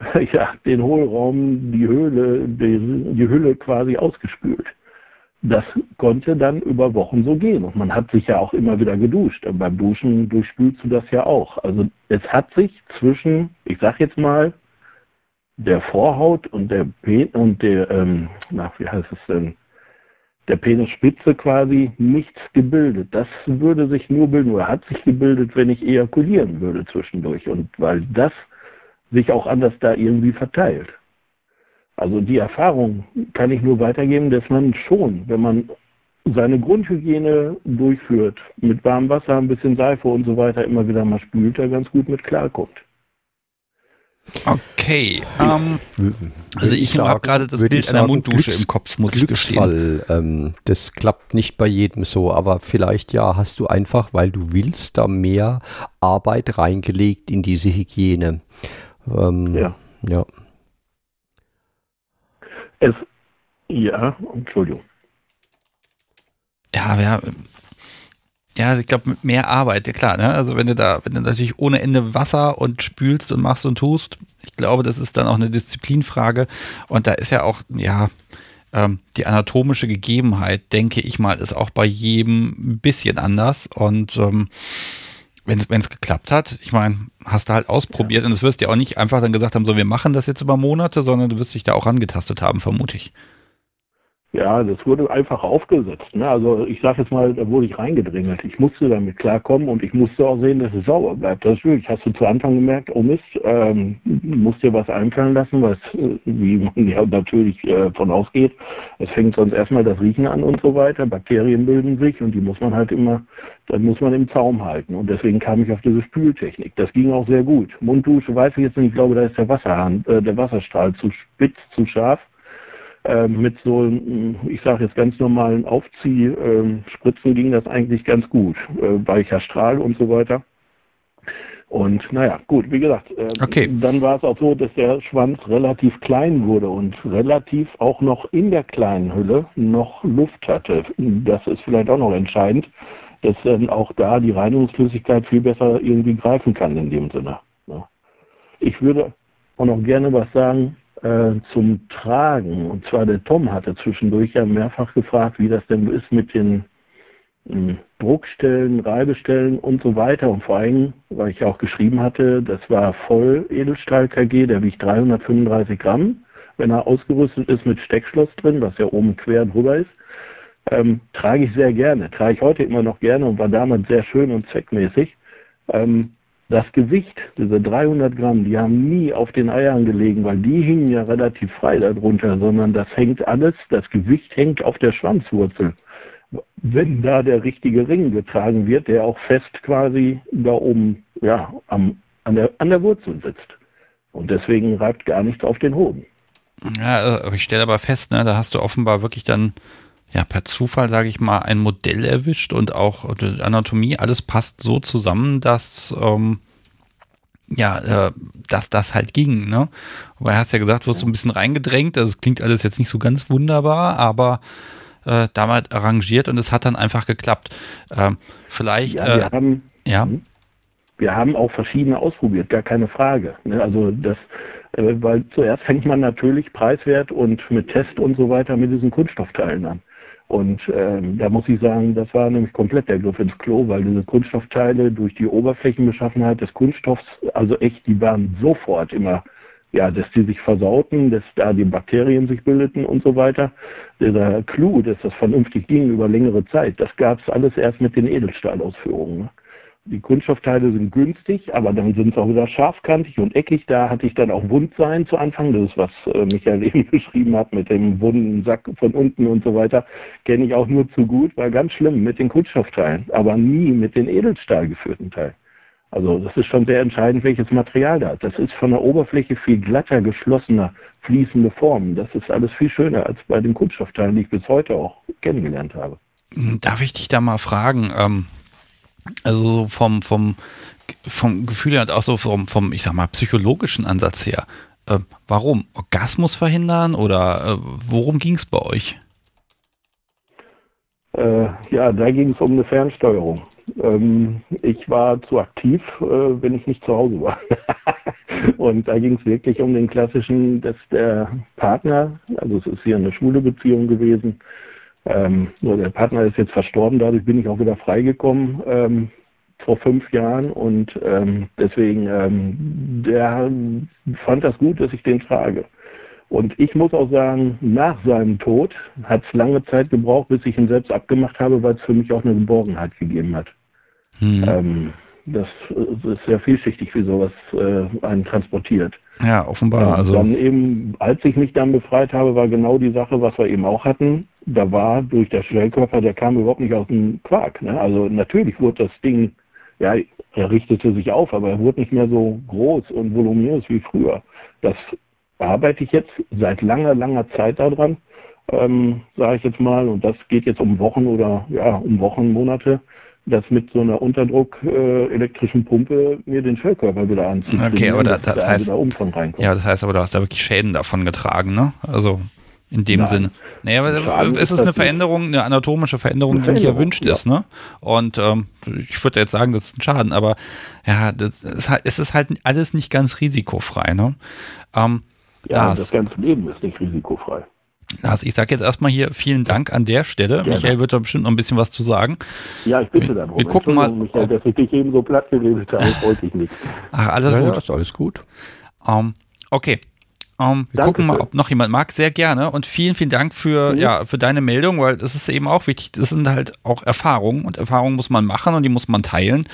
ja, den Hohlraum, die Höhle, die, die Hülle quasi ausgespült das konnte dann über Wochen so gehen. Und man hat sich ja auch immer wieder geduscht. Und beim Duschen durchspülst du das ja auch. Also es hat sich zwischen, ich sag jetzt mal, der Vorhaut und der Pen und der, ähm, na, wie heißt es denn, der Penisspitze quasi nichts gebildet. Das würde sich nur bilden oder hat sich gebildet, wenn ich ejakulieren würde zwischendurch. Und weil das sich auch anders da irgendwie verteilt. Also die Erfahrung kann ich nur weitergeben, dass man schon, wenn man seine Grundhygiene durchführt, mit warmem Wasser, ein bisschen Seife und so weiter immer wieder mal spült, da ganz gut mit klarkommt. Okay. Um, ähm, also ich habe gerade das Bild einer Munddusche Glücks, im Kopf, muss Glücksfall, ich gestehen. Ähm, das klappt nicht bei jedem so, aber vielleicht ja hast du einfach, weil du willst, da mehr Arbeit reingelegt in diese Hygiene. Ähm, ja. ja. Es, ja, Entschuldigung. Ja, ja, ja, ich glaube, mit mehr Arbeit, ja klar, ne? Also wenn du da, wenn du natürlich ohne Ende Wasser und spülst und machst und tust, ich glaube, das ist dann auch eine Disziplinfrage. Und da ist ja auch, ja, ähm, die anatomische Gegebenheit, denke ich mal, ist auch bei jedem ein bisschen anders. Und ähm, wenn es geklappt hat, ich meine, hast du halt ausprobiert ja. und es wirst dir auch nicht einfach dann gesagt haben, so wir machen das jetzt über Monate, sondern du wirst dich da auch angetastet haben, vermute ich. Ja, das wurde einfach aufgesetzt. Ne? Also ich sage jetzt mal, da wurde ich reingedrängelt. Ich musste damit klarkommen und ich musste auch sehen, dass es sauber bleibt. Das ist wirklich. Hast du zu Anfang gemerkt, oh Mist, ähm, musst dir was einfallen lassen, was, wie man ja natürlich äh, von ausgeht. Es fängt sonst erstmal das Riechen an und so weiter. Bakterien bilden sich und die muss man halt immer, dann muss man im Zaum halten. Und deswegen kam ich auf diese Spültechnik. Das ging auch sehr gut. Munddusche weiß ich jetzt nicht, ich glaube, da ist der Wasserhahn, äh, der Wasserstrahl zu spitz, zu scharf Äh, mit so, ich sage jetzt ganz normalen Aufziehspritzen ging das eigentlich ganz gut. Äh, weicher Strahl und so weiter. Und naja, gut, wie gesagt, äh, okay. dann war es auch so, dass der Schwanz relativ klein wurde und relativ auch noch in der kleinen Hülle noch Luft hatte. Das ist vielleicht auch noch entscheidend, dass dann auch da die Reinigungsflüssigkeit viel besser irgendwie greifen kann in dem Sinne. Ja. Ich würde auch noch gerne was sagen äh, zum Tragen. Und zwar der Tom hatte zwischendurch ja mehrfach gefragt, wie das denn ist mit den Druckstellen, Reibestellen und so weiter. Und vor allem, weil ich auch geschrieben hatte, das war voll Edelstahl KG, der wiegt 335 Gramm. Wenn er ausgerüstet ist mit Steckschloss drin, was ja oben quer drüber ist, ähm, trage ich sehr gerne. Trage ich heute immer noch gerne und war damals sehr schön und zweckmäßig. Ähm, das Gewicht, diese 300 Gramm, die haben nie auf den Eiern gelegen, weil die hingen ja relativ frei darunter, sondern das hängt alles, das Gewicht hängt auf der Schwanzwurzel wenn da der richtige Ring getragen wird, der auch fest quasi da oben ja, am, an, der, an der Wurzel sitzt. Und deswegen reibt gar nichts auf den Hoden. Ja, äh, ich stelle aber fest, ne, da hast du offenbar wirklich dann ja per Zufall, sage ich mal, ein Modell erwischt und auch die Anatomie, alles passt so zusammen, dass ähm, ja, äh, dass das halt ging, ne? Er hast ja gesagt, du wirst so ein bisschen reingedrängt, also es klingt alles jetzt nicht so ganz wunderbar, aber äh, damals arrangiert und es hat dann einfach geklappt. Ähm, vielleicht. Ja, wir, äh, haben, ja? Hm? wir haben auch verschiedene ausprobiert, gar keine Frage. Ne? Also das, äh, weil zuerst fängt man natürlich preiswert und mit Test und so weiter mit diesen Kunststoffteilen an. Und ähm, da muss ich sagen, das war nämlich komplett der Griff ins Klo, weil diese Kunststoffteile durch die Oberflächenbeschaffenheit des Kunststoffs, also echt, die waren sofort immer ja, dass die sich versauten, dass da die Bakterien sich bildeten und so weiter. Dieser Clou, dass das vernünftig ging über längere Zeit, das gab es alles erst mit den Edelstahlausführungen. Ne? Die Kunststoffteile sind günstig, aber dann sind sie auch wieder scharfkantig und eckig. Da hatte ich dann auch Wundsein zu Anfang. Das ist, was äh, Michael eben beschrieben hat mit dem wunden Sack von unten und so weiter. Kenne ich auch nur zu gut, war ganz schlimm mit den Kunststoffteilen, aber nie mit den Edelstahl geführten Teilen. Also das ist schon sehr entscheidend, welches Material da ist. Das ist von der Oberfläche viel glatter, geschlossener, fließende Formen. Das ist alles viel schöner als bei den Kunststoffteilen, die ich bis heute auch kennengelernt habe. Darf ich dich da mal fragen? Ähm, also vom, vom, vom Gefühl her und auch so vom, vom, ich sag mal, psychologischen Ansatz her. Äh, warum? Orgasmus verhindern oder äh, worum ging es bei euch? Äh, ja, da ging es um eine Fernsteuerung. Ähm, ich war zu aktiv, äh, wenn ich nicht zu Hause war. und da ging es wirklich um den klassischen, dass der Partner, also es ist hier eine schwule Beziehung gewesen, ähm, nur der Partner ist jetzt verstorben, dadurch bin ich auch wieder freigekommen ähm, vor fünf Jahren und ähm, deswegen, ähm, der fand das gut, dass ich den trage. Und ich muss auch sagen, nach seinem Tod hat es lange Zeit gebraucht, bis ich ihn selbst abgemacht habe, weil es für mich auch eine Geborgenheit gegeben hat. Mhm. Das, das, ist sehr vielschichtig, wie sowas äh, einen transportiert. Ja, offenbar. also dann eben, als ich mich dann befreit habe, war genau die Sache, was wir eben auch hatten. Da war durch der Schwellkörper, der kam überhaupt nicht aus dem Quark. Ne? Also natürlich wurde das Ding, ja, er richtete sich auf, aber er wurde nicht mehr so groß und voluminös wie früher. Das arbeite ich jetzt seit langer, langer Zeit daran, ähm, sage ich jetzt mal. Und das geht jetzt um Wochen oder ja, um Wochen, Monate das mit so einer Unterdruck äh, elektrischen Pumpe mir den Schwellkörper wieder anzieht. Okay, aber da, das, da heißt, ja, das heißt aber, du hast da wirklich Schäden davon getragen, ne? Also in dem Nein. Sinne. Naja, aber es ist eine Veränderung, eine anatomische Veränderung, die nicht erwünscht ja. ist, ne? Und ähm, ich würde jetzt sagen, das ist ein Schaden, aber ja, das ist halt, es ist halt alles nicht ganz risikofrei, ne? Ähm, ja, Lars, das ganze Leben ist nicht risikofrei. Also ich sage jetzt erstmal hier vielen Dank an der Stelle. Gerne. Michael wird da bestimmt noch ein bisschen was zu sagen. Ja, ich bitte darum. Wir gucken mal. Michael, dass ich dich eben so platt geredet habe, wollte ich nicht. Ach, alles ja, gut. Ja, ist alles gut. Um, ähm, okay, um, ähm, wir Danke gucken mal, ob noch jemand mag. Sehr gerne. Und vielen, vielen Dank für, mhm. ja, für deine Meldung, weil das ist eben auch wichtig. Das sind halt auch Erfahrungen und Erfahrungen muss man machen und die muss man teilen.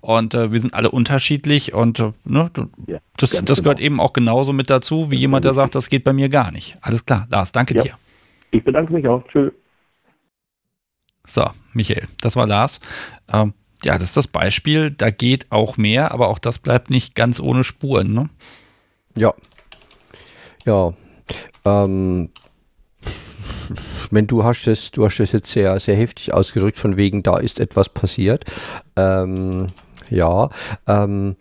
Und äh, wir sind alle unterschiedlich und äh, ne, ja, das, das gehört genau. eben auch genauso mit dazu, wie jemand, der sagt, das geht bei mir gar nicht. Alles klar. Lars, danke ja. dir. Ich bedanke mich auch. Tschüss. So, Michael, das war Lars. Ähm, ja, das ist das Beispiel. Da geht auch mehr, aber auch das bleibt nicht ganz ohne Spuren. Ne? Ja, ja, ähm, wenn du hast es, du hast es jetzt sehr, sehr heftig ausgedrückt, von wegen, da ist etwas passiert. Ähm, ja, ähm,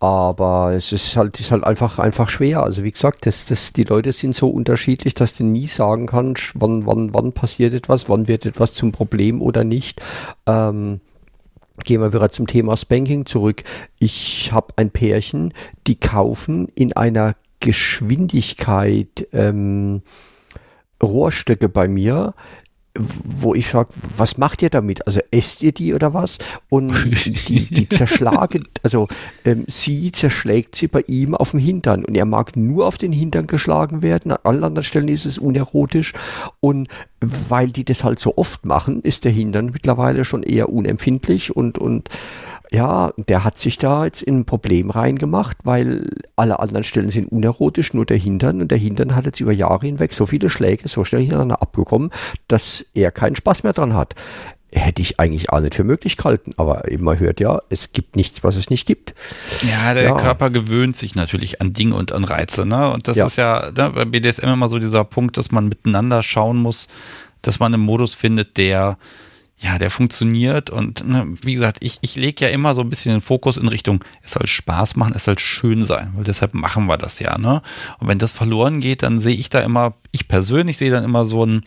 aber es ist halt, ist halt einfach, einfach schwer. Also wie gesagt, das, das, die Leute sind so unterschiedlich, dass du nie sagen kannst, wann, wann, wann passiert etwas, wann wird etwas zum Problem oder nicht. Ähm, Gehen wir wieder zum Thema Spanking zurück. Ich habe ein Pärchen, die kaufen in einer Geschwindigkeit ähm, Rohrstöcke bei mir, wo ich frage, was macht ihr damit? Also esst ihr die oder was? Und die, die zerschlagen, also ähm, sie zerschlägt sie bei ihm auf dem Hintern und er mag nur auf den Hintern geschlagen werden, an allen anderen Stellen ist es unerotisch und weil die das halt so oft machen, ist der Hintern mittlerweile schon eher unempfindlich und, und ja, der hat sich da jetzt in ein Problem reingemacht, weil alle anderen Stellen sind unerotisch, nur der Hintern. Und der Hintern hat jetzt über Jahre hinweg so viele Schläge so schnell hintereinander abbekommen, dass er keinen Spaß mehr dran hat. Hätte ich eigentlich auch nicht für möglich gehalten, aber man hört ja, es gibt nichts, was es nicht gibt. Ja, der ja. Körper gewöhnt sich natürlich an Dinge und an Reize, ne? Und das ja. ist ja ne, bei BDSM immer so dieser Punkt, dass man miteinander schauen muss, dass man einen Modus findet, der ja, der funktioniert und ne, wie gesagt, ich, ich lege ja immer so ein bisschen den Fokus in Richtung, es soll Spaß machen, es soll schön sein, weil deshalb machen wir das ja, ne? Und wenn das verloren geht, dann sehe ich da immer, ich persönlich sehe dann immer so einen,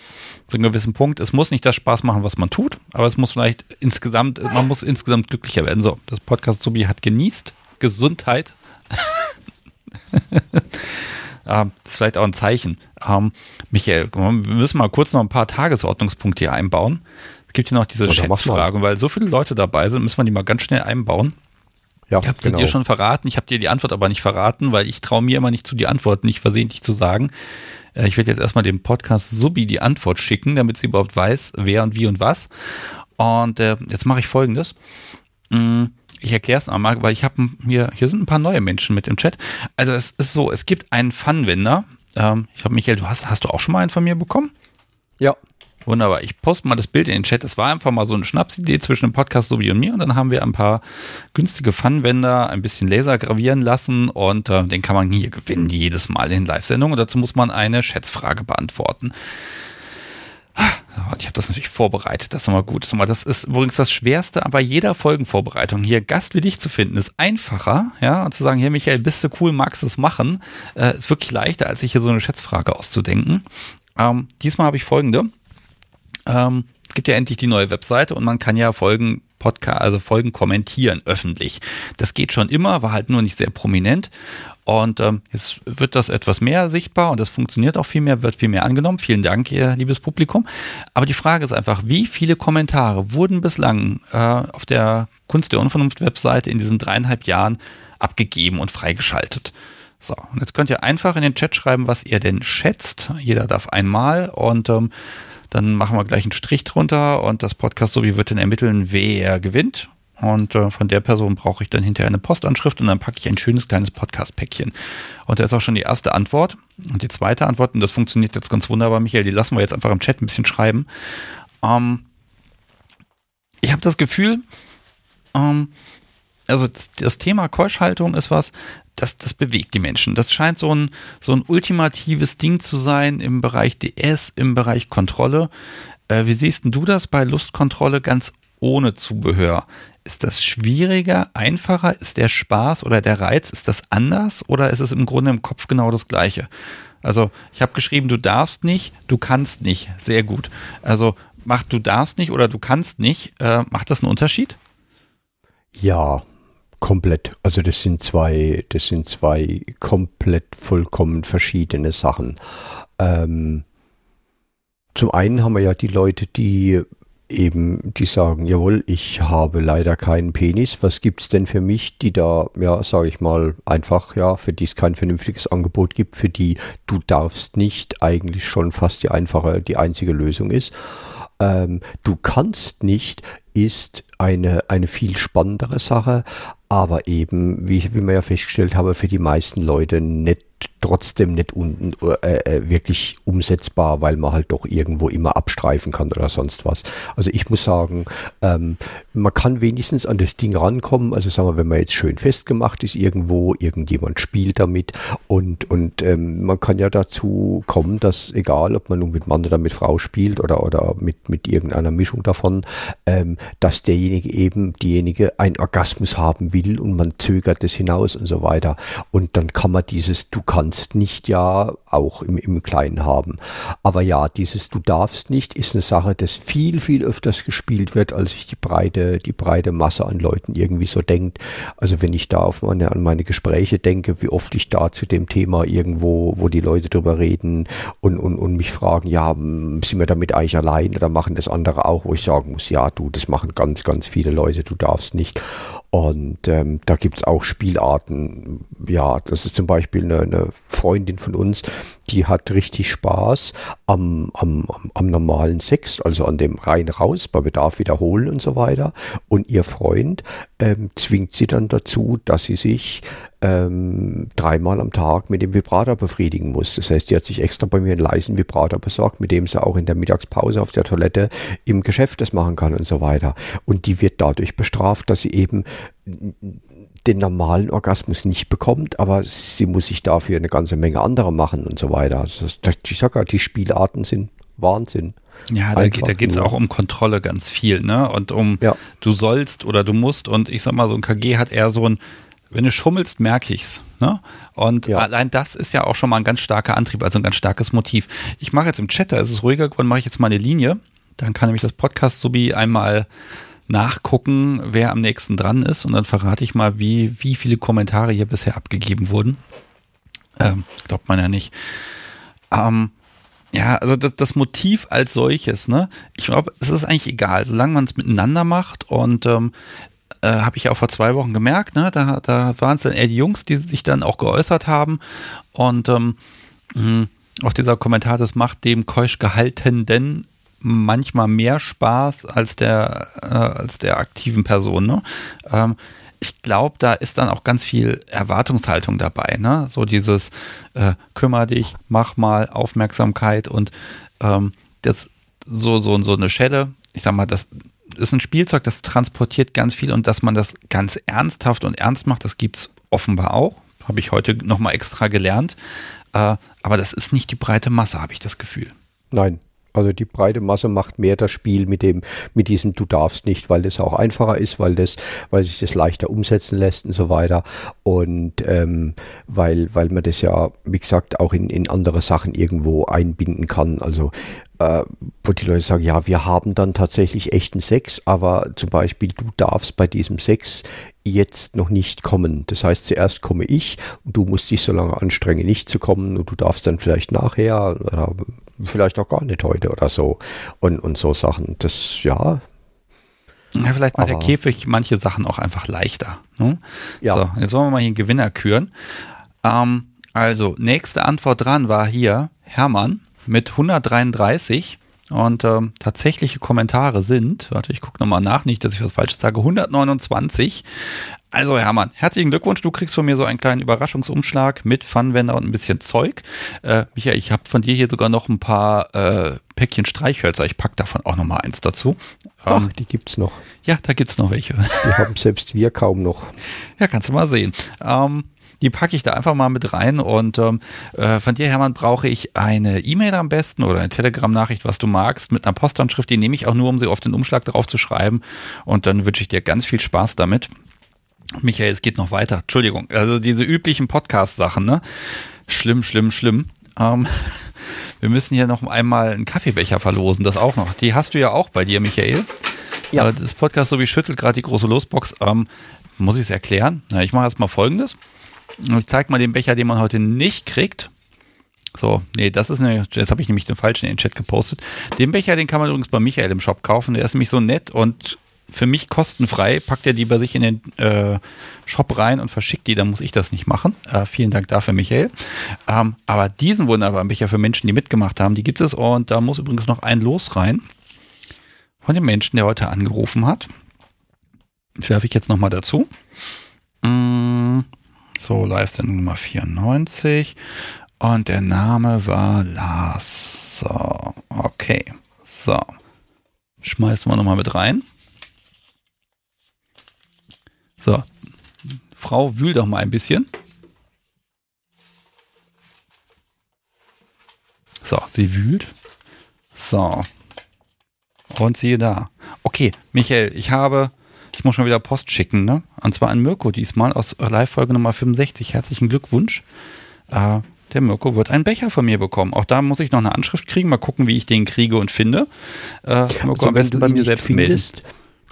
so einen gewissen Punkt, es muss nicht das Spaß machen, was man tut, aber es muss vielleicht insgesamt, man muss insgesamt glücklicher werden. So, das Podcast Subi hat genießt, Gesundheit. das ist vielleicht auch ein Zeichen. Ähm, Michael, wir müssen mal kurz noch ein paar Tagesordnungspunkte hier einbauen. Es gibt hier noch diese Schätzfragen, weil so viele Leute dabei sind, müssen wir die mal ganz schnell einbauen. Ja, ich habe genau. dir schon verraten, ich habe dir die Antwort aber nicht verraten, weil ich traue mir immer nicht zu, die Antwort nicht versehentlich zu sagen. Äh, ich werde jetzt erstmal dem Podcast Subi die Antwort schicken, damit sie überhaupt weiß, wer und wie und was. Und äh, jetzt mache ich folgendes. Mm, ich erkläre es einmal, weil ich habe hier, hier sind ein paar neue Menschen mit im Chat. Also es ist so, es gibt einen Funwender. Ähm, ich habe Michael, du hast, hast du auch schon mal einen von mir bekommen? Ja. Wunderbar. Ich poste mal das Bild in den Chat. Es war einfach mal so eine Schnapsidee zwischen dem Podcast Sobi und mir und dann haben wir ein paar günstige Funwender ein bisschen Laser gravieren lassen und äh, den kann man hier gewinnen, jedes Mal in Live-Sendungen. Und dazu muss man eine Schätzfrage beantworten. Ich habe das natürlich vorbereitet, das ist immer gut. Das ist übrigens das Schwerste bei jeder Folgenvorbereitung. Hier Gast wie dich zu finden, ist einfacher, ja, und zu sagen, hier Michael, bist du cool, magst du es machen, äh, ist wirklich leichter, als sich hier so eine Schätzfrage auszudenken. Ähm, diesmal habe ich folgende. Ähm, es gibt ja endlich die neue Webseite und man kann ja Folgen Podcast, also Folgen kommentieren öffentlich. Das geht schon immer, war halt nur nicht sehr prominent. Und ähm, jetzt wird das etwas mehr sichtbar und das funktioniert auch viel mehr, wird viel mehr angenommen. Vielen Dank, ihr liebes Publikum. Aber die Frage ist einfach, wie viele Kommentare wurden bislang äh, auf der Kunst der Unvernunft Webseite in diesen dreieinhalb Jahren abgegeben und freigeschaltet? So, und jetzt könnt ihr einfach in den Chat schreiben, was ihr denn schätzt. Jeder darf einmal und ähm, dann machen wir gleich einen Strich drunter und das Podcast so wie wird dann ermitteln, wer gewinnt. Und äh, von der Person brauche ich dann hinterher eine Postanschrift und dann packe ich ein schönes kleines Podcast-Päckchen. Und da ist auch schon die erste Antwort. Und die zweite Antwort, und das funktioniert jetzt ganz wunderbar, Michael, die lassen wir jetzt einfach im Chat ein bisschen schreiben. Ähm, ich habe das Gefühl, ähm, also das, das Thema Keuschhaltung ist was, das, das bewegt die Menschen. Das scheint so ein, so ein ultimatives Ding zu sein im Bereich DS, im Bereich Kontrolle. Äh, wie siehst du das bei Lustkontrolle ganz ohne Zubehör? Ist das schwieriger, einfacher? Ist der Spaß oder der Reiz, ist das anders oder ist es im Grunde im Kopf genau das Gleiche? Also ich habe geschrieben, du darfst nicht, du kannst nicht. Sehr gut. Also macht du darfst nicht oder du kannst nicht. Äh, macht das einen Unterschied? Ja, Komplett. Also das sind zwei, das sind zwei komplett vollkommen verschiedene Sachen. Ähm, zum einen haben wir ja die Leute, die eben, die sagen, jawohl, ich habe leider keinen Penis. Was gibt's denn für mich, die da, ja, sage ich mal, einfach, ja, für die es kein vernünftiges Angebot gibt, für die du darfst nicht eigentlich schon fast die einfache, die einzige Lösung ist. Ähm, du kannst nicht ist eine, eine viel spannendere Sache, aber eben, wie, wie wir ja festgestellt haben, für die meisten Leute nicht trotzdem nicht un, äh, äh, wirklich umsetzbar, weil man halt doch irgendwo immer abstreifen kann oder sonst was. Also ich muss sagen, ähm, man kann wenigstens an das Ding rankommen. Also sagen wir, wenn man jetzt schön festgemacht ist irgendwo, irgendjemand spielt damit und, und ähm, man kann ja dazu kommen, dass egal, ob man nun mit Mann oder mit Frau spielt oder, oder mit, mit irgendeiner Mischung davon, ähm, dass derjenige eben, diejenige einen Orgasmus haben will und man zögert das hinaus und so weiter. Und dann kann man dieses Du kannst nicht ja auch im, im Kleinen haben. Aber ja, dieses Du darfst nicht ist eine Sache, das viel, viel öfters gespielt wird, als sich die breite, die breite Masse an Leuten irgendwie so denkt. Also wenn ich da auf meine, an meine Gespräche denke, wie oft ich da zu dem Thema irgendwo, wo die Leute drüber reden und, und, und mich fragen, ja, sind wir damit eigentlich allein oder machen das andere auch, wo ich sagen muss, ja, du, das machen ganz, ganz viele Leute, du darfst nicht. Und ähm, da gibt's auch Spielarten. Ja, das ist zum Beispiel eine, eine Freundin von uns, die hat richtig Spaß am, am, am normalen Sex, also an dem rein raus, bei Bedarf wiederholen und so weiter. Und ihr Freund ähm, zwingt sie dann dazu, dass sie sich ähm, dreimal am Tag mit dem Vibrator befriedigen muss. Das heißt, die hat sich extra bei mir einen leisen Vibrator besorgt, mit dem sie auch in der Mittagspause auf der Toilette im Geschäft das machen kann und so weiter. Und die wird dadurch bestraft, dass sie eben den normalen Orgasmus nicht bekommt, aber sie muss sich dafür eine ganze Menge anderer machen und so weiter. Also ich sage ja, die Spielarten sind Wahnsinn. Ja, da, da geht es auch um Kontrolle ganz viel, ne? Und um ja. du sollst oder du musst. Und ich sag mal, so ein KG hat eher so ein, wenn du schummelst, merke ich's. Ne? Und ja. allein das ist ja auch schon mal ein ganz starker Antrieb, also ein ganz starkes Motiv. Ich mache jetzt im Chat, da ist es ruhiger geworden, mache ich jetzt mal eine Linie. Dann kann nämlich das Podcast so wie einmal nachgucken, wer am nächsten dran ist und dann verrate ich mal, wie, wie viele Kommentare hier bisher abgegeben wurden. Ähm, glaubt man ja nicht. Ähm, ja, also das, das Motiv als solches, ne? Ich glaube, es ist eigentlich egal, solange man es miteinander macht und ähm, äh, habe ich auch vor zwei Wochen gemerkt, ne? Da, da waren es dann eher die Jungs, die sich dann auch geäußert haben und ähm, mh, auch dieser Kommentar, das macht dem keusch gehaltenen manchmal mehr Spaß als der, äh, als der aktiven Person. Ne? Ähm, ich glaube, da ist dann auch ganz viel Erwartungshaltung dabei. Ne? So dieses äh, kümmer dich, mach mal Aufmerksamkeit und ähm, das so, so, so eine Schelle. Ich sag mal, das ist ein Spielzeug, das transportiert ganz viel und dass man das ganz ernsthaft und ernst macht, das gibt es offenbar auch. Habe ich heute nochmal extra gelernt. Äh, aber das ist nicht die breite Masse, habe ich das Gefühl. Nein, also die breite Masse macht mehr das Spiel mit dem, mit diesem Du darfst nicht, weil das auch einfacher ist, weil das, weil sich das leichter umsetzen lässt und so weiter. Und ähm, weil, weil man das ja, wie gesagt, auch in, in andere Sachen irgendwo einbinden kann. Also äh, wo die Leute sagen, ja, wir haben dann tatsächlich echten Sex, aber zum Beispiel du darfst bei diesem Sex jetzt noch nicht kommen. Das heißt, zuerst komme ich und du musst dich so lange anstrengen, nicht zu kommen und du darfst dann vielleicht nachher oder vielleicht auch gar nicht heute oder so und, und so Sachen. Das, ja. Ja, vielleicht macht der Käfig manche Sachen auch einfach leichter. Ne? Ja. So, jetzt wollen wir mal hier einen Gewinner küren. Ähm, also, nächste Antwort dran war hier Hermann mit 133. Und ähm, tatsächliche Kommentare sind, warte, ich gucke nochmal nach, nicht, dass ich was Falsches sage, 129. Also Hermann, herzlichen Glückwunsch, du kriegst von mir so einen kleinen Überraschungsumschlag mit Funwender und ein bisschen Zeug. Äh, Michael, ich habe von dir hier sogar noch ein paar äh, Päckchen Streichhölzer, ich packe davon auch nochmal eins dazu. Ach, ähm, die gibt's noch. Ja, da gibt's noch welche. Die haben selbst wir kaum noch. Ja, kannst du mal sehen. Ähm, die packe ich da einfach mal mit rein. Und ähm, äh, von dir, Hermann, brauche ich eine E-Mail am besten oder eine Telegram-Nachricht, was du magst, mit einer Postanschrift. Die nehme ich auch nur, um sie auf den Umschlag drauf zu schreiben. Und dann wünsche ich dir ganz viel Spaß damit. Michael, es geht noch weiter. Entschuldigung. Also diese üblichen Podcast-Sachen, ne? Schlimm, schlimm, schlimm. Ähm, wir müssen hier noch einmal einen Kaffeebecher verlosen, das auch noch. Die hast du ja auch bei dir, Michael. Ja. Äh, das Podcast so wie schüttelt gerade die große Losbox. Ähm, muss ich es erklären? Na, ich mache erstmal folgendes. Ich zeige mal den Becher, den man heute nicht kriegt. So, nee, das ist eine, jetzt habe ich nämlich den falschen in den Chat gepostet. Den Becher, den kann man übrigens bei Michael im Shop kaufen. Der ist nämlich so nett und für mich kostenfrei. Packt er die bei sich in den äh, Shop rein und verschickt die, dann muss ich das nicht machen. Äh, vielen Dank dafür, Michael. Ähm, aber diesen wunderbaren Becher für Menschen, die mitgemacht haben, die gibt es und da muss übrigens noch ein Los rein von dem Menschen, der heute angerufen hat. Werfe ich jetzt nochmal dazu. Mm, so, Live-Sendung Nummer 94. Und der Name war Lars. So, okay. So. Schmeißen wir nochmal mit rein. So. Frau, wühl doch mal ein bisschen. So, sie wühlt. So. Und siehe da. Okay, Michael, ich habe, ich muss schon wieder Post schicken, ne? Und zwar an Mirko diesmal aus Live-Folge Nummer 65. Herzlichen Glückwunsch. Äh, der Mirko wird einen Becher von mir bekommen. Auch da muss ich noch eine Anschrift kriegen. Mal gucken, wie ich den kriege und finde. Äh, Mirko also, am besten bei mir selbst findest,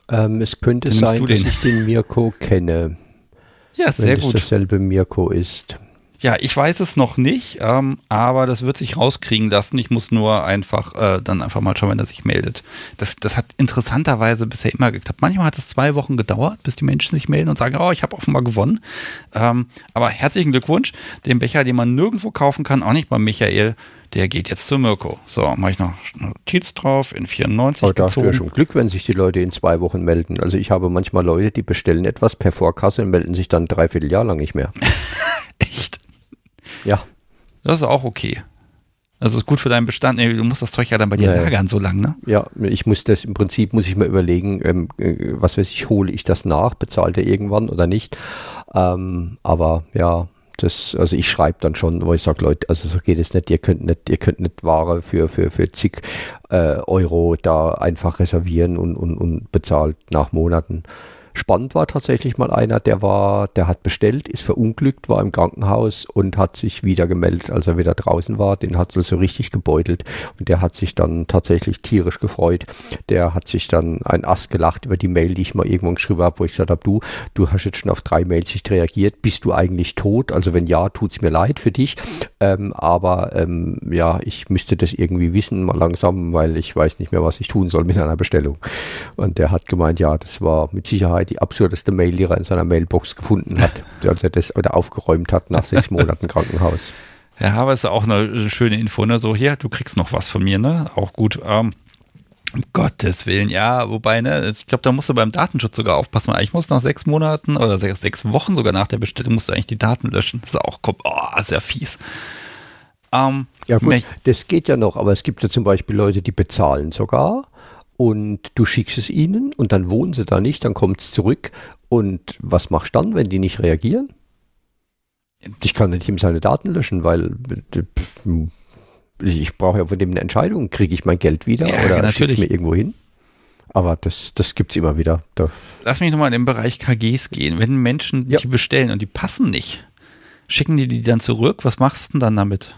ähm, es könnte sein, dass ich den Mirko kenne. Ja, sehr gut. Wenn es dasselbe Mirko ist. Ja, ich weiß es noch nicht, ähm, aber das wird sich rauskriegen lassen. Ich muss nur einfach äh, dann einfach mal schauen, wenn er sich meldet. Das, das hat interessanterweise bisher immer geklappt. Manchmal hat es zwei Wochen gedauert, bis die Menschen sich melden und sagen, oh, ich habe offenbar gewonnen. Ähm, aber herzlichen Glückwunsch, den Becher, den man nirgendwo kaufen kann, auch nicht bei Michael, der geht jetzt zu Mirko. So, mache ich noch Notiz drauf in 94. Aber da hast du ja schon Glück, wenn sich die Leute in zwei Wochen melden. Also ich habe manchmal Leute, die bestellen etwas per Vorkasse und melden sich dann ein Dreivierteljahr lang nicht mehr. Echt? Ja. Das ist auch okay. Also ist gut für deinen Bestand. Nee, du musst das Zeug ja dann bei dir ja, lagern so lang, ne? Ja, ich muss das im Prinzip muss ich mir überlegen, ähm, äh, was weiß ich, hole ich das nach, bezahlt er irgendwann oder nicht. Ähm, aber ja, das, also ich schreibe dann schon, wo ich sage, Leute, also so geht es nicht, ihr könnt nicht, ihr könnt nicht Ware für, für, für zig äh, Euro da einfach reservieren und, und, und bezahlt nach Monaten. Spannend war tatsächlich mal einer, der war, der hat bestellt, ist verunglückt, war im Krankenhaus und hat sich wieder gemeldet, als er wieder draußen war. Den hat es so richtig gebeutelt und der hat sich dann tatsächlich tierisch gefreut. Der hat sich dann ein Ast gelacht über die Mail, die ich mal irgendwann geschrieben habe, wo ich gesagt habe, du, du hast jetzt schon auf drei Mails nicht reagiert, bist du eigentlich tot? Also wenn ja, tut es mir leid für dich. Ähm, aber ähm, ja, ich müsste das irgendwie wissen, mal langsam, weil ich weiß nicht mehr, was ich tun soll mit einer Bestellung. Und der hat gemeint, ja, das war mit Sicherheit die absurdeste Mail, die er in seiner Mailbox gefunden hat, als er das oder aufgeräumt hat nach sechs Monaten Krankenhaus. Ja, aber ist auch eine schöne Info, ne? So, hier, du kriegst noch was von mir, ne? Auch gut. Ähm, um Gottes Willen, ja, wobei, ne, ich glaube, da musst du beim Datenschutz sogar aufpassen. Ich muss nach sechs Monaten oder sechs, sechs Wochen sogar nach der Bestellung musst du eigentlich die Daten löschen. Das ist auch, oh, sehr fies. Ähm, ja, gut, das geht ja noch, aber es gibt ja zum Beispiel Leute, die bezahlen sogar und du schickst es ihnen und dann wohnen sie da nicht, dann kommt es zurück. Und was machst du dann, wenn die nicht reagieren? Ich kann nicht ihm seine Daten löschen, weil ich brauche ja von dem eine Entscheidung. Kriege ich mein Geld wieder ja, oder schicke ich mir irgendwo hin? Aber das, das gibt es immer wieder. Da. Lass mich nochmal in den Bereich KGs gehen. Wenn Menschen ja. die bestellen und die passen nicht, schicken die die dann zurück? Was machst du denn dann damit?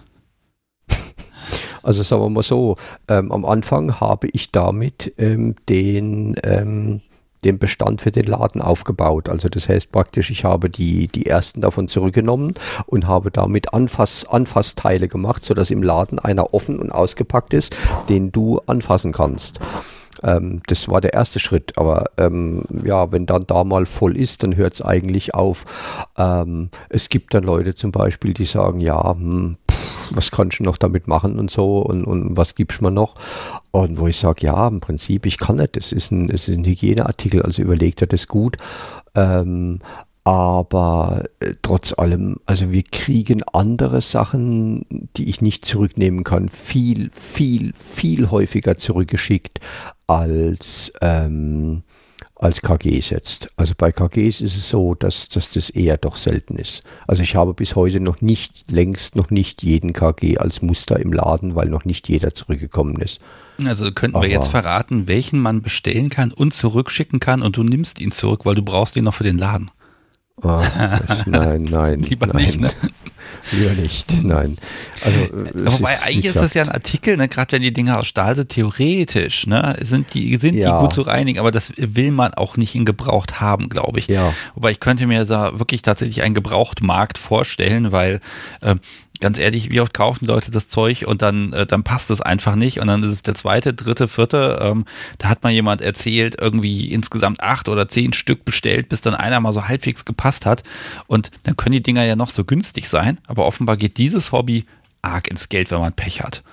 Also sagen wir mal so, ähm, am Anfang habe ich damit ähm, den, ähm, den Bestand für den Laden aufgebaut. Also das heißt praktisch, ich habe die, die ersten davon zurückgenommen und habe damit Anfass, Anfassteile gemacht, sodass im Laden einer offen und ausgepackt ist, den du anfassen kannst. Ähm, das war der erste Schritt. Aber ähm, ja, wenn dann da mal voll ist, dann hört es eigentlich auf. Ähm, es gibt dann Leute zum Beispiel, die sagen, ja, hm, was kannst du noch damit machen und so und, und was gibst du mir noch? Und wo ich sage, ja, im Prinzip, ich kann nicht, das ist ein, das ist ein Hygieneartikel, also überlegt er das gut. Ähm, aber äh, trotz allem, also wir kriegen andere Sachen, die ich nicht zurücknehmen kann, viel, viel, viel häufiger zurückgeschickt als ähm, als KG setzt. Also bei KGs ist es so, dass, dass das eher doch selten ist. Also ich habe bis heute noch nicht, längst noch nicht jeden KG als Muster im Laden, weil noch nicht jeder zurückgekommen ist. Also könnten Aber wir jetzt verraten, welchen man bestellen kann und zurückschicken kann und du nimmst ihn zurück, weil du brauchst ihn noch für den Laden. Oh, nein, nein. Lieber nein. nicht, ne? Lieber nicht, nein. Also, Wobei ist, eigentlich ist das ja ein Artikel, ne? gerade wenn die Dinger aus Stahl sind, theoretisch, ne? sind, die, sind ja. die gut zu reinigen, aber das will man auch nicht in Gebraucht haben, glaube ich. Ja. Wobei ich könnte mir da wirklich tatsächlich einen Gebrauchtmarkt vorstellen, weil äh, ganz ehrlich, wie oft kaufen Leute das Zeug und dann, äh, dann passt es einfach nicht und dann ist es der zweite, dritte, vierte. Ähm, da hat mal jemand erzählt, irgendwie insgesamt acht oder zehn Stück bestellt, bis dann einer mal so halbwegs gepasst hat. Und dann können die Dinger ja noch so günstig sein, aber offenbar geht dieses Hobby arg ins Geld, wenn man Pech hat.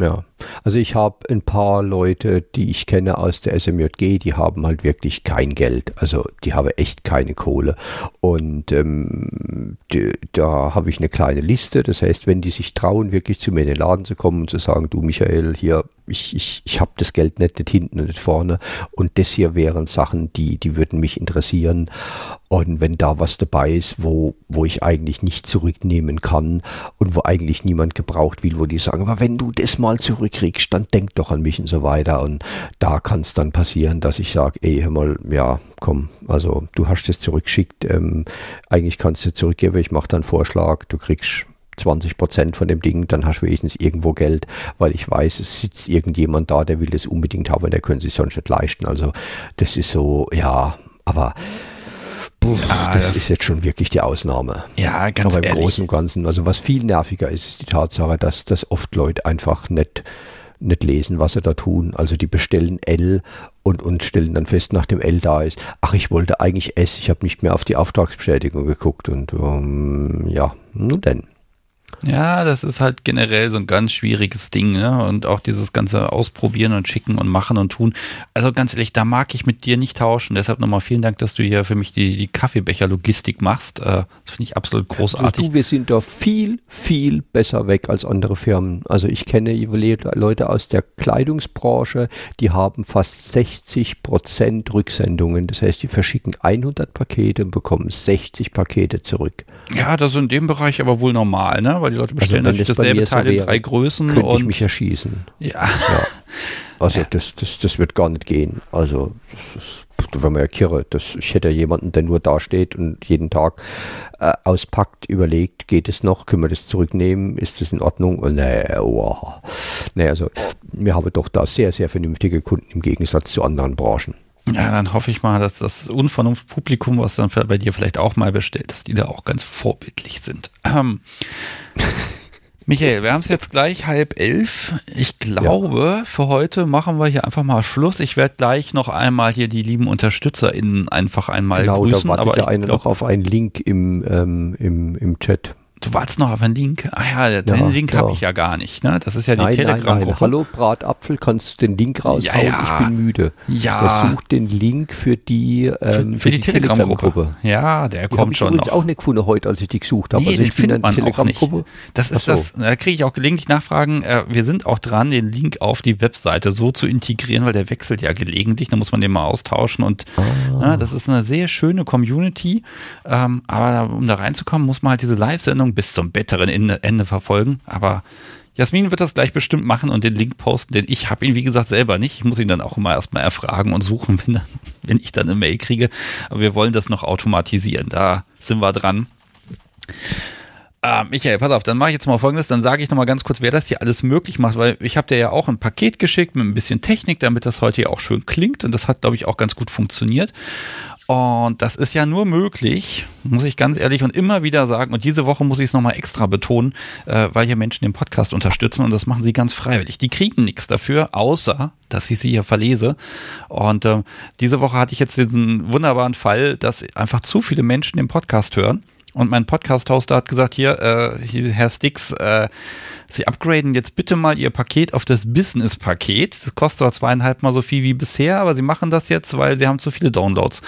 Ja, also ich habe ein paar Leute, die ich kenne aus der SMJG, die haben halt wirklich kein Geld. Also die haben echt keine Kohle. Und ähm, die, da habe ich eine kleine Liste. Das heißt, wenn die sich trauen, wirklich zu mir in den Laden zu kommen und zu sagen, du Michael, hier, ich, ich, ich habe das Geld nicht, nicht hinten und nicht vorne. Und das hier wären Sachen, die, die würden mich interessieren. Und wenn da was dabei ist, wo, wo ich eigentlich nicht zurücknehmen kann und wo eigentlich niemand gebraucht will, wo die sagen, aber wenn du das mal zurückkriegst, dann denk doch an mich und so weiter. Und da kann es dann passieren, dass ich sage, ey, hör mal, ja, komm, also du hast es zurückgeschickt, ähm, eigentlich kannst du zurückgeben, ich mache dann einen Vorschlag, du kriegst 20 Prozent von dem Ding, dann hast du wenigstens irgendwo Geld, weil ich weiß, es sitzt irgendjemand da, der will das unbedingt haben, der könnte sich sonst nicht leisten. Also das ist so, ja, aber Puh, ja, das, das, ist jetzt schon wirklich die Ausnahme. Ja, ganz Aber im ehrlich. Großen und Ganzen, also was viel nerviger ist, ist die Tatsache, dass, dass oft Leute einfach nicht, nicht lesen, was sie da tun. Also die bestellen L und, und stellen dann fest, nachdem L da ist, ach, ich wollte eigentlich S, ich habe nicht mehr auf die Auftragsbestätigung geguckt und um, ja, nun denn. Ja, das ist halt generell so ein ganz schwieriges Ding, ne? Und auch dieses ganze Ausprobieren und Schicken und Machen und Tun. Also ganz ehrlich, da mag ich mit dir nicht tauschen. Deshalb nochmal vielen Dank, dass du hier für mich die, die Kaffeebecher-Logistik machst. Äh, das finde ich absolut großartig. Du, wir sind da viel, viel besser weg als andere Firmen. Also ich kenne Leute aus der Kleidungsbranche, die haben fast 60 Prozent Rücksendungen. Das heißt, die verschicken 100 Pakete und bekommen 60 Pakete zurück. Ja, das ist in dem Bereich aber wohl normal, ne? Weil die Leute bestellen also natürlich dasselbe Teil so in drei Größen. Könnte und ich mich erschießen. Ja. ja. Also das, das, das wird gar nicht gehen. Also das, das wenn man ja kirre. Das, ich hätte ja jemanden, der nur da steht und jeden Tag äh, auspackt, überlegt, geht es noch, können wir das zurücknehmen, ist das in Ordnung? Und nee, oh. nee, also wir haben doch da sehr, sehr vernünftige Kunden im Gegensatz zu anderen Branchen. Ja, dann hoffe ich mal, dass das Unvernunftpublikum, was dann bei dir vielleicht auch mal bestellt, dass die da auch ganz vorbildlich sind. Ähm, Michael, wir haben es jetzt gleich halb elf. Ich glaube, ja. für heute machen wir hier einfach mal Schluss. Ich werde gleich noch einmal hier die lieben UnterstützerInnen einfach einmal genau, grüßen. Da aber ich eine glaub, noch auf einen Link im, ähm, im, im Chat. Du wartest noch auf einen Link? Ah ja, den ja, Link ja. habe ich ja gar nicht. Ne? Das ist ja die Telegram-Gruppe. Hallo Bratapfel, kannst du den Link raushauen? Ja, ja. Ich bin müde. Ja. Er sucht den Link für die, ähm, für, für, die, die Telegram-Gruppe. Telegram ja, der die kommt schon. Ich auch nicht gefunden heute, als ich die gesucht habe. Nee, also ich den findet man auch nicht. Das ist so. das, da kriege ich auch gelegentlich Nachfragen. Äh, wir sind auch dran, den Link auf die Webseite so zu integrieren, weil der wechselt ja gelegentlich. Da muss man den mal austauschen und ah. na, das ist eine sehr schöne Community. Ähm, aber um da reinzukommen, muss man halt diese Live-Sendung bis zum bitteren Ende, Ende verfolgen. Aber Jasmin wird das gleich bestimmt machen und den Link posten, denn ich habe ihn, wie gesagt, selber nicht. Ich muss ihn dann auch immer erstmal erfragen und suchen, wenn, dann, wenn ich dann eine Mail kriege. Aber wir wollen das noch automatisieren. Da sind wir dran. Äh, Michael, pass auf, dann mache ich jetzt mal folgendes, dann sage ich nochmal ganz kurz, wer das hier alles möglich macht, weil ich habe dir ja auch ein Paket geschickt mit ein bisschen Technik, damit das heute hier auch schön klingt und das hat, glaube ich, auch ganz gut funktioniert. Und das ist ja nur möglich, muss ich ganz ehrlich und immer wieder sagen. Und diese Woche muss ich es nochmal extra betonen, äh, weil hier Menschen den Podcast unterstützen und das machen sie ganz freiwillig. Die kriegen nichts dafür, außer dass ich sie hier verlese. Und äh, diese Woche hatte ich jetzt diesen wunderbaren Fall, dass einfach zu viele Menschen den Podcast hören. Und mein Podcast-Hoster hat gesagt, hier, äh, hier Herr Stix, äh, Sie upgraden jetzt bitte mal Ihr Paket auf das Business-Paket. Das kostet zwar zweieinhalb Mal so viel wie bisher, aber Sie machen das jetzt, weil Sie haben zu viele Downloads.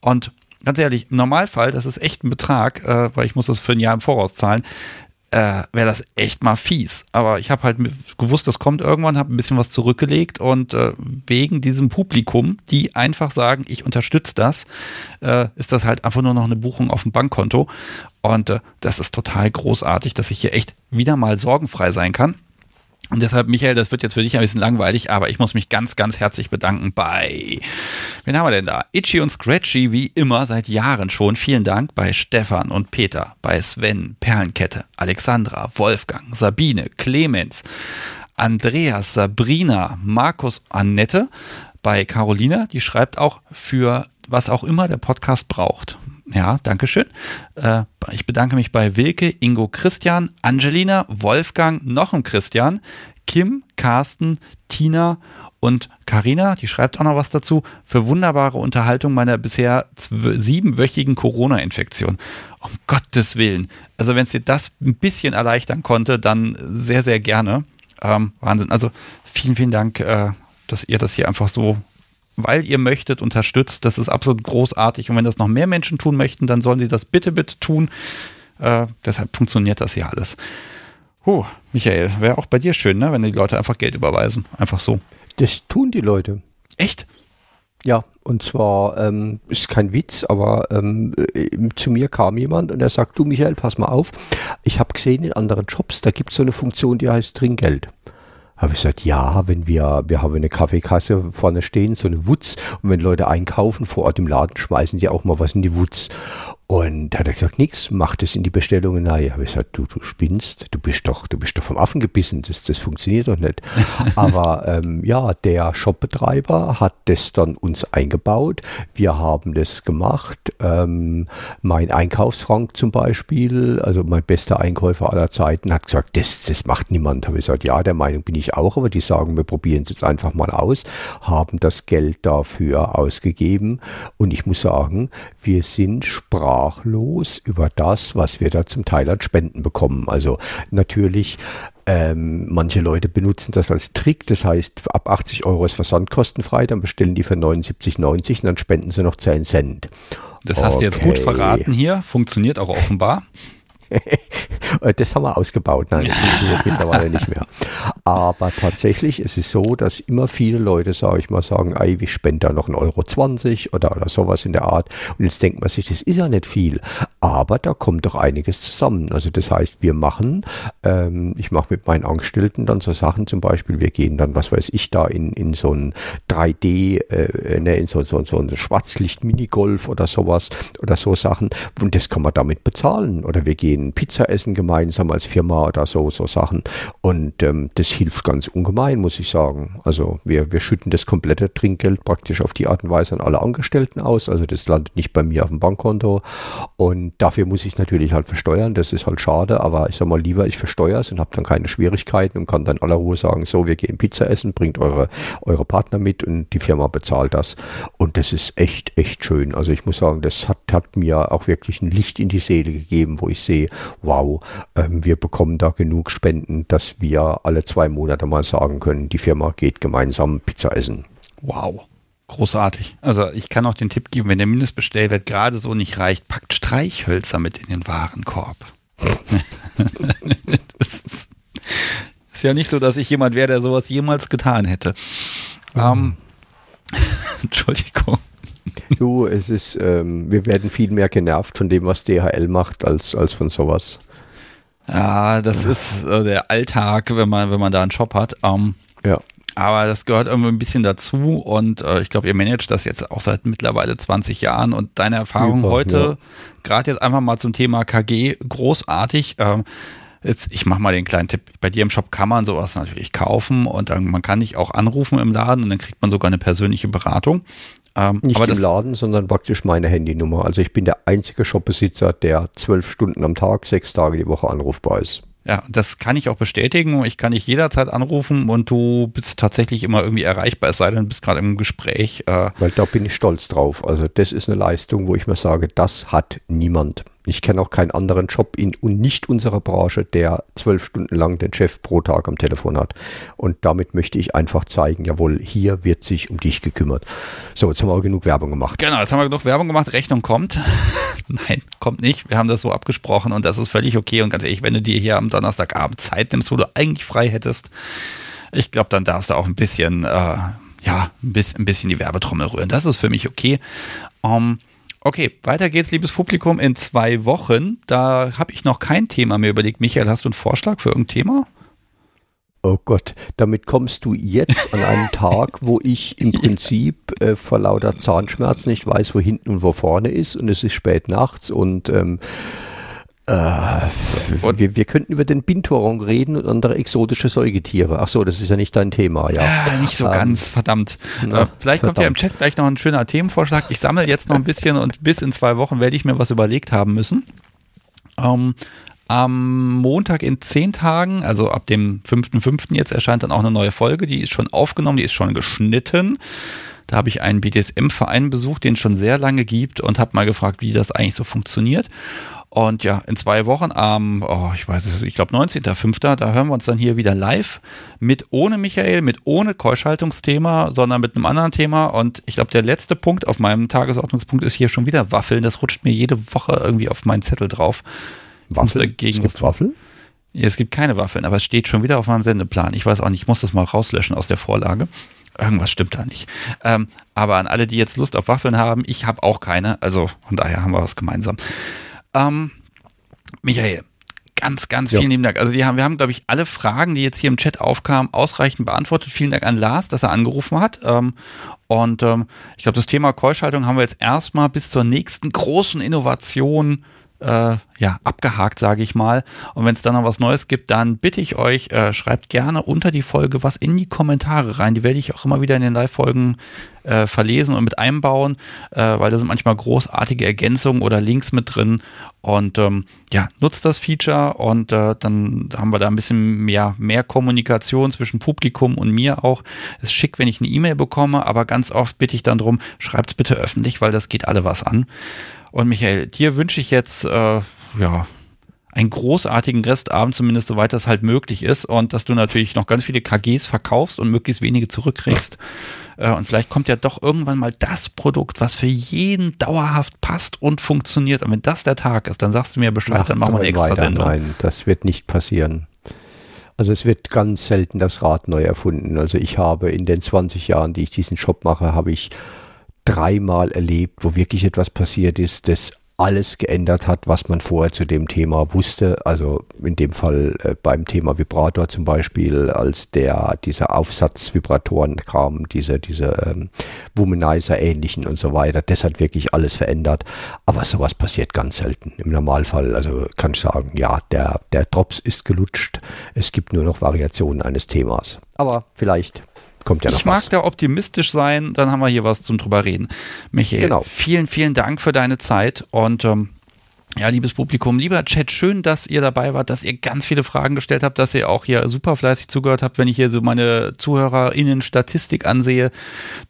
Und ganz ehrlich, im Normalfall, das ist echt ein Betrag, äh, weil ich muss das für ein Jahr im Voraus zahlen, äh, wäre das echt mal fies. Aber ich habe halt gewusst, das kommt irgendwann, habe ein bisschen was zurückgelegt und äh, wegen diesem Publikum, die einfach sagen, ich unterstütze das, äh, ist das halt einfach nur noch eine Buchung auf dem Bankkonto. Und äh, das ist total großartig, dass ich hier echt wieder mal sorgenfrei sein kann. Und deshalb, Michael, das wird jetzt für dich ein bisschen langweilig, aber ich muss mich ganz, ganz herzlich bedanken bei, wen haben wir denn da? Itchy und Scratchy, wie immer, seit Jahren schon. Vielen Dank bei Stefan und Peter, bei Sven, Perlenkette, Alexandra, Wolfgang, Sabine, Clemens, Andreas, Sabrina, Markus, Annette, bei Carolina, die schreibt auch für was auch immer der Podcast braucht. Ja, danke schön. Äh, ich bedanke mich bei Wilke, Ingo, Christian, Angelina, Wolfgang, noch ein Christian, Kim, Carsten, Tina und Karina, die schreibt auch noch was dazu, für wunderbare Unterhaltung meiner bisher siebenwöchigen Corona-Infektion. Um Gottes Willen. Also wenn es dir das ein bisschen erleichtern konnte, dann sehr, sehr gerne. Ähm, Wahnsinn. Also vielen, vielen Dank, äh, dass ihr das hier einfach so, weil ihr möchtet, unterstützt. Das ist absolut großartig. Und wenn das noch mehr Menschen tun möchten, dann sollen sie das bitte, bitte tun. Äh, deshalb funktioniert das hier alles. Huh, Michael, wäre auch bei dir schön, ne, wenn die Leute einfach Geld überweisen. Einfach so. Das tun die Leute. Echt? Ja, und zwar ähm, ist kein Witz, aber ähm, äh, zu mir kam jemand und er sagt, du Michael, pass mal auf, ich habe gesehen in anderen Jobs, da gibt es so eine Funktion, die heißt Trinkgeld habe ich gesagt, ja, wenn wir, wir haben eine Kaffeekasse vorne stehen, so eine Wutz, und wenn Leute einkaufen vor Ort im Laden, schmeißen die auch mal was in die Wutz. Und da hat er gesagt, nix, mach das in die Bestellungen rein. Habe ich gesagt, du, du spinnst, du bist doch, du bist doch vom Affen gebissen, das, das funktioniert doch nicht. Aber ähm, ja, der Shopbetreiber hat das dann uns eingebaut. Wir haben das gemacht. Ähm, mein Einkaufsfrank zum Beispiel, also mein bester Einkäufer aller Zeiten, hat gesagt, das, das macht niemand. Habe ich gesagt, ja, der Meinung bin ich auch, aber die sagen, wir probieren es jetzt einfach mal aus, haben das Geld dafür ausgegeben. Und ich muss sagen, wir sind sprach sprachlos über das, was wir da zum Teil an Spenden bekommen. Also natürlich ähm, manche Leute benutzen das als Trick, das heißt, ab 80 Euro ist Versand kostenfrei, dann bestellen die für 79,90 und dann spenden sie noch 10 Cent. Das hast okay. du jetzt gut verraten hier, funktioniert auch offenbar. das haben wir ausgebaut. Nein, das funktioniert mittlerweile nicht mehr. Aber tatsächlich ist es so, dass immer viele Leute, sage ich mal, sagen, ey, ich spende da noch 1,20 Euro oder, oder sowas in der Art. Und jetzt denkt man sich, das ist ja nicht viel. Aber da kommt doch einiges zusammen. Also das heißt, wir machen, ähm, ich mache mit meinen Angestellten dann so Sachen, zum Beispiel, wir gehen dann, was weiß ich, da in, in so ein 3D, äh, ne, in so, so, so ein Schwarzlicht-Minigolf oder sowas oder so Sachen. Und das kann man damit bezahlen. Oder wir gehen gehen Pizza essen gemeinsam als Firma oder so, so Sachen. Und ähm, das hilft ganz ungemein, muss ich sagen. Also wir, wir schütten das komplette Trinkgeld praktisch auf die Art und Weise an alle Angestellten aus. Also das landet nicht bei mir auf dem Bankkonto. Und dafür muss ich natürlich halt versteuern. Das ist halt schade, aber ich sag mal lieber, ich versteuere es und habe dann keine Schwierigkeiten und kann dann aller Ruhe sagen, so, wir gehen Pizza essen, bringt eure, eure Partner mit und die Firma bezahlt das. Und das ist echt, echt schön. Also ich muss sagen, das hat, hat mir auch wirklich ein Licht in die Seele gegeben, wo ich sehe, wow, ähm, wir bekommen da genug Spenden, dass wir alle zwei Monate mal sagen können, die Firma geht gemeinsam Pizza essen. Wow. Großartig. Also ich kann auch den Tipp geben, wenn der Mindestbestellwert gerade so nicht reicht, packt Streichhölzer mit in den Warenkorb. das ist, ist, ja nicht so, dass ich jemand wäre, der sowas jemals getan hätte. Ähm, Entschuldigung. Du, es ist, ähm, wir werden viel mehr genervt von dem, was DHL macht, als, als von sowas. Ja, das ist äh, der Alltag, wenn man, wenn man da einen Shop hat. Ähm, ja. Aber das gehört irgendwie ein bisschen dazu und äh, ich glaube, ihr managt das jetzt auch seit mittlerweile 20 Jahren und deine Erfahrung Über, heute, ja. gerade jetzt einfach mal zum Thema KG, großartig. Ähm, Jetzt, ich mache mal den kleinen Tipp. Bei dir im Shop kann man sowas natürlich kaufen und dann, man kann dich auch anrufen im Laden und dann kriegt man sogar eine persönliche Beratung. Ähm, Nicht im Laden, sondern praktisch meine Handynummer. Also ich bin der einzige Shopbesitzer, der zwölf Stunden am Tag, sechs Tage die Woche anrufbar ist. Ja, das kann ich auch bestätigen. Ich kann dich jederzeit anrufen und du bist tatsächlich immer irgendwie erreichbar, es sei denn, du bist gerade im Gespräch. Äh Weil da bin ich stolz drauf. Also das ist eine Leistung, wo ich mir sage, das hat niemand. Ich kenne auch keinen anderen Job in und nicht unserer Branche, der zwölf Stunden lang den Chef pro Tag am Telefon hat. Und damit möchte ich einfach zeigen, jawohl, hier wird sich um dich gekümmert. So, jetzt haben wir auch genug Werbung gemacht. Genau, jetzt haben wir genug Werbung gemacht. Rechnung kommt. Nein, kommt nicht. Wir haben das so abgesprochen und das ist völlig okay. Und ganz ehrlich, wenn du dir hier am Donnerstagabend Zeit nimmst, wo du eigentlich frei hättest, ich glaube, dann darfst du auch ein bisschen, äh, ja, ein bisschen, die Werbetrommel rühren. Das ist für mich okay. Um, ähm, Okay, weiter geht's, liebes Publikum, in zwei Wochen. Da habe ich noch kein Thema mehr überlegt. Michael, hast du einen Vorschlag für irgendein Thema? Oh Gott, damit kommst du jetzt an einen Tag, wo ich im Prinzip äh, vor lauter Zahnschmerzen nicht weiß, wo hinten und wo vorne ist und es ist spät nachts und ähm, äh, wir, wir, könnten über den Binturong reden und andere exotische Säugetiere. Ach so, das ist ja nicht dein Thema, ja. ja nicht so ähm, ganz, verdammt. Na, äh, Vielleicht verdammt. kommt ja im Chat gleich noch ein schöner Themenvorschlag. Ich sammle jetzt noch ein bisschen und bis in zwei Wochen werde ich mir was überlegt haben müssen. Ähm, am Montag in zehn Tagen, also ab dem 5.5. jetzt erscheint dann auch eine neue Folge. Die ist schon aufgenommen, die ist schon geschnitten. Da habe ich einen BDSM-Verein besucht, den es schon sehr lange gibt und habe mal gefragt, wie das eigentlich so funktioniert. Und ja, in zwei Wochen am, oh, ich weiß es, ich glaube 19.05., da hören wir uns dann hier wieder live mit ohne Michael, mit ohne Keuschhaltungsthema, sondern mit einem anderen Thema. Und ich glaube, der letzte Punkt auf meinem Tagesordnungspunkt ist hier schon wieder Waffeln. Das rutscht mir jede Woche irgendwie auf meinen Zettel drauf. Waffeln? Es gibt Waffeln? Ja, es gibt keine Waffeln, aber es steht schon wieder auf meinem Sendeplan. Ich weiß auch nicht, ich muss das mal rauslöschen aus der Vorlage. Irgendwas stimmt da nicht. Ähm, aber an alle, die jetzt Lust auf Waffeln haben, ich habe auch keine. Also von daher haben wir was gemeinsam. Ähm, Michael, ganz, ganz vielen lieben Dank. Also wir haben, wir haben, glaube ich, alle Fragen, die jetzt hier im Chat aufkamen, ausreichend beantwortet. Vielen Dank an Lars, dass er angerufen hat. Ähm, und ähm, ich glaube, das Thema Keuschaltung haben wir jetzt erstmal bis zur nächsten großen Innovation äh, ja, abgehakt, sage ich mal. Und wenn es dann noch was Neues gibt, dann bitte ich euch, äh, schreibt gerne unter die Folge was in die Kommentare rein. Die werde ich auch immer wieder in den Live-Folgen äh, verlesen und mit einbauen, äh, weil da sind manchmal großartige Ergänzungen oder Links mit drin. Und ähm, ja, nutzt das Feature und äh, dann haben wir da ein bisschen mehr, mehr Kommunikation zwischen Publikum und mir auch. Ist schick, wenn ich eine E-Mail bekomme, aber ganz oft bitte ich dann drum, schreibt es bitte öffentlich, weil das geht alle was an. Und Michael, dir wünsche ich jetzt, äh, ja, einen großartigen Restabend, zumindest soweit das halt möglich ist und dass du natürlich noch ganz viele KGs verkaufst und möglichst wenige zurückkriegst. Äh, und vielleicht kommt ja doch irgendwann mal das Produkt, was für jeden dauerhaft passt und funktioniert. Und wenn das der Tag ist, dann sagst du mir Bescheid, Ach, dann machen wir eine extra weiter. Sendung. Nein, das wird nicht passieren. Also es wird ganz selten das Rad neu erfunden. Also ich habe in den 20 Jahren, die ich diesen Shop mache, habe ich dreimal erlebt, wo wirklich etwas passiert ist, das alles geändert hat, was man vorher zu dem Thema wusste. Also in dem Fall äh, beim Thema Vibrator zum Beispiel, als der dieser Aufsatzvibratoren kam, diese, diese ähm, Womanizer-ähnlichen und so weiter, das hat wirklich alles verändert. Aber sowas passiert ganz selten. Im Normalfall, also kann ich sagen, ja, der, der Drops ist gelutscht. Es gibt nur noch Variationen eines Themas. Aber vielleicht kommt ja noch Ich mag was. da optimistisch sein, dann haben wir hier was zum drüber reden. Michael, genau. vielen, vielen Dank für deine Zeit und ähm, ja, liebes Publikum, lieber Chat, schön, dass ihr dabei wart, dass ihr ganz viele Fragen gestellt habt, dass ihr auch hier super fleißig zugehört habt. Wenn ich hier so meine ZuhörerInnen-Statistik ansehe,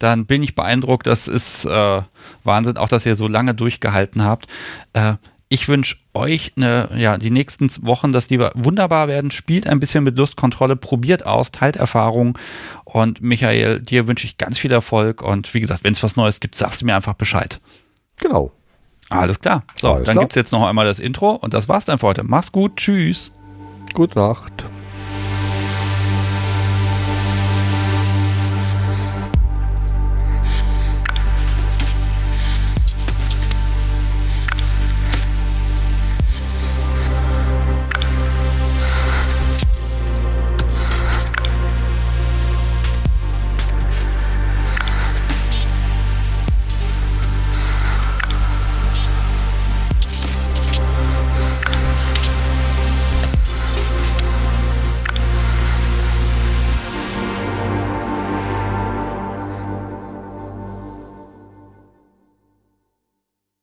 dann bin ich beeindruckt. Das ist äh, Wahnsinn, auch dass ihr so lange durchgehalten habt. Äh, ich wünsche euch eine, ja, die nächsten Wochen, dass die wunderbar werden. Spielt ein bisschen mit Lustkontrolle, probiert aus, teilt Erfahrungen. Und Michael, dir wünsche ich ganz viel Erfolg. Und wie gesagt, wenn es was Neues gibt, sagst du mir einfach Bescheid. Genau. Alles klar. So, Alles dann gibt es jetzt noch einmal das Intro und das war's dann für heute. Mach's gut. Tschüss. Gute Nacht.